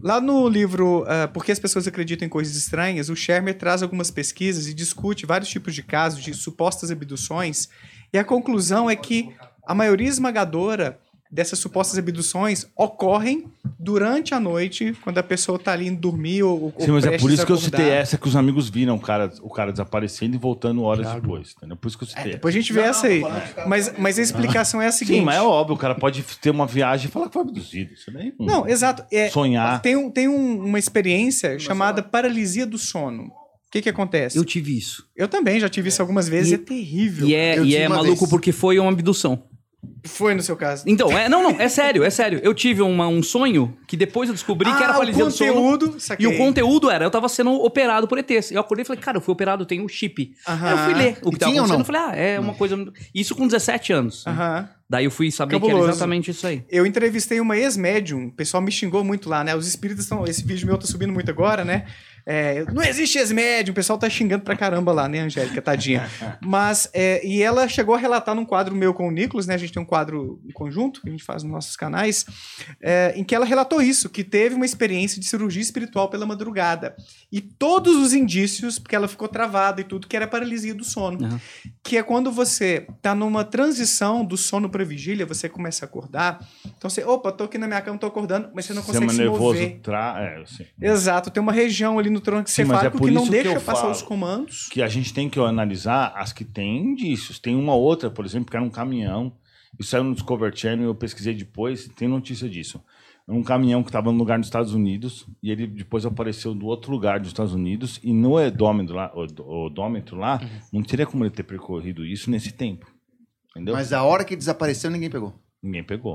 Lá no livro ah, Por que as pessoas acreditam em coisas estranhas, o Shermer traz algumas pesquisas e discute vários tipos de casos de supostas abduções, e a conclusão é que a maioria esmagadora dessas supostas abduções ocorrem durante a noite, quando a pessoa está ali indo dormir ou, ou Sim, mas é por isso que eu citei essa que os amigos viram o cara, o cara desaparecendo e voltando horas depois. Entendeu? Por isso que eu citei. Depois a gente vê essa aí. Mas, mas a explicação é a seguinte. Sim, mas é óbvio, o cara pode ter uma viagem e falar que foi abduzido. Isso daí não- Não, exato. É, Sonhar. Tem, um- tem um- uma experiência chamada paralisia do sono. O que que acontece? Eu Eu, tive isso. também já tive isso algumas vezes E- é terrível. E é, Eu e é uma maluco vez. porque foi uma abdução. Foi no seu caso. Então, é, não, não, é sério, é sério. Eu tive uma- um sonho que depois eu descobri que era Ah, paralisia do sono. conteúdo, E o conteúdo era, eu tava sendo operado por ETs. Eu acordei e falei, cara, eu fui operado, eu tenho um chip. Aham. Aí eu fui ler o E que tava tinha ou acontecendo. Eu falei, ah, é uma coisa. Isso com 17 anos. Aham. Daí eu fui saber que Cabuloso. era exatamente isso aí. Eu entrevistei uma ex-médium, o pessoal me xingou muito lá, né? Os espíritos estão. Esse vídeo meu tá subindo muito agora, né? É, não existe ex-médium, o pessoal tá xingando pra caramba lá, né, Angélica, tadinha. Mas, é, e ela chegou a relatar num quadro meu com o Nicolas, né? A gente tem um quadro em conjunto, que a gente faz nos nossos canais, é, em que ela relatou isso, que teve uma experiência de cirurgia espiritual pela madrugada. E todos os indícios, porque ela ficou travada e tudo, que era paralisia do sono. Uhum. Que é quando você tá numa transição do sono pra vigília, você começa a acordar. Então você, opa, tô aqui na minha cama, tô acordando, mas você não consegue Sistema se mover. Tra... É. Exato, tem uma região ali no tronco Sim, mas é que não que deixa eu passar os comandos. que a gente tem que analisar as que têm indícios. Tem uma outra, por exemplo, que era um caminhão. Isso saiu no Discover Channel, eu pesquisei depois, tem notícia disso. Um caminhão que estava no lugar dos Estados Unidos e ele depois apareceu do outro lugar dos Estados Unidos e no odômetro lá, od- odômetro lá Uhum. não teria como ele ter percorrido isso nesse tempo. Entendeu? Mas a hora que desapareceu, ninguém pegou. Ninguém pegou.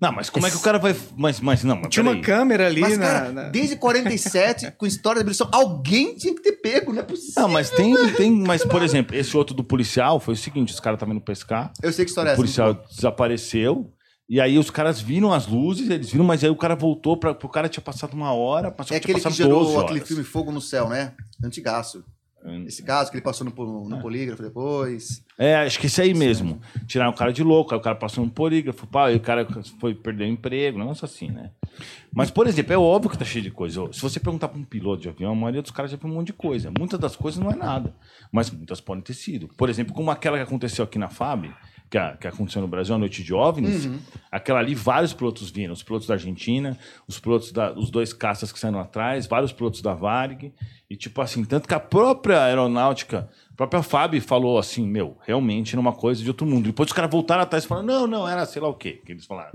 Não, mas como é que o cara vai. Mas, mas não, mas Tinha uma peraí. câmera ali Mas, na, cara, na- desde 47, com história da abolição, alguém tinha que ter pego, não é possível. Não, mas tem, tem. Mas, por exemplo, esse outro do policial foi o seguinte: os caras estavam indo pescar. Eu sei que história é O essa. policial desapareceu. E aí os caras viram as luzes, eles viram, mas aí o cara voltou para o cara tinha passado uma hora, passou É tinha aquele que passado 12 gerou aquele filme Fogo no Céu, né? Antigaço. Esse caso que ele passou no, no polígrafo depois. É, acho que esse aí mesmo. Tiraram o cara de louco, aí o cara passou no polígrafo, pá, aí o cara foi perder o emprego, negócio assim, né? Mas, por exemplo, é óbvio que tá cheio de coisa. Se você perguntar para um piloto de avião, a maioria dos caras já viu um monte de coisa. Muitas das coisas não é nada, mas muitas podem ter sido. Por exemplo, como aquela que aconteceu aqui na FAB, que, a- que aconteceu no Brasil, a noite de OVNIs, aquela ali, vários pilotos viram. Os pilotos da Argentina, os pilotos da, os dois caças que saíram atrás, vários pilotos da Varig. E, tipo assim, tanto que a própria aeronáutica, a própria FAB falou assim, meu, realmente era uma coisa de outro mundo. Depois os caras voltaram atrás e falaram, não, não, era sei lá o quê, que eles falaram.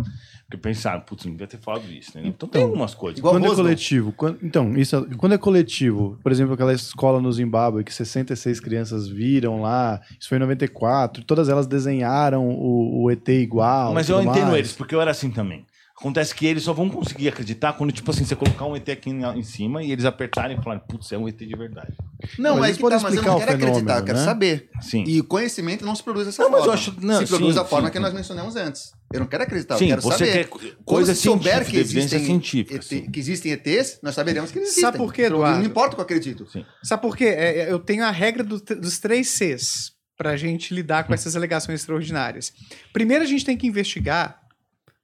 Porque pensaram, putz, não devia ter falado isso, né? Então, tem algumas coisas. Igual quando é coletivo, quando- então, isso, quando é coletivo, por exemplo, aquela escola no Zimbábue que 66 crianças viram lá, isso foi em 94, todas elas desenharam o, o ET igual. Mas eu entendo mais. eles, porque eu era assim também. Acontece que eles só vão conseguir acreditar quando, tipo assim, você colocar um ET aqui em, em cima e eles apertarem e falarem, putz, é um ET de verdade. Não, Mas é que tá, mas eu explicar não o quero acreditar, eu fenômeno, quero né? saber. Sim. E conhecimento não se produz dessa Não, mas forma. eu acho- não, se produz sim, da forma sim. que nós mencionamos antes. Eu não quero acreditar, Sim, eu quero você saber. quer coisa se souber que existem, científica. ET que existem ETs, nós saberemos que eles existem. Sabe por quê, Então, Eduardo? Não importa o que eu acredito. Sim. Sabe por quê? É, é, eu tenho a regra do- dos três Cs pra gente lidar com essas alegações extraordinárias. Primeiro, a gente tem que investigar,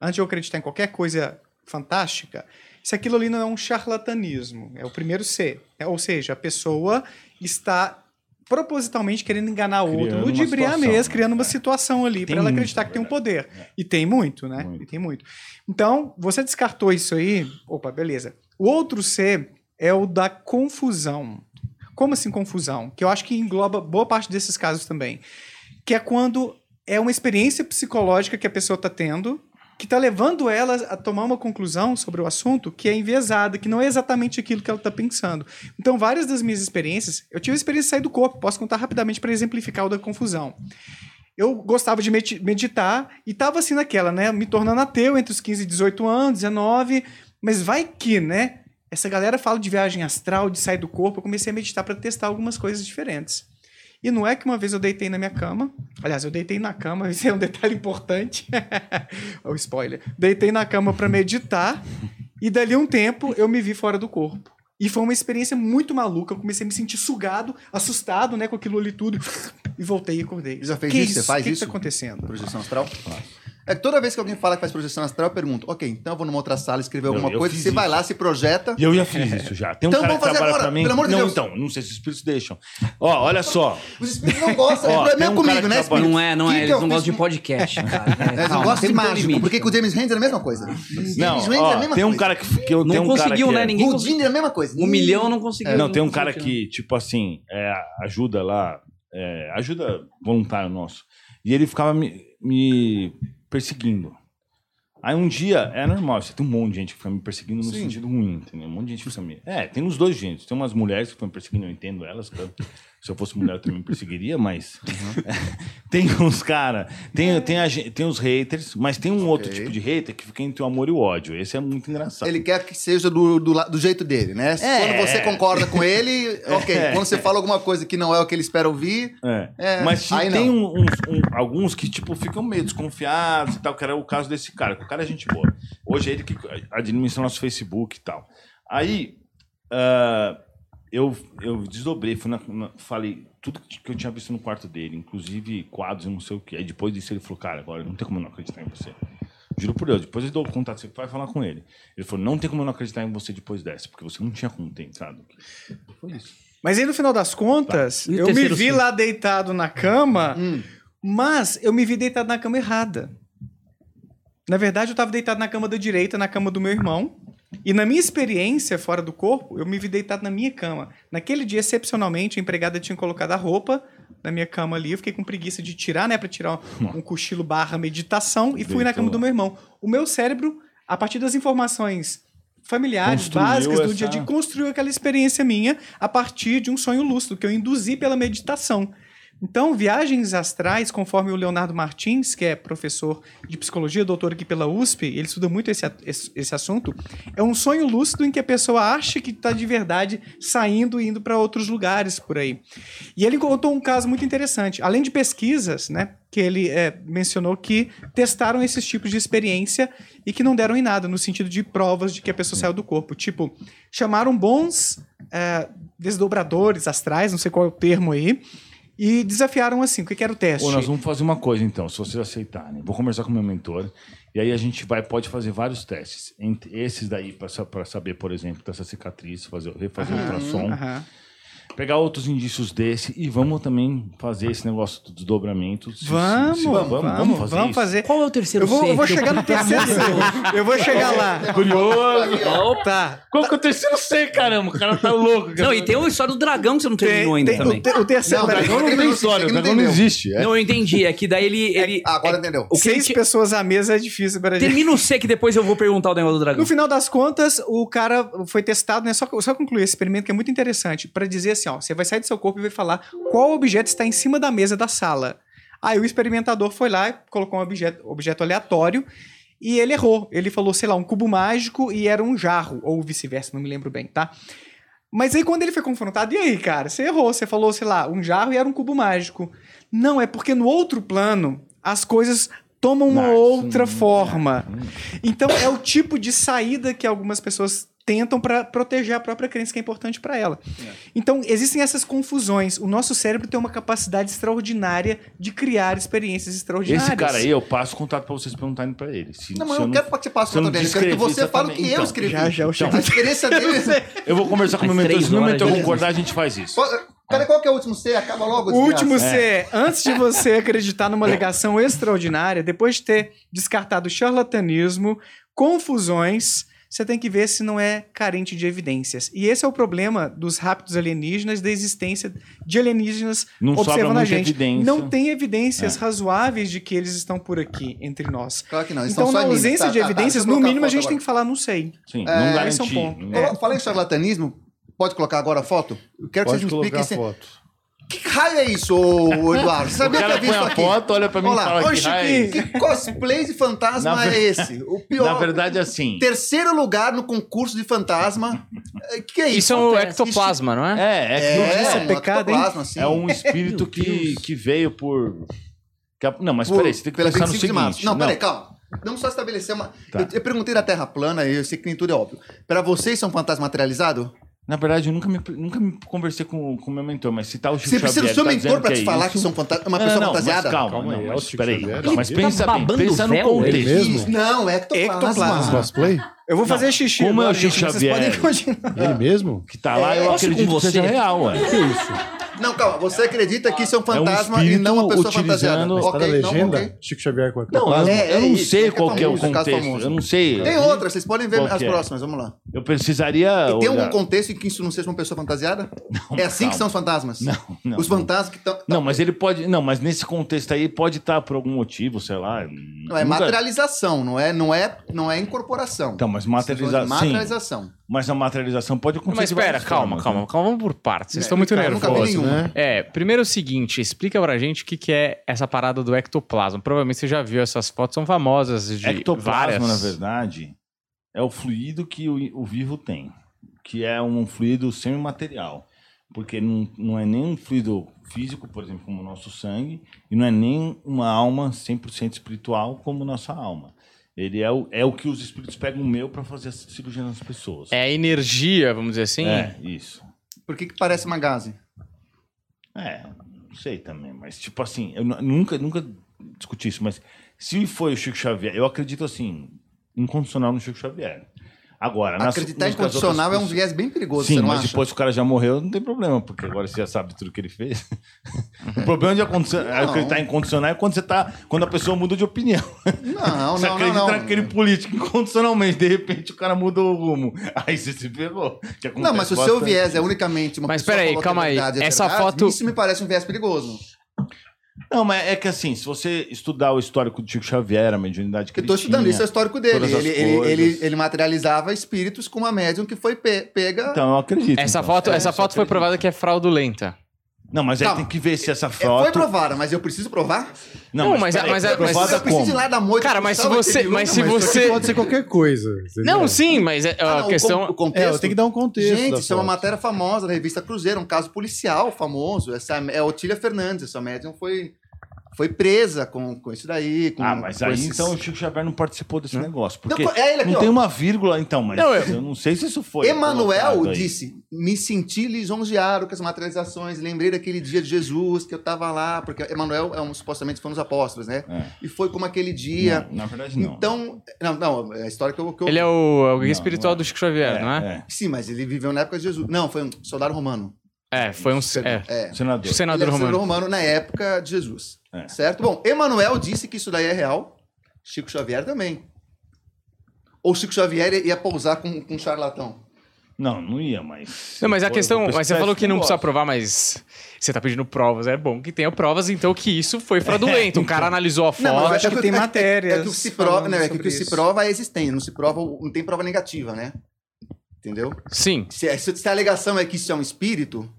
antes de eu acreditar em qualquer coisa fantástica, se aquilo ali não é um charlatanismo. É o primeiro C. É, ou seja, a pessoa está propositalmente querendo enganar o outro, ludibriar mesmo, né? criando uma É. situação ali para ela acreditar que tem um poder. É. E tem muito, né? Muito. E tem muito. Então, você descartou isso aí, opa, beleza. O outro C é o da confusão. Como assim confusão? Que eu acho que engloba boa parte desses casos também. Que é quando é uma experiência psicológica que a pessoa está tendo, que está levando ela a tomar uma conclusão sobre o assunto que é enviesada, que não é exatamente aquilo que ela está pensando. Então, várias das minhas experiências, eu tive a experiência de sair do corpo, posso contar rapidamente para exemplificar o da confusão. eu gostava de medi- meditar e tava assim naquela, né? Me tornando ateu entre os 15 e 18 anos, 19. Mas vai que, né? Essa galera fala de viagem astral, de sair do corpo. Eu comecei a meditar para testar algumas coisas diferentes. E não é que uma vez eu deitei na minha cama. Aliás, eu deitei na cama, esse é um detalhe importante. o spoiler. Deitei na cama para meditar. E dali um tempo eu me vi fora do corpo. E foi uma experiência muito maluca. Eu comecei a me sentir sugado, assustado, né, com aquilo ali tudo. E voltei e acordei. Já fez que isso? Você faz O que isso? que tá acontecendo? Projeção astral? É que toda vez que alguém fala que faz projeção astral, eu pergunto, ok, então eu vou numa outra sala escrever Não, alguma eu coisa, você vai isso. lá, se projeta. E eu já fiz isso já. Tem um Então cara vamos que fazer trabalha agora, pra mim. pelo amor de não, Deus. então, não sei se os espíritos deixam. Ó, olha só. Os espíritos não gostam, Ó, é um comigo, né, espírito? Não é, não é. que Eles eu não gostam de podcast, cara. É, Eles não gostam de mágico, porque com o James Rand é a mesma coisa. James Não, é tem um cara que, que eu Não tenho um cara conseguiu, que né? é- Ninguém Houdini é a mesma coisa. Um milhão não conseguiu. não, tem um cara que, tipo assim, é, ajuda lá, é, ajuda voluntário nosso. E ele ficava me, me perseguindo. Aí um dia, é normal, você tem um monte de gente que fica me perseguindo no Sim. sentido ruim, entendeu? Um monte de gente fica me... É, tem os dois gêneros. Tem umas mulheres que ficam me perseguindo, eu entendo elas, cara. Se eu fosse mulher, eu também me perseguiria, mas... tem uns cara, tem, tem, a tem os haters, mas tem um outro Ok. tipo de hater que fica entre o amor e o ódio. Esse é muito engraçado. Ele quer que seja do, do, do jeito dele, né? É. Quando você concorda com ele, ok. É. Quando você fala alguma coisa que não é o que ele espera ouvir, É. É, Mas aí tem um- um- alguns que, tipo, ficam meio desconfiados e tal, que era o caso desse cara. O cara é gente boa. Hoje é ele que administra nosso Facebook e tal. Aí, ah, eu, eu desdobrei, fui na- na- falei tudo que eu tinha visto no quarto dele, inclusive quadros e não sei o quê. Aí depois disso ele falou, cara, agora não tem como eu não acreditar em você. Juro por Deus, depois eu dou o contato, você vai falar com ele. Ele falou, não tem como eu não acreditar em você depois dessa, porque você não tinha como ter entrado. Foi isso. Mas aí, no final das contas, o eu me vi lá deitado na cama, Hum. mas eu me vi deitado na cama errada. Na verdade, eu tava deitado na cama da direita, na cama do meu irmão. E na minha experiência fora do corpo, eu me vi deitado na minha cama. Naquele dia, excepcionalmente, a empregada tinha colocado a roupa na minha cama ali. Eu fiquei com preguiça de tirar, né? Pra tirar um, um cochilo barra meditação. E fui na Deitou cama do meu irmão. O meu cérebro, a partir das informações familiares, Construiu básicas do essa- dia a dia, construiu aquela experiência minha a partir de um sonho lúcido que eu induzi pela meditação. Então, viagens astrais, conforme o Leonardo Martins, que é professor de psicologia, doutor aqui pela USP, ele estuda muito esse, esse, esse assunto, é um sonho lúcido em que a pessoa acha que está de verdade saindo e indo para outros lugares por aí. E ele contou um caso muito interessante. Além de pesquisas, né, que ele é, mencionou que testaram esses tipos de experiência e que não deram em nada, no sentido de provas de que a pessoa saiu do corpo. Tipo, chamaram bons é, desdobradores astrais, não sei qual é o termo aí, e desafiaram assim, o que era o teste? Ô, nós vamos fazer uma coisa então, se vocês aceitarem. Vou conversar com o meu mentor e aí a gente vai pode fazer vários testes. Entre esses daí para saber, por exemplo, dessa cicatriz, fazer refazer o ultrassom, Aham. Pegar outros indícios desse e vamos também fazer esse negócio do desdobramento. Se- se- Vamos, se- vamos, vamos, fazer vamos fazer. Qual é o terceiro Eu vou, C? eu vou chegar no terceiro C. Eu vou chegar lá. Curioso. Tá. Qual que é o terceiro C, caramba? O cara tá louco. Não, e tem a história do dragão que você não terminou ainda tem- também. o, te- o terceiro. Não, peraí. dragão não tem história, o dragão não existe. É. Não, eu entendi. É que daí ele. ele Ah, agora é- entendeu. O Seis pessoas à mesa é difícil para gente. Termina o C que depois eu vou perguntar o negócio do dragão. No final das contas, o cara foi testado, né? Só, só concluir esse experimento que é muito interessante, para dizer assim, ó, você vai sair do seu corpo e vai falar qual objeto está em cima da mesa da sala. Aí o experimentador foi lá e colocou um objeto, objeto aleatório e ele errou. Ele falou, sei lá, um cubo mágico e era um jarro, ou vice-versa, não me lembro bem, tá? Mas aí quando ele foi confrontado, e aí, cara, você errou, você falou, sei lá, um jarro e era um cubo mágico. Não, é porque no outro plano as coisas tomam uma Não, isso outra não- forma. Então é o tipo de saída que algumas pessoas tentam para proteger a própria crença que é importante para ela. Então existem essas confusões. O nosso cérebro tem uma capacidade extraordinária de criar experiências extraordinárias. Esse cara aí, eu passo contato pra vocês perguntarem pra ele. Se- Não, mas se eu não quero participar se eu não dele. Eu quero que você fale o que exatamente. eu Então, escrevi. Já, já, eu chego. A experiência dele. Eu vou conversar com o meu mentor. Se o meu mentor concordar, a gente faz isso. Cara, qual que é o último C? Acaba logo. O último desgraça. C, antes de você acreditar numa ligação extraordinária, depois de ter descartado charlatanismo, confusões, você tem que ver se não é carente de evidências. E esse é o problema dos rápidos alienígenas, da existência de alienígenas Não observando a gente. evidência. Não tem evidências rasuáveis de que eles estão por aqui entre nós. Claro que não. eles Então, na ausência Tá, de tá, tá, evidências, eu no colocar mínimo a foto gente agora. tem que falar não sei. Sim, É, não garantir. esse é um ponto. não- Colo- Fala em charlatanismo. Pode colocar agora a foto? Eu quero Pode que vocês me colocar expliquem. a se- foto. Que raio é isso, ô, Eduardo? Você O sabia que cara havia põe isso a aqui? foto, olha pra mim e Olha lá. fala Ô, que raio é Chiquinho. esse? Que cosplay de fantasma Na é ver- esse? O pior. Na verdade, assim... Terceiro lugar no concurso de fantasma. O que é isso? Isso é um acontece. ectoplasma, não é? É, é, que É, isso é um pecado, hein? ectoplasma, sim. É um espírito que, que veio por. que Não, mas Por- peraí, você tem que pensar no 25 de março. seguinte. Não, peraí, calma. Vamos só estabelecer uma. Tá. Eu, eu perguntei da Terra plana e eu sei que nem tudo é óbvio. Pra vocês, são fantasma materializado? Na verdade, eu nunca me, nunca me conversei com o meu mentor, mas se tá o Chico Você precisa do seu tá mentor pra que te é falar isso- que são fanta- uma Não, pessoa não, não, fantasiada? Mas calma, Calma aí, não, é mas Chico peraí. Xavier. Mas Ele pensa tá bem, babando pensa no contexto. ele mesmo? Isso, Não, é ectoplasma. Ectoplasma. Cosplay? Eu vou fazer xixi. como é o Chico gente, vocês Xavier? podem continuar. Ele mesmo? Que tá lá, eu Posso ir com acredito que você? seja real, ué. Que isso? Não, calma. Você acredita que isso é um um fantasma e espírito não uma pessoa fantasiada? utilizando- Mas tá na Ok, não, legenda? ok. Chico Xavier com a Não, eu, É, eu é não isso, sei é que é qual que é o famoso, é caso contexto. famoso. Eu não sei. Tem outras, vocês podem ver Qual as que é? próximas, vamos lá. Eu precisaria. E tem algum olhar. contexto em que isso não seja uma pessoa fantasiada? é assim calma. que são os fantasmas? Não, não. Os fantasmas que estão. Não, mas ele pode. Não, mas nesse contexto aí pode estar por algum motivo, sei lá. Não, é nunca- materialização, não é, não é, não é incorporação. Então, mas Falam de materialização. Sim, Materialização. mas a materialização pode acontecer. Mas espera, calma, formas, calma, né? calma, vamos por partes. Vocês estão muito nervosos. né? É, primeiro é o seguinte, explica pra gente o que, que é essa parada do ectoplasma. Provavelmente você já viu essas fotos, são famosas de Ectoplasma, várias. na verdade, é o fluido que o, o vivo tem, que é um fluido semimaterial. Porque não, não é nem um fluido físico, por exemplo, como o nosso sangue, e não é nem uma alma 100% espiritual como nossa alma. Ele é o, é o que os espíritos pegam o meu para fazer a cirurgia nas pessoas. É a energia, vamos dizer assim. É, isso. Por que, que parece uma gaze? É, não sei também, mas tipo assim, eu nu- nunca, nunca discuti isso, mas se foi o Chico Xavier, eu acredito assim, incondicional no Chico Xavier. Agora, Acreditar em nas- nas condicional é um viés bem perigoso, Sim, você não mas acha? depois que o cara já morreu, não tem problema, porque agora você já sabe tudo que ele fez. o problema de acreditar em condicional é quando você tá. Quando a pessoa muda de opinião. Não, você não, acredita não, não. naquele político incondicionalmente, de repente o cara mudou o rumo. Aí você se ferrou. que Não, mas se o seu viés é unicamente uma Mas pessoa peraí, que calma é aí. é Essa verdade, foto- Isso me parece um viés perigoso. Não, mas é que assim, se você estudar o histórico do Chico Xavier, a mediunidade que Eu tô ele estudando, tinha, isso é o histórico dele. Ele, ele, ele, ele materializava espíritos com uma médium que foi pe- pega. Então, eu acredito. Essa então. foto, É, essa foto foi acredito. provada que é fraudulenta. Não, mas aí Calma. tem que ver se essa É, foto... foi provada, mas eu preciso provar? Não, mas- peraí, mas- foi mas- provada eu preciso como? ir lá da moita. Cara, mas se você- mas se Mas você- pode ser qualquer coisa. entendeu? Não, sim, mas é, Ah, a não, o questão. con- o contexto. É, tem que dar um contexto. Gente, da isso é uma foto. matéria famosa da revista Cruzeiro, um caso policial famoso. Essa é a Otília Fernandes, essa médium foi, foi presa com, com isso daí. Com, Ah, mas com aí esses- então o Chico Xavier não participou desse negócio. Porque Não, é ele aqui, não tem uma vírgula, então, mas Não, eu... eu- não sei se isso foi. Emanuel disse: Me senti lisonjeado com as materializações. Lembrei daquele dia de Jesus que eu tava lá, porque Emanuel é um, supostamente foi um dos apóstolos, né? É. E foi como aquele dia. Não, na verdade, não. Então, não, não, é a história que eu. Que eu Ele é o, é o guia Não, espiritual não é. do Chico Xavier, não é? é, Sim, mas ele viveu na época de Jesus. Não, foi um soldado romano. É, foi um. É, É. senador. Ele senador senador romano. romano na época de Jesus. É. Certo? Bom, Emanuel disse que isso daí é real. Chico Xavier também. Ou Chico Xavier ia pousar com, com um charlatão. Não, não ia, mas... Não, mas a questão. Mas você falou que não precisa provar, mas. Você tá pedindo provas. É bom que tenha provas, então que isso foi fraudulento. Um cara analisou a Não, mas foto. acho é que o- tem é- é- É que o que se prova, né, é que o que se prova é existente, não se prova, não tem prova negativa, né? Entendeu? Sim. Se, se, se a alegação é que isso é um espírito,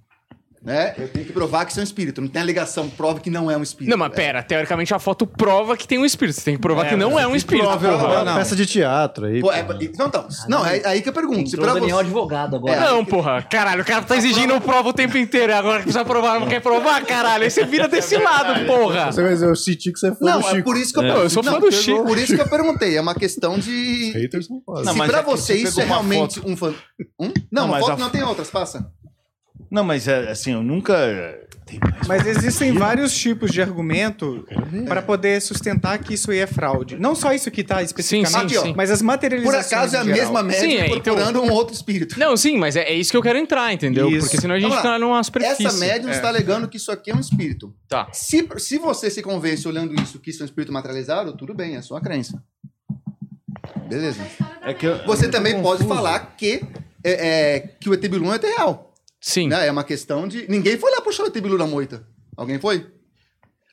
né? Eu tenho que provar que isso é um espírito. Não tem alegação, prova que não é um espírito. Não, mas É. pera, teoricamente a foto prova que tem um espírito. Você tem que provar É, que não é um que espírito. prova, porra. É uma não. peça de teatro aí. Pô, é, pô. então, então, não, é aí que eu pergunto. Se Entrou pra o Daniel você, advogado agora. É. Não, porra. Caralho, o cara tá exigindo prova o tempo inteiro. Agora que precisa provar, não quer provar, caralho. Aí você vira desse lado, porra. Você vai dizer, eu senti que você é fã Não, do é Chico. por isso que eu, É, eu sou não, fã do Chico. Por isso que eu perguntei. É uma questão de. haters não. Não, se pra é que você isso é realmente um fã. Um? Não, Não, uma foto a- não tem outras, passa. Não, mas é, assim, eu nunca... Tem mais Mas existem vários tipos de argumento para poder sustentar que isso aí é fraude. Não só isso que tá especificamente, sim, sim. mas as Por materializações acaso é a mesma média Sim, é, então- procurando um outro espírito. Não, sim, mas é, é isso que eu quero entrar, entendeu? Isso. Porque senão a gente Vamos lá. tá numa superfície. Essa médium está alegando que isso aqui é um espírito. Tá. Se, se você se convence olhando isso que isso é um espírito materializado, tudo bem, é sua crença. Beleza. É que eu- Você eu também pode falar que, é, é, que o ET Bilu é ET real. Sim. Né? É uma questão de. Ninguém foi lá puxar o ET Bilu na moita. Alguém foi?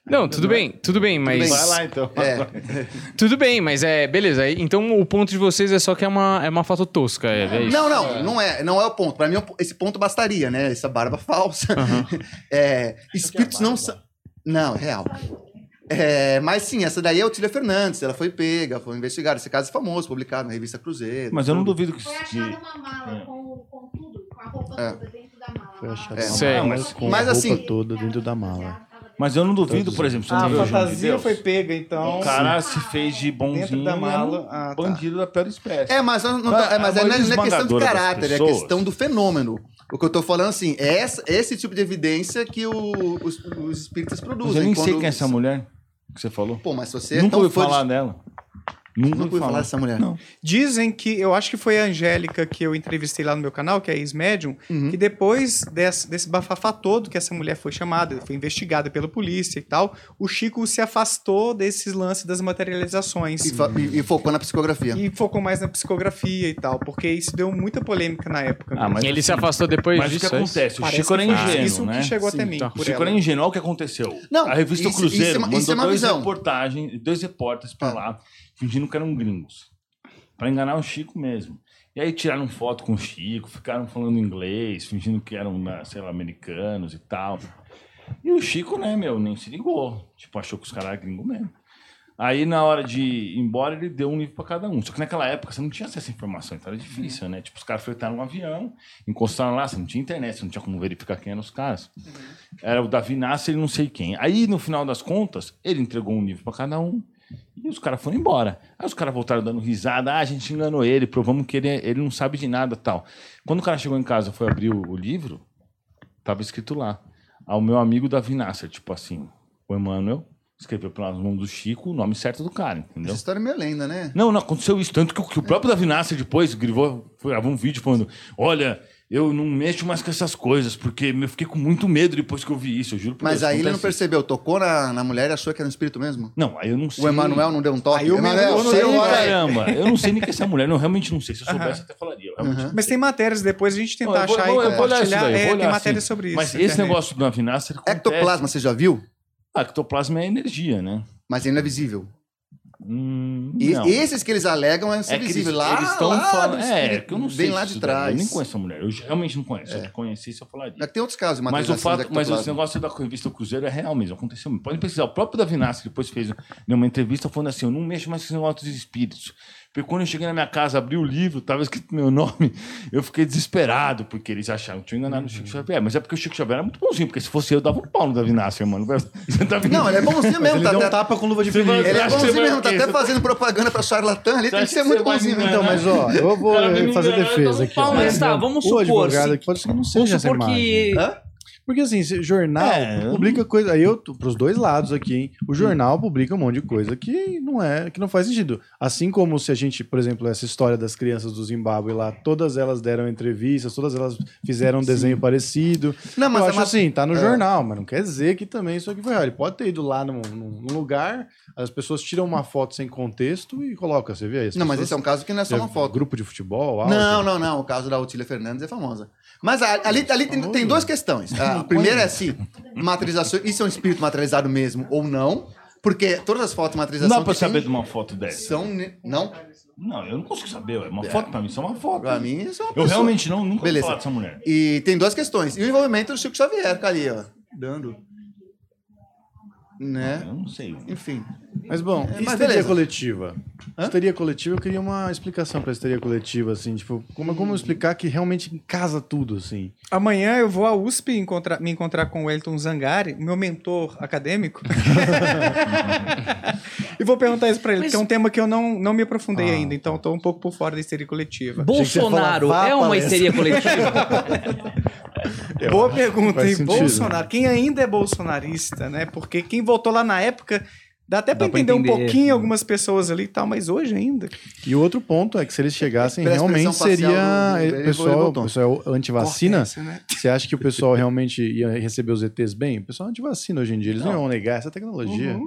Não, tudo bem, tudo bem, mas. bem. Vai lá então. É. Tudo bem, mas é. Beleza. aí- Então o ponto de vocês é só que é uma, é uma foto tosca, é, é isso. Não, não, não é, não é o ponto. Pra mim, esse ponto bastaria, né? Essa barba falsa. É, espíritos não são. Não, real. É, mas sim, essa daí é a Otília Fernandes. Ela foi pega, foi investigada. Esse caso é famoso, publicado na revista Cruzeiro. Mas eu não duvido que. Foi achada uma mala com, com tudo, a roupa É. toda dentro da mala. Foi achado É. mas- com mas a assim- roupa toda dentro da mala. Mas eu não duvido, por exemplo, se Ah, não a de fantasia Deus, foi pega, então. O cara se fez de bonzinho da mala. Ah, tá. bandido da pior espécie. É, mas, não, é, mas a aí não é, não é questão de caráter, é questão do fenômeno. O que eu tô falando, assim, é essa- esse tipo de evidência que o- os, os espíritas Mas produzem. eu nem sei quem é essa mulher que você falou. Pô, mas você é Nunca tão ouvi fã de- falar dela. Nunca ouvi falar dessa mulher. Não. Dizem que, eu acho que foi a Angélica que eu entrevistei lá no meu canal, que é ex-médium, Uhum. que depois desse, desse bafafá todo que essa mulher foi chamada, foi investigada pela polícia e tal, o Chico se afastou desses lances das materializações. E, e- e focou na psicografia. E focou mais na psicografia e tal, porque isso deu muita polêmica na época. Ah, mas Ele se assim, afastou depois Mas o disso. que é isso? acontece? O Parece Chico era ingênuo, Isso né? que chegou Sim, até mim. tá. O Chico ela. era ingênuo. Olha o que aconteceu. Não, a revista isso- Cruzeiro isso é uma- mandou isso é uma dois visão. reportagens, dois repórteres pra Ah. lá, fingindo que eram gringos. Pra enganar o Chico mesmo. E aí tiraram foto com o Chico, ficaram falando inglês, fingindo que eram, né, sei lá, americanos e tal. E o Chico, né, meu, nem se ligou. Tipo, achou que os caras eram gringos mesmo. Aí, na hora de ir embora, ele deu um livro pra cada um. Só que naquela época você não tinha acesso à informação, então era difícil, né? Tipo, os caras fretaram um avião, encostaram lá, você não tinha internet, você não tinha como verificar quem eram os caras. Era o Davi Nasser e não sei quem. Aí, no final das contas, ele entregou um livro pra cada um e os caras foram embora. Aí os caras voltaram dando risada. Ah, a gente enganou ele, provamos que ele, ele não sabe de nada tal. Quando o cara chegou em casa foi abrir o, o livro, tava escrito lá. Ao meu amigo Davi Nasser, tipo assim, o Emmanuel escreveu pelas mãos do Chico o nome certo do cara, entendeu? Essa história é meio lenda, né? Não, não, aconteceu isso. Tanto que, o- que o próprio Davi Nasser depois gravou, gravou um vídeo falando: Olha, eu não mexo mais com essas coisas, porque eu fiquei com muito medo depois que eu vi isso, eu juro por Mas Deus, aí ele não percebeu, tocou na, na mulher e achou que era um espírito mesmo? Não, aí eu não sei. O Emanuel não deu um toque? Aí o Emanuel, Emanuel não toque. Caramba, eu não sei nem que essa mulher, não, realmente não sei. Se eu soubesse, até falaria. eu Mas tem matérias depois, a gente tentar eu achar vou- e eu compartilhar. daí, eu É, vou tem olhar, matéria sim. sobre isso. Mas esse negócio do acontece. Ectoplasma, você já viu? Ah, ectoplasma é energia, né? Mas ele não é visível. Hum, E esses que eles alegam é É eles, lá, eles estão lá falando. do É, que eu não sei. Vem lá de trás. Eu nem conheço a mulher. Eu realmente não conheço. Se eu conhecesse, eu falaria. Mas tem outros casos Mas o materialização fato, mas esse ectoplasma. negócio da revista Cruzeiro é real mesmo, aconteceu mesmo. Podem pesquisar. O próprio Davi Nassi depois fez uma entrevista falando assim: eu não mexo mais com esse negócio dos espíritos. Porque quando eu cheguei na minha casa, abri o livro, tava escrito meu nome, eu fiquei desesperado, porque eles acharam que tinha enganado o Chico Xavier. Mas é porque o Chico Xavier era muito bonzinho, porque se fosse eu, dava um pau no Davi Nassi, mano. Tá? Não, ele é bonzinho mesmo. Ele Tá deu um até... tapa com luva de pelica. Ele é que bonzinho mesmo, tá até fazendo propaganda pra charlatã ali, tem que ser que muito bonzinho. Então, mas ó, eu vou me fazer defesa aqui. Mas tá, vamos o supor, advogado aqui pode ser que não Vamos seja essa supor que... Porque assim, jornal É, publica coisa. Aí eu, pros dois lados aqui, hein? O jornal publica um monte de coisa que não é, que não faz sentido. Assim como se a gente, por exemplo, essa história das crianças do Zimbábue lá, todas elas deram entrevistas, todas elas fizeram um desenho parecido. Não, mas eu é acho uma- assim, tá no é. jornal, mas não quer dizer que também isso aqui foi. Ele pode ter ido lá num, num- lugar, as pessoas tiram uma foto sem contexto e colocam, você vê as Não, mas esse é um caso que não é só uma foto. Grupo de futebol, áudio. Não, não, não. O caso da Otília Fernandes é famosa. Mas ali, ali tem, tem duas questões. A primeira é se materialização, isso é um espírito materializado mesmo ou não. Porque todas as fotos de Não materialização dá pra que tem saber de uma foto dessa. são... ne- Não, Não, eu não consigo saber. É uma foto pra mim, isso é uma foto. pra mim isso é uma Eu pessoa. realmente não, nunca Beleza. falar dessa mulher. E tem duas questões. E o envolvimento do Chico Xavier, tá ali, ó. Dando. Né? Eu não sei. Enfim. Mas bom, É, mas histeria beleza. coletiva? Hã? Histeria coletiva, eu queria uma explicação pra histeria coletiva, assim, tipo, como, como explicar que realmente casa tudo, assim. Amanhã eu vou à USP encontrar- me encontrar com o Elton Zangari, meu mentor acadêmico. e vou perguntar isso pra ele, Mas- porque é um tema que eu não, não me aprofundei Ah, ainda, então tô um pouco por fora da histeria coletiva. Bolsonaro é uma palestra. histeria coletiva? Boa pergunta, hein? Bolsonaro. Quem ainda é bolsonarista, né? Porque quem votou lá na época, dá até pra Dá pra entender, um entender. pouquinho algumas pessoas ali e tal, mas hoje ainda. E o outro ponto é que se eles chegassem, Pela realmente seria. o ele pessoal, pessoal antivacina. Né? Você acha que o pessoal realmente ia receber os ETs bem? O pessoal antivacina hoje em dia, eles não, iam negar essa tecnologia.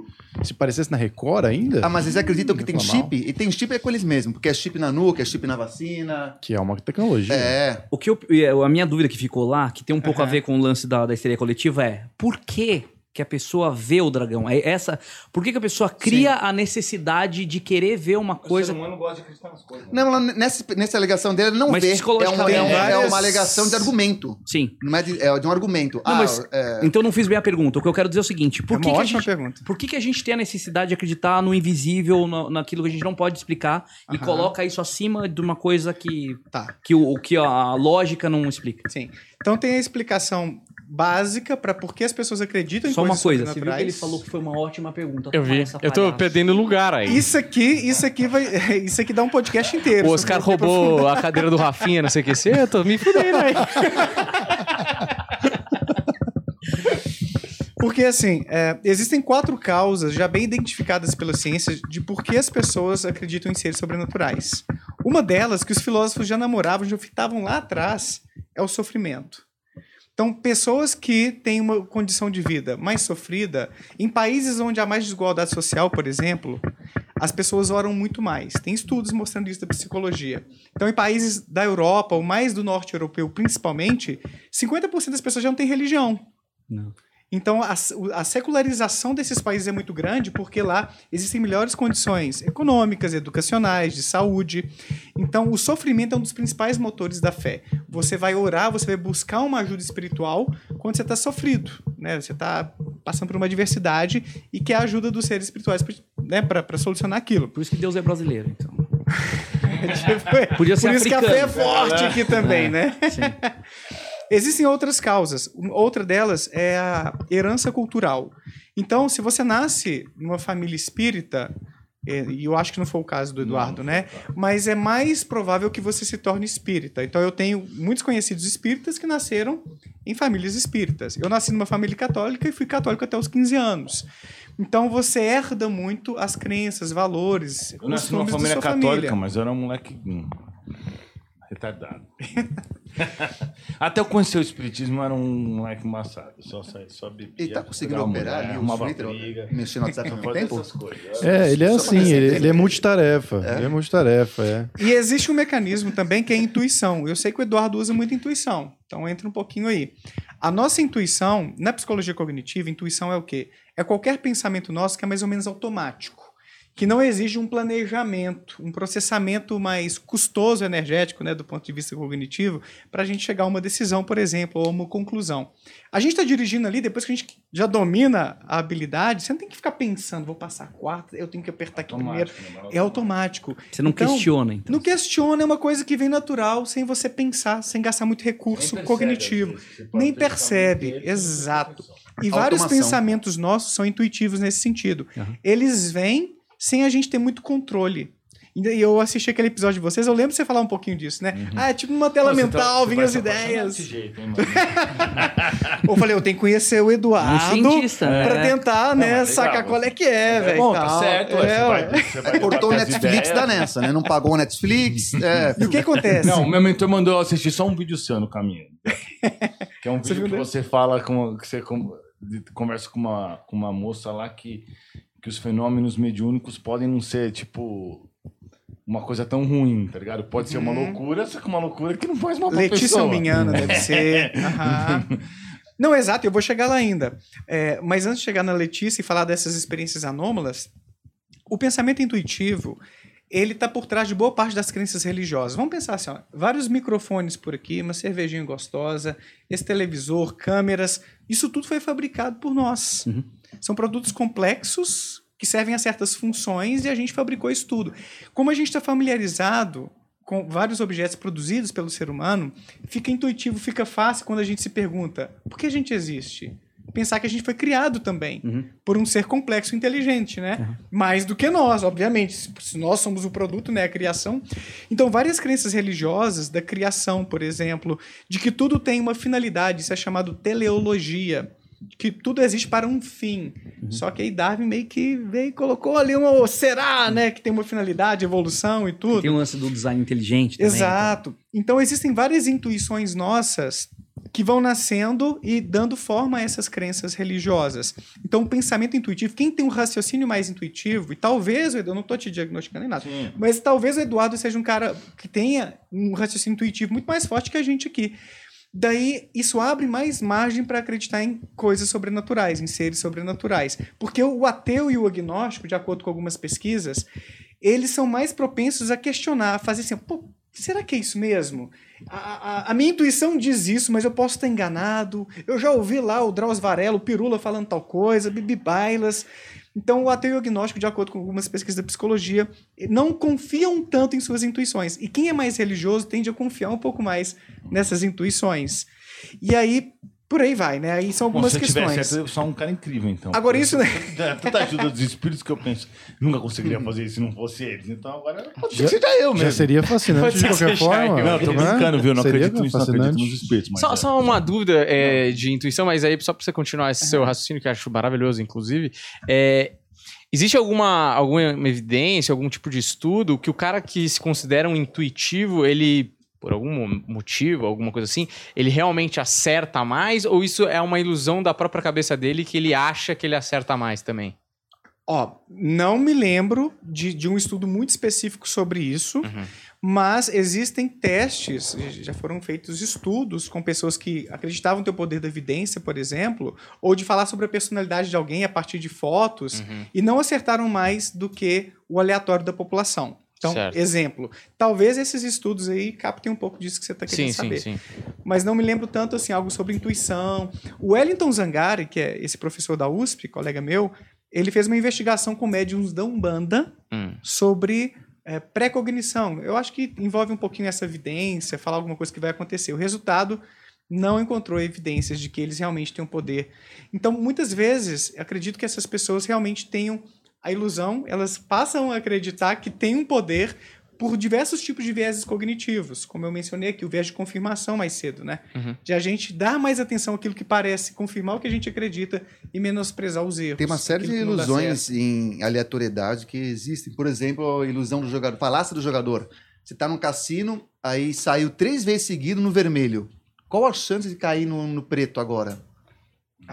Se parecesse na Record ainda, Ah, mas eles acreditam que tem chip, e tem chip é com eles mesmos, porque é chip na nuca, é chip na vacina. que é uma tecnologia. É. O que eu- a minha dúvida que ficou lá, que tem um pouco a ver com o lance da, da histeria coletiva, é por que, que a pessoa vê o dragão? É essa. Por que, que a pessoa cria a necessidade de querer ver uma coisa? humano gosta de acreditar nas coisas. Não, ela- nessa, nessa alegação dele, ele não Mas vê. É uma, é, uma- é uma alegação de argumento. Sim. Não é de, é de um argumento. Não, ah, mas- é, Então eu não fiz bem a pergunta. O que eu quero dizer é o seguinte: por é que, uma que a ótima gente, pergunta. por que, que a gente tem a necessidade de acreditar no invisível, na- naquilo que a gente não pode explicar, e coloca isso acima de uma coisa que, Tá. que, o, que a lógica não explica? Sim. Então tem a explicação básica para por que as pessoas acreditam em Só uma coisas coisa, você viu que ele falou que foi uma ótima pergunta. Eu vi. Eu tô palhaço. perdendo lugar aí. Isso aqui, isso aqui vai, isso aqui dá um podcast inteiro. O Oscar roubou a cadeira do Rafinha, não sei o que ser. Eu tô me fudendo aí. Porque, assim, é, existem quatro causas já bem identificadas pela ciência de por que as pessoas acreditam em seres sobrenaturais. Uma delas, que os filósofos já namoravam, já fitavam lá atrás, é o sofrimento. Então, pessoas que têm uma condição de vida mais sofrida, em países onde há mais desigualdade social, por exemplo, as pessoas oram muito mais. Tem estudos mostrando isso da psicologia. Então, em países da Europa, ou mais do norte europeu principalmente, 50% das pessoas já não têm religião. Não. Então, a, a secularização desses países é muito grande porque lá existem melhores condições econômicas, educacionais, de saúde. Então, o sofrimento é um dos principais motores da fé. Você vai orar, você vai buscar uma ajuda espiritual quando você está sofrido, né? Você está passando por uma adversidade e quer a ajuda dos seres espirituais né? para solucionar aquilo. Por isso que Deus é brasileiro, então. Podia ser Por isso que a fé é africano. forte aqui também, É, né? Sim. Existem outras causas. Outra delas é a herança cultural. Então, se você nasce numa família espírita, é, e eu acho que não foi o caso do Eduardo, né? Mas é mais provável que você se torne espírita. Então, eu tenho muitos conhecidos espíritas que nasceram em famílias espíritas. Eu nasci numa família católica e fui católico até os 15 anos. Então, você herda muito as crenças, valores, Eu nasci numa família católica, família. mas eu era um moleque hum, retardado. Até eu conhecer o espiritismo, era um moleque embaçado. Só, saía, só bebia. Ele tá conseguindo operar mulher, ali Twitter, briga. mexer no WhatsApp ao tempo? essas coisas. É, ele é assim, ele, ele é multitarefa. Ele é multitarefa, é. E existe um mecanismo também que é a intuição. Eu sei que o Eduardo usa muito intuição, então entra um pouquinho aí. A nossa intuição, na psicologia cognitiva, intuição é o quê? É qualquer pensamento nosso que é mais ou menos automático, que não exige um planejamento, um processamento mais custoso energético, né, do ponto de vista cognitivo, para a gente chegar a uma decisão, por exemplo, ou uma conclusão. A gente está dirigindo ali, depois que a gente já domina a habilidade, você não tem que ficar pensando, vou passar a quarta, eu tenho que apertar aqui primeiro. Automático, né? É automático. Você não Então, questiona, então. não questiona, é uma coisa que vem natural, sem você pensar, sem gastar muito recurso Nem percebe, cognitivo. pode Nem percebe, exato. E vários pensamentos nossos são intuitivos nesse sentido. Aham. Eles vêm sem a gente ter muito controle. E eu assisti aquele episódio de vocês, eu lembro de você falar um pouquinho disso, né? Ah, é tipo uma tela Você tá- mental, você vinham vai as ideias. desse jeito, hein, mano? Eu falei, eu tenho que conhecer o Eduardo Um cientista, pra é. tentar, né, sacar qual é que é, velho. Bom, tá tal. certo. É, você vai- você vai Cortou o Netflix, ideias. dá nessa, né? Não pagou o Netflix. É, E o que acontece? Não, meu mentor mandou eu assistir só um vídeo seu no caminho. Que é um Você vídeo viu que desse? você fala, com, que você com- conversa com uma, com uma moça lá que, que os fenômenos mediúnicos podem não ser, tipo, uma coisa tão ruim, tá ligado? Pode ser uma Uhum. loucura, só que uma loucura que não faz mal pra Letícia pessoa. Alminhana deve ser. Aham. Não, exato, eu vou chegar lá ainda. É, mas antes de chegar na Letícia e falar dessas experiências anômalas, o pensamento intuitivo, ele tá por trás de boa parte das crenças religiosas. Vamos pensar assim, ó, vários microfones por aqui, uma cervejinha gostosa, esse televisor, câmeras, isso tudo foi fabricado por nós. São produtos complexos que servem a certas funções e a gente fabricou isso tudo. Como a gente está familiarizado com vários objetos produzidos pelo ser humano, fica intuitivo, fica fácil quando a gente se pergunta por que a gente existe? Pensar que a gente foi criado também por um ser complexo e inteligente, né? Mais do que nós, obviamente. Se- Se nós somos o produto, né? A criação. Então, várias crenças religiosas da criação, por exemplo, de que tudo tem uma finalidade, isso é chamado teleologia. Que tudo existe para um fim. Só que aí Darwin meio que veio e colocou ali uma. Será, né? Que tem uma finalidade, evolução e tudo. Tem o lance do design inteligente também. Exato. Então existem várias intuições nossas que vão nascendo e dando forma a essas crenças religiosas. Então, o pensamento intuitivo, quem tem um raciocínio mais intuitivo, e talvez, eu não estou te diagnosticando nem nada, Sim. mas talvez o Eduardo seja um cara que tenha um raciocínio intuitivo muito mais forte que a gente aqui. Daí, isso abre mais margem para acreditar em coisas sobrenaturais, em seres sobrenaturais. Porque o ateu e o agnóstico, de acordo com algumas pesquisas, eles são mais propensos a questionar, a fazer assim, pô, será que é isso mesmo? A, a- a minha intuição diz isso, mas eu posso estar enganado. Eu já ouvi lá o Drauzio Varela, o Pirula falando tal coisa, Bibi Bailas. Então, o ateu e o agnóstico, de acordo com algumas pesquisas da psicologia, não confiam tanto em suas intuições. E quem é mais religioso tende a confiar um pouco mais nessas intuições. E aí, por aí vai, né? Aí são Bom, algumas se eu tivesse questões. certo, eu sou um cara incrível, então. Agora, isso, né? É tanta ajuda dos espíritos que eu penso, nunca conseguiria fazer isso se não fosse eles. Então agora pode ser que seja eu Já mesmo. seria fascinante Pode de qualquer forma. eu. Não, eu tô né? brincando, viu? Eu não Seria acredito nisso, não acredito fascinante. nos espíritos. Mas Só, é. só uma dúvida é, de intuição, mas aí só pra você continuar esse seu raciocínio, que eu acho maravilhoso, inclusive. é, existe alguma, alguma evidência, algum tipo de estudo que o cara que se considera um intuitivo, ele, por algum mo- motivo, alguma coisa assim, ele realmente acerta mais? Ou isso é uma ilusão da própria cabeça dele que ele acha que ele acerta mais também? Ó, não me lembro de, de um estudo muito específico sobre isso, Uhum. mas existem testes, já foram feitos estudos com pessoas que acreditavam ter o poder da evidência, por exemplo, ou de falar sobre a personalidade de alguém a partir de fotos, Uhum. e não acertaram mais do que o aleatório da população. Então, Certo. exemplo, talvez esses estudos aí captem um pouco disso que você está querendo Sim, saber sim, sim. mas não me lembro tanto assim, algo sobre intuição. O Wellington Zangari, que é esse professor da USP, colega meu, ele fez uma investigação com médiums da Umbanda Hum. sobre é, pré-cognição. Eu acho que envolve um pouquinho essa evidência, falar alguma coisa que vai acontecer. O resultado não encontrou evidências de que eles realmente têm um poder. Então, muitas vezes, acredito que essas pessoas realmente tenham a ilusão, elas passam a acreditar que têm um poder por diversos tipos de vieses cognitivos, como eu mencionei aqui, o viés de confirmação mais cedo, né? Uhum. De a gente dar mais atenção àquilo que parece, confirmar o que a gente acredita e menosprezar os erros. Tem uma série de ilusões em aleatoriedade que existem. Por exemplo, a ilusão do jogador, falácia do jogador. Você tá num cassino, aí saiu três vezes seguido no vermelho. Qual a chance de cair no, no preto agora?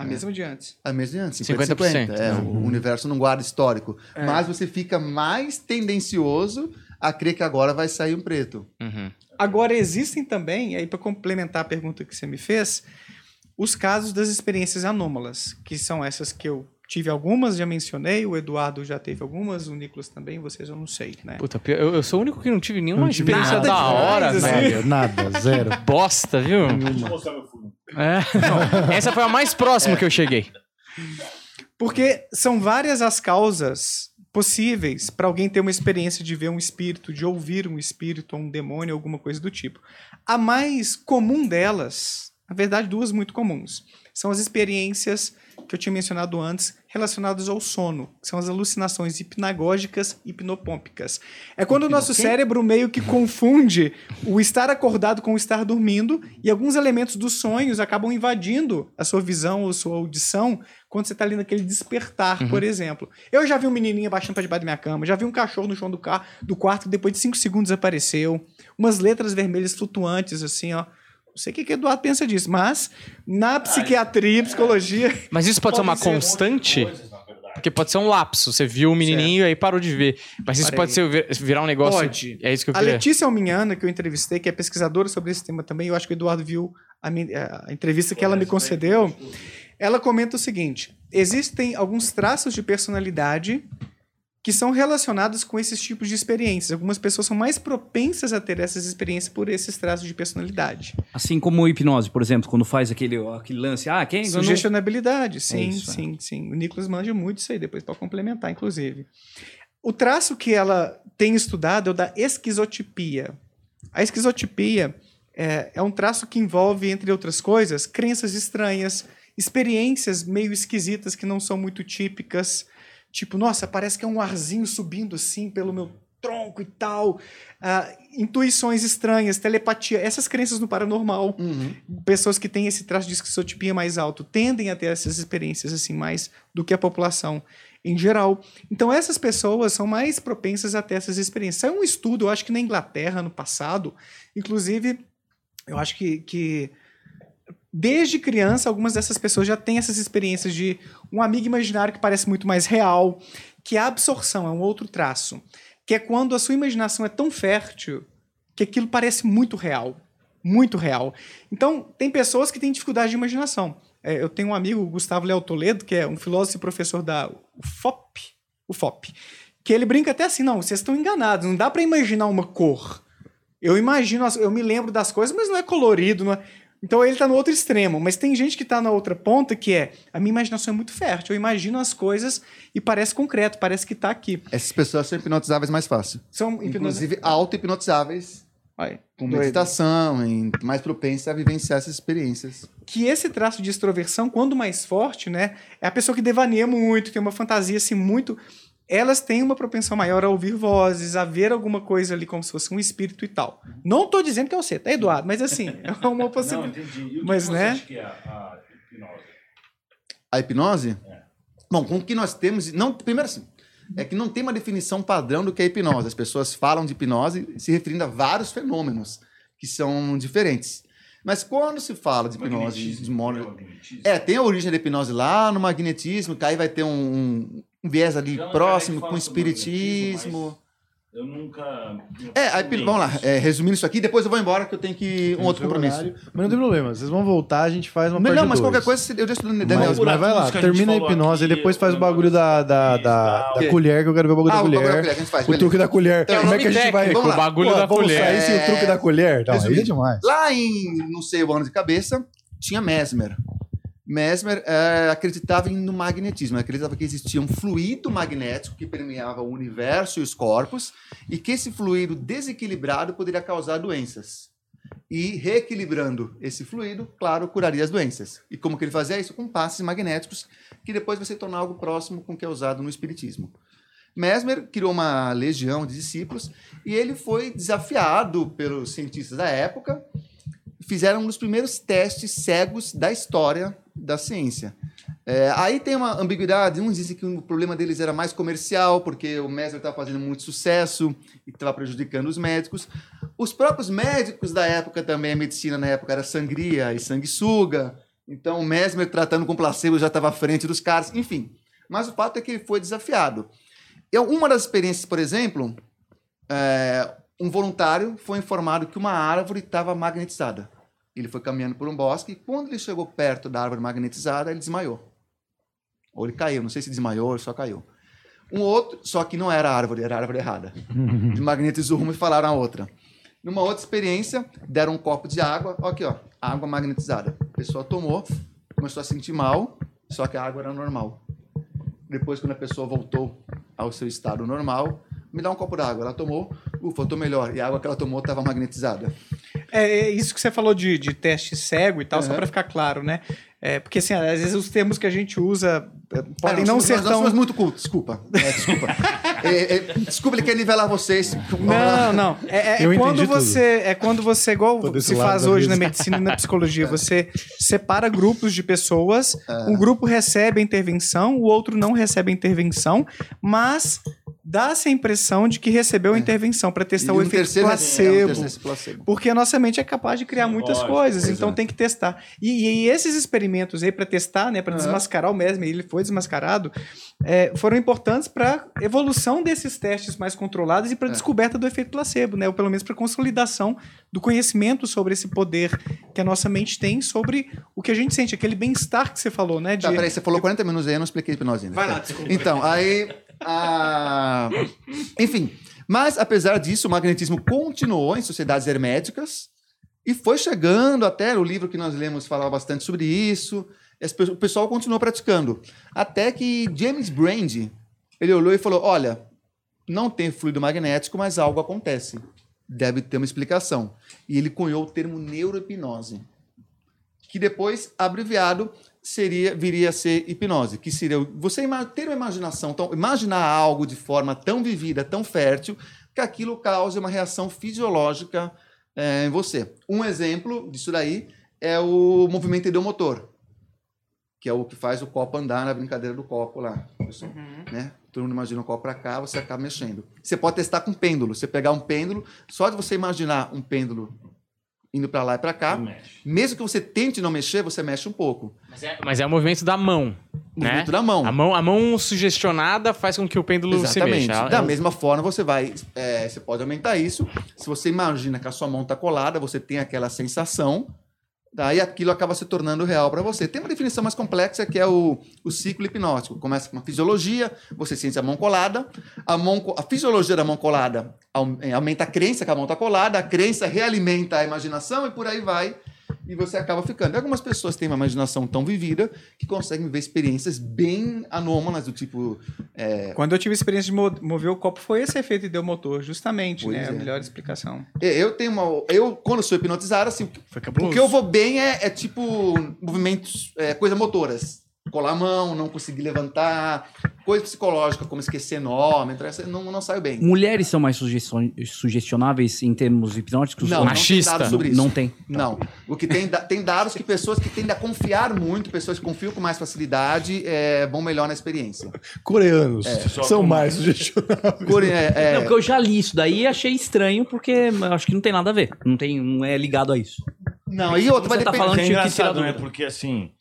A mesma de antes. A mesma de antes, 50%, 50-50. É, né? o universo não guarda histórico. É. Mas você fica mais tendencioso a crer que agora vai sair um preto. Uhum. Agora, existem também, aí para complementar a pergunta que você me fez, os casos das experiências anômalas, que são essas que eu tive algumas, já mencionei, o Eduardo já teve algumas, o Nicolas também, vocês eu não sei, né? Puta, eu, eu sou o único que não tive nenhuma Não tive experiência nada da demais, hora, assim. velho. Nada, zero. Bosta, viu? Deixa eu mostrar meu fundo. É, não. Essa foi a mais próxima que eu cheguei. Porque são várias as causas possíveis para alguém ter uma experiência de ver um espírito, de ouvir um espírito, ou um demônio, alguma coisa do tipo. A mais comum delas, na verdade, duas muito comuns, são as experiências que eu tinha mencionado antes, relacionadas ao sono, que são as alucinações hipnagógicas e hipnopômpicas. É quando o nosso cérebro meio que confunde o estar acordado com o estar dormindo, e alguns elementos dos sonhos acabam invadindo a sua visão ou sua audição quando você está ali naquele despertar, por exemplo. Eu já vi um menininho abaixando para debaixo da minha cama, já vi um cachorro no chão do, carro, do quarto que depois de cinco segundos apareceu, umas letras vermelhas flutuantes, assim, ó. Não sei o que, que o Eduardo pensa disso, mas na psiquiatria, psicologia, Mas isso pode ser uma ser constante? Porque pode ser um lapso. Você viu o menininho e aí parou de ver. Mas isso Parei. pode ser vir- virar um negócio. Pode. É isso que eu A queria. Letícia Alminhana, que eu entrevistei, que é pesquisadora sobre esse tema também, eu acho que o Eduardo viu a, minha- a entrevista que ela me concedeu. Ela comenta o seguinte: existem alguns traços de personalidade que são relacionados com esses tipos de experiências. Algumas pessoas são mais propensas a ter essas experiências por esses traços de personalidade. Assim como hipnose, por exemplo, quando faz aquele, aquele lance. Ah, quem? eu não- Sugestionabilidade, sim, isso, é. sim, sim. O Nicolas manja muito isso aí, depois pode complementar, inclusive. O traço que ela tem estudado é o da esquizotipia. A esquizotipia é, é um traço que envolve, entre outras coisas, crenças estranhas, experiências meio esquisitas que não são muito típicas. Tipo, nossa, parece que é um arzinho subindo assim pelo meu tronco e tal. Ah, intuições estranhas, telepatia, essas crenças no paranormal pessoas que têm esse traço de esquizotipia mais alto tendem a ter essas experiências assim mais do que a população em geral. Então essas pessoas são mais propensas a ter essas experiências. Saiu um estudo, eu acho que na Inglaterra no passado, inclusive, eu acho que, que desde criança algumas dessas pessoas já têm essas experiências de um amigo imaginário que parece muito mais real, que a absorção é um outro traço, que é quando a sua imaginação é tão fértil que aquilo parece muito real. muito real. Então, tem pessoas que têm dificuldade de imaginação. É, eu tenho um amigo, Gustavo Léo Toledo, que é um filósofo e professor da UFOP, UFOP, que ele brinca até assim, não, vocês estão enganados, não dá para imaginar uma cor. Eu imagino, eu me lembro das coisas, mas não é colorido, não é... Então ele tá no outro extremo, mas tem gente que tá na outra ponta que é, a minha imaginação é muito fértil, eu imagino as coisas e parece concreto, parece que tá aqui. Essas pessoas são hipnotizáveis mais fácil. São Inclusive auto-hipnotizáveis, com doido. meditação, e mais propensas a vivenciar essas experiências. que esse traço de extroversão, quando mais forte, né, é a pessoa que devaneia muito, tem uma fantasia assim muito. Elas têm uma propensão maior a ouvir vozes, a ver alguma coisa ali como se fosse um espírito e tal. Não tô dizendo que é você, tá, Eduardo? Mas assim, é uma possibilidade. entendi. Mas, né? que é a, hipnose? A hipnose? Bom, com o que nós temos. Não, primeiro assim, é que não tem uma definição padrão do que é hipnose. As pessoas falam de hipnose se referindo a vários fenômenos que são diferentes. Mas quando se fala de hipnose de modo. É, tem a origem da hipnose lá no magnetismo, que aí vai ter um, um viés ali próximo com espiritismo. Eu nunca. É, a hipi- vamos lá, é, resumindo isso aqui, depois eu vou embora que eu tenho que um outro compromisso. horário. Mas não tem problema, vocês vão voltar, a gente faz uma Não, parte não, mas dois. qualquer coisa eu já estou no Daniel. Mas, mas vai lá, termina a hipnose aqui, e depois faz o o bagulho da, da, da, da colher, que eu quero ver o bagulho Ah, da o bagulho colher. da colher que a gente faz, O truque da colher. É o Como é que a gente vai. o bagulho Pô, da vamos colher. sair sem o truque da colher? Não, aí é demais. Lá em não sei o ano de cabeça, tinha Mesmer. Mesmer é, acreditava no magnetismo, acreditava que existia um fluido magnético que permeava o universo e os corpos e que esse fluido desequilibrado poderia causar doenças. E reequilibrando esse fluido, claro, curaria as doenças. E como que ele fazia isso? Com passes magnéticos, que depois vai se tornar algo próximo com o que é usado no espiritismo. Mesmer criou uma legião de discípulos e ele foi desafiado pelos cientistas da época. Fizeram um dos primeiros testes cegos da história da ciência. É, aí tem uma ambiguidade. Uns dizem que o problema deles era mais comercial, porque o Mesmer estava fazendo muito sucesso e estava prejudicando os médicos. Os próprios médicos da época também, a medicina na época era sangria e sanguessuga. Então o Mesmer tratando com placebo já estava à frente dos caras. Enfim. Mas o fato é que ele foi desafiado. Eu, uma das experiências, por exemplo, é, um voluntário foi informado que uma árvore estava magnetizada. Ele foi caminhando por um bosque e quando ele chegou perto da árvore magnetizada, ele desmaiou. Ou ele caiu, não sei se desmaiou ou só caiu. Um outro, só que não era árvore, era árvore errada. Magnetizou uma e falaram a outra. Numa outra experiência, deram um copo de água, ó aqui ó, água magnetizada. A pessoa tomou, começou a sentir mal, só que a água era normal. Depois, quando a pessoa voltou ao seu estado normal, me dá um copo d'água. Ela tomou, ufa, eu tô melhor. E a água que ela tomou estava magnetizada. É, é isso que você falou de, de teste cego e tal, só Uhum. para ficar claro, né? É, porque assim, às vezes os termos que a gente usa é, podem É, não nós ser nós tão. somos muito cultos, desculpa. É, desculpa. É, é, desculpa, ele quer nivelar vocês. Não, não. É, é Eu quando entendi tudo. você é quando você igual se faz hoje na medicina e na psicologia, você separa grupos de pessoas, um grupo recebe a intervenção, o outro não recebe a intervenção, mas dá-se a impressão de que recebeu a intervenção para testar E o um efeito terceiro- é, um placebo. terceiro placebo. Porque a nossa mente é capaz de criar Sim, muitas lógico, coisas, exato. então tem que testar. E, e esses experimentos aí para testar, né, para Aham. desmascarar o Mesmer, ele foi desmascarado, é, foram importantes para evolução desses testes mais controlados e para É. descoberta do efeito placebo, né, ou pelo menos para consolidação do conhecimento sobre esse poder que a nossa mente tem sobre o que a gente sente, aquele bem-estar que você falou, né, de Tá, peraí, você falou 40 minutos aí, eu não expliquei hipnose ainda. Vai lá, Tá. desculpa. Então, aí. Ah, enfim. Mas, apesar disso, o magnetismo continuou em sociedades herméticas e foi chegando até o livro que nós lemos falava bastante sobre isso. O pessoal continuou praticando. Até que James Brand ele olhou e falou: Olha, não tem fluido magnético, mas algo acontece. Deve ter uma explicação. E ele cunhou o termo neurohipnose que depois, abreviado, seria viria a ser hipnose, que seria o- você ter uma imaginação, tão, imaginar algo de forma tão vivida, tão fértil, que aquilo cause uma reação fisiológica eh, em você. Um exemplo disso daí é o movimento ideomotor, que é o que faz o copo andar na brincadeira do copo lá. pessoal, né? Todo mundo imagina um copo para cá, você acaba mexendo. Você pode testar com pêndulo. Você pegar um pêndulo, só de você imaginar um pêndulo indo para lá e para cá, mesmo que você tente não mexer, você mexe um pouco. Mas é, mas é o movimento da mão. movimento da mão. A mão, a mão sugestionada faz com que o pêndulo se Exatamente. mexa. Da É- mesma forma, você vai. é, você pode aumentar isso. Se você imagina que a sua mão está colada, você tem aquela sensação. Daí aquilo acaba se tornando real para você. Tem uma definição mais complexa que é o, o ciclo hipnótico. Começa com uma fisiologia, você sente a mão colada, a, mão, a fisiologia da mão colada eh, aumenta a crença que a mão está colada, a crença realimenta a imaginação e por aí vai. E você acaba ficando. E algumas pessoas têm uma imaginação tão vivida que conseguem ver experiências bem anômalas, do tipo. é, Quando eu tive a experiência de mo- mover o copo, foi esse efeito ideomotor, justamente, Pois né? é. A melhor explicação. Eu tenho uma. Eu, quando sou hipnotizado, assim, Foi o cabuloso. que eu vou bem é, é tipo movimentos, é, coisas motoras. Colar a mão, não conseguir levantar, coisa psicológica, como esquecer nome, então essa não, não saio bem. Mulheres são mais sugestion- sugestionáveis em termos hipnóticos? Não, Ou não tem Machista. dados sobre isso. Não tem. Não. O que tem, tem dados que pessoas que tendem a confiar muito, pessoas que confiam com mais facilidade, é, vão melhor na experiência. Coreanos Só são com- mais sugestionáveis. Core- é, é, Não, porque eu já li isso daí e achei estranho, porque acho que não tem nada a ver. Não, tem, não é ligado a isso. não, e outra, vai tá depender. falando é engraçado, né? Porque assim,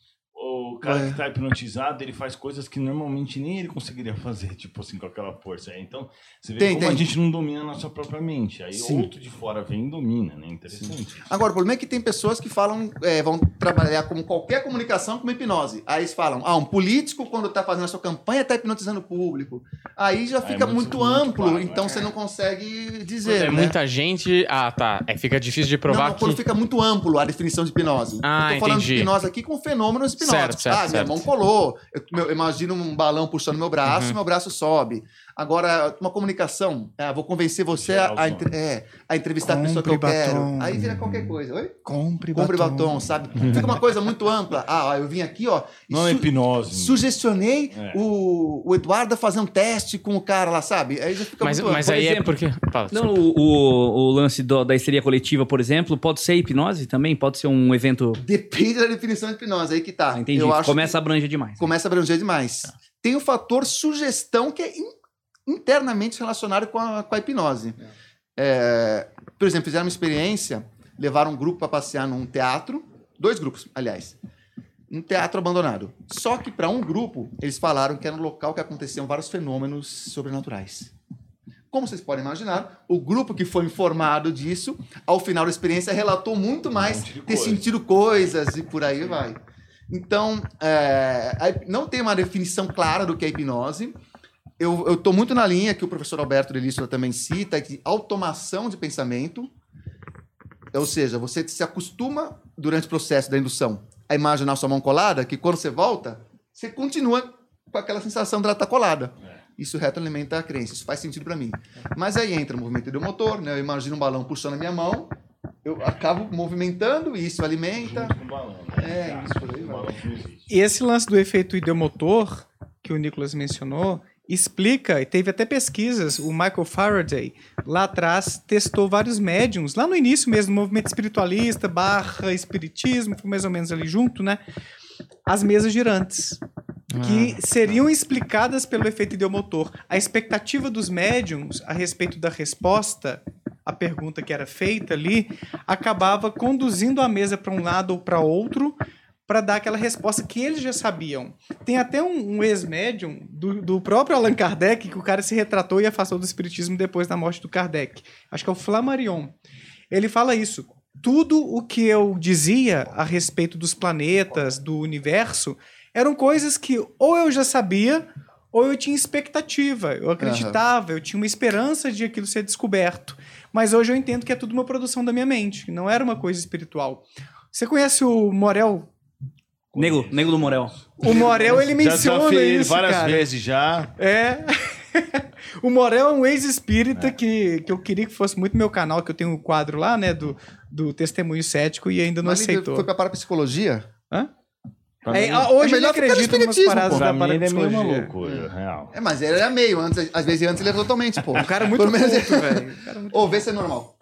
o cara É. que tá hipnotizado, ele faz coisas que normalmente nem ele conseguiria fazer, tipo assim, com aquela força. Então, você vê Tem, como tem. a gente não domina a nossa própria mente. Aí Sim. outro de fora vem e domina, né? Interessante. Agora, o problema é que tem pessoas que falam, é, vão trabalhar como qualquer comunicação como hipnose. Aí eles falam, ah, um político, quando está fazendo a sua campanha, está hipnotizando o público. Aí já é fica muito- muito, muito amplo, claro, então é. você não consegue dizer. É né? muita gente. Ah, tá. É, fica difícil de Não, provar não, que. quando fica muito amplo a definição de hipnose. Ah, eu tô falando entendi. de hipnose aqui com fenômenos hipnóticos. Certo, certo, ah, minha certo. mão colou. Eu, meu- eu imagino um balão puxando meu braço, Uhum. meu braço sobe. Agora, uma comunicação. Ah, vou convencer você a, entre- é, a entrevistar a pessoa que eu Compre quero. batom. Aí vira qualquer coisa. Oi? Compre, Compre batom, sabe? Fica uma coisa muito ampla. Ah, ó, eu vim aqui, ó. Não é hipnose. Sugestionei É. o, o Eduardo a fazer um teste com o cara lá, sabe? Aí já fica Mas, muito mas Por aí é exemplo- porque. Fala, Não, o, o, o lance do- da histeria coletiva, por exemplo, pode ser hipnose também? Pode ser um evento. Depende da definição de hipnose, aí que tá. Ah, entendi. Eu acho Começa a abranger demais. começa a abranger demais. Tem o fator sugestão que é in- internamente relacionado com a, com a hipnose. É, por exemplo, fizeram uma experiência, levaram um grupo para passear num teatro, dois grupos, aliás, um teatro abandonado. Só que para um grupo, eles falaram que era um local que aconteciam vários fenômenos sobrenaturais. Como vocês podem imaginar, o grupo que foi informado disso, ao final da experiência, relatou muito mais de ter coisa. sentido coisas e por aí vai. Então, é, não tem uma definição clara do que é hipnose. Eu estou muito na linha que o professor Alberto Delício também cita, de automação de pensamento. Ou seja, você se acostuma, durante o processo da indução, a imaginar sua mão colada, que quando você volta, você continua com aquela sensação dela estar colada. Isso retroalimenta a crença, isso faz sentido para mim. Mas aí entra o movimento ideomotor, né? Eu imagino um balão puxando a minha mão, eu acabo movimentando e isso alimenta. Junto com o balão, né? É, isso por aí balão. E esse lance do efeito ideomotor, que o Nicolas mencionou, explica, e teve até pesquisas, o Michael Faraday, lá atrás, testou vários médiums, lá no início mesmo, movimento espiritualista, barra espiritismo, foi mais ou menos ali junto, né? As mesas girantes, que seriam explicadas pelo efeito ideomotor. A expectativa dos médiums a respeito da resposta à pergunta que era feita ali acabava conduzindo a mesa para um lado ou para outro para dar aquela resposta que eles já sabiam. Tem até um, um ex-médium do, do próprio Allan Kardec que o cara se retratou e afastou do espiritismo depois da morte do Kardec. Acho que é o Flammarion. Ele fala isso. Tudo o que eu dizia a respeito dos planetas, do universo, eram coisas que ou eu já sabia ou eu tinha expectativa, eu acreditava, eu tinha uma esperança de aquilo ser descoberto. Mas hoje eu entendo que é tudo uma produção da minha mente, não era uma coisa espiritual. Você conhece o Morel? Nego, nego do Morel. O Morel, ele Já menciona desafiei ele isso, várias cara. vezes já. É. o Morel é um ex-espírita que, que eu queria que fosse muito meu canal, que eu tenho um quadro lá, né, do, do Testemunho Cético e ainda não Mas ele aceitou. Foi pra parapsicologia? Hã? É, mim- ah, hoje É ele acredita em paradas da mim ele é meio maluco, é real. É, mas ele era meio antes, às vezes antes ele era totalmente, pô. Um cara muito culto, velho. Um Ou vê se é normal.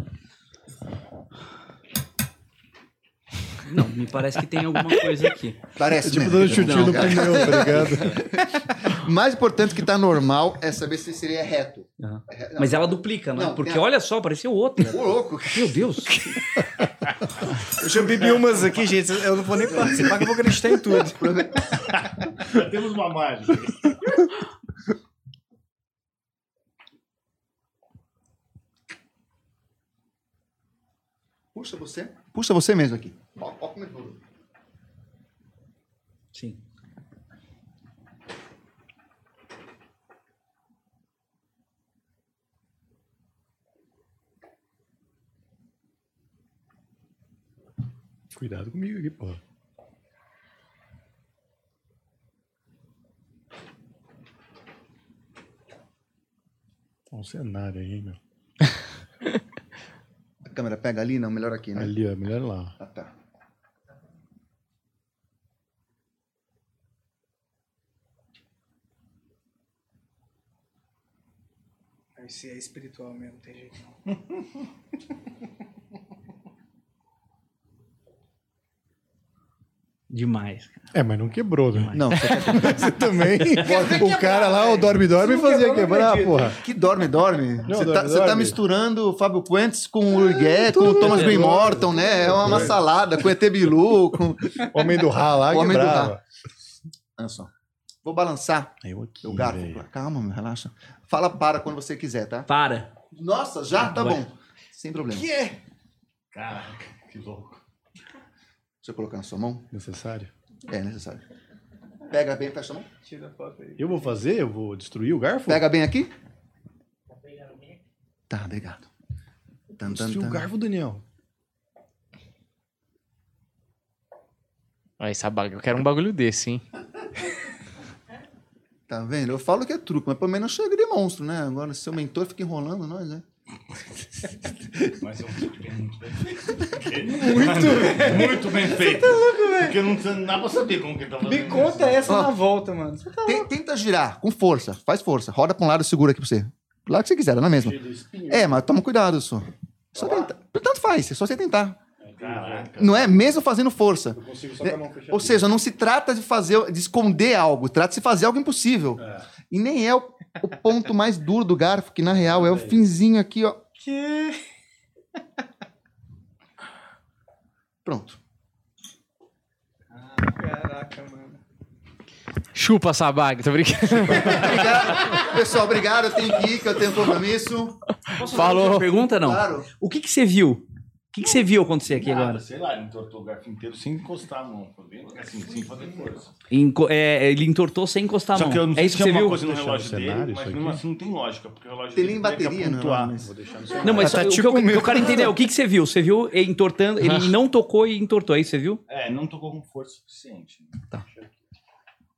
Não, me parece que tem alguma coisa aqui. Parece, É tipo né? dando chutinho Não, no pneu, tá ligado? Mais importante que tá normal é saber se seria reto. Aham. É re- não. Mas ela duplica, né? Não, Porque a- olha só, parecia outra. Ô, louco. Meu Deus. Eu já bebi umas aqui, gente. Eu não vou nem participar, que eu vou acreditar em tudo. Já temos uma mágica. Puxa você. Puxa você mesmo aqui. Como é tudo. Sim. Cuidado comigo aqui, pô. Olha um cenário aí, meu. A câmera pega ali, não, melhor aqui, né? Ali, ó, melhor lá. Ah, tá. Esse é espiritual mesmo, não tem jeito não. Demais, cara. É, mas não quebrou, né? Não, você Você também. o cara lá, o Dorme Dorme, fazia quebrar, porra. Que dorme, dorme. Não, Você dorme, tá, você dorme. tá misturando o Fábio Puentes com o Urgué, com o Thomas Green Morton, né? É uma salada com o ET Bilu, com Homem do Rá lá, O Homem do quebrava. Olha só. Vou balançar Eu aqui, o garfo. velho. Calma, meu, relaxa. Fala para quando você quiser, tá? Para. Nossa, já? Tá Vai. bom. Sem problema. Que é? Caraca, que louco. Deixa eu colocar na sua mão. Necessário. É necessário. Pega bem, fecha a mão. Tira a foto aí. Eu vou fazer? Eu vou destruir o garfo? Pega bem aqui. Tá, obrigado. Tan, tan, Destruir tan. o garfo, Daniel. Aí, Sabaga, eu quero um bagulho desse, hein? Tá vendo? Eu falo que é truque, mas pelo menos chega de monstro, né? Agora, seu mentor fica enrolando nós, né? Mas é um truque muito bem feito. Muito, muito bem feito. Você tá louco, velho? Porque não não dá pra saber como que ele tá fazendo Me conta isso. essa Ó. na volta, mano. Você tá Te- Tenta girar com força, faz força. Roda pra um lado e segura aqui pra você. Pro lado que você quiser, não é mesmo? É, mas toma cuidado, só. Só tentar. Tanto faz, é só você tentar. Caraca. Não é? Mesmo fazendo força. Eu consigo só com a mão fechada. Ou seja, não se trata de fazer, de esconder algo, trata de fazer algo impossível. E nem é o, o ponto mais duro do garfo, que na real é o finzinho aqui, ó. Que? Pronto. Caraca, mano. Chupa, Sabaga, tô brincando. Obrigado. Pessoal, obrigado. Eu tenho que ir, que eu tenho compromisso. Posso Falou. fazer uma pergunta, não? Claro. O que, que você viu? O que, que você viu acontecer aqui Nada, agora? sei lá, ele entortou o garfo inteiro sem encostar a mão. Assim, sem fazer força. Enco- é, ele entortou sem encostar a Só mão. que eu não é sei isso se que você uma viu? coisa no relógio dele, isso mas mesmo assim não tem lógica, porque o relógio Tem dele nem tem que bateria, não, pontuar. mas- Vou deixar no Não, mas Tá o, tipo que eu, meu. eu quero entender é o que, que você viu. Você viu ele entortando, ele não tocou e entortou, é isso que você viu? É, não tocou com força suficiente. Tá.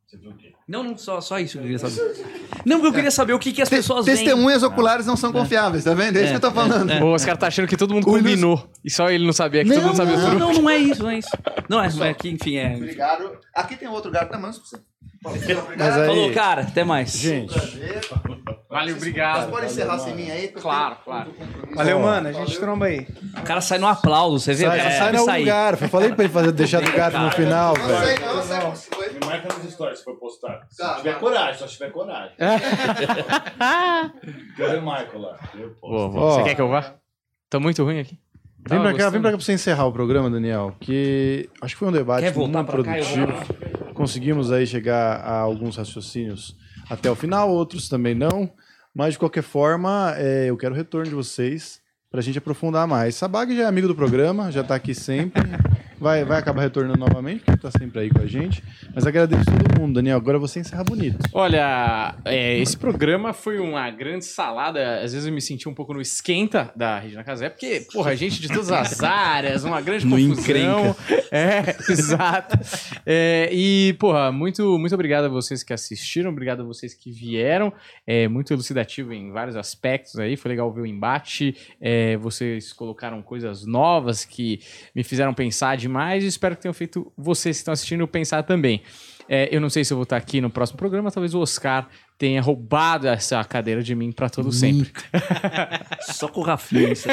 Você viu o quê? Não, não, só, só isso que eu queria saber. Não, eu queria saber o que, que as Te- pessoas veem. Testemunhas oculares não são confiáveis, tá vendo? É isso que eu tô falando. O Oscar tá achando que todo mundo O combinou. E só ele não sabia que todo mundo sabia o Não, truque. não, não é isso, não é isso. Não, é, é que, enfim, é. Obrigado. Aqui tem outro gato da manso pra você. Mas aí, Falou, cara, até mais. gente, Valeu, Vocês obrigado. podem encerrar sem mim aí? eu Claro, claro. Valeu, mano. A gente tromba aí. O cara sai no aplauso, você vê? sai, o cara sai no sair. garfo. Eu falei pra ele fazer, deixar do garfo no final, Não velho. sei, não sei se foi. Me marca nas histórias se for postar. Se Tá, tiver tá. coragem, só se tiver coragem. Quero ver o Michael lá. Eu posto. Ó. Você quer que eu vá? Tô muito ruim aqui. Vem pra cá, vem pra cá pra você encerrar o programa, Daniel, que acho que foi um debate Quer voltar muito pra cá? Eu vou produtivo. Conseguimos aí chegar a alguns raciocínios até o final, outros também não. Mas de qualquer forma, é, eu quero o retorno de vocês pra gente aprofundar mais. Sabag já é amigo do programa, já tá aqui sempre. Vai, vai acabar retornando novamente, porque tá sempre aí com a gente. Mas agradeço todo mundo, Daniel. Agora você encerra bonito. Olha, é, esse programa foi uma grande salada. Às vezes eu me senti um pouco no esquenta da Regina Casé, porque, porra, gente de todas as áreas, uma grande No confusão. É, exato. É, e, porra, muito, muito obrigado a vocês que assistiram, obrigado a vocês que vieram. É muito elucidativo em vários aspectos aí. Foi legal ver o embate. É, vocês colocaram coisas novas que me fizeram pensar demais e espero que tenham feito vocês que estão assistindo pensar também. É, eu não sei se eu vou estar aqui no próximo programa, talvez o Oscar tenha roubado essa cadeira de mim para todo sempre. Só com o Rafinha. Isso.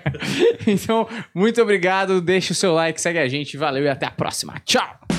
então, muito obrigado, deixa o seu like, segue a gente, valeu e até a próxima. Tchau!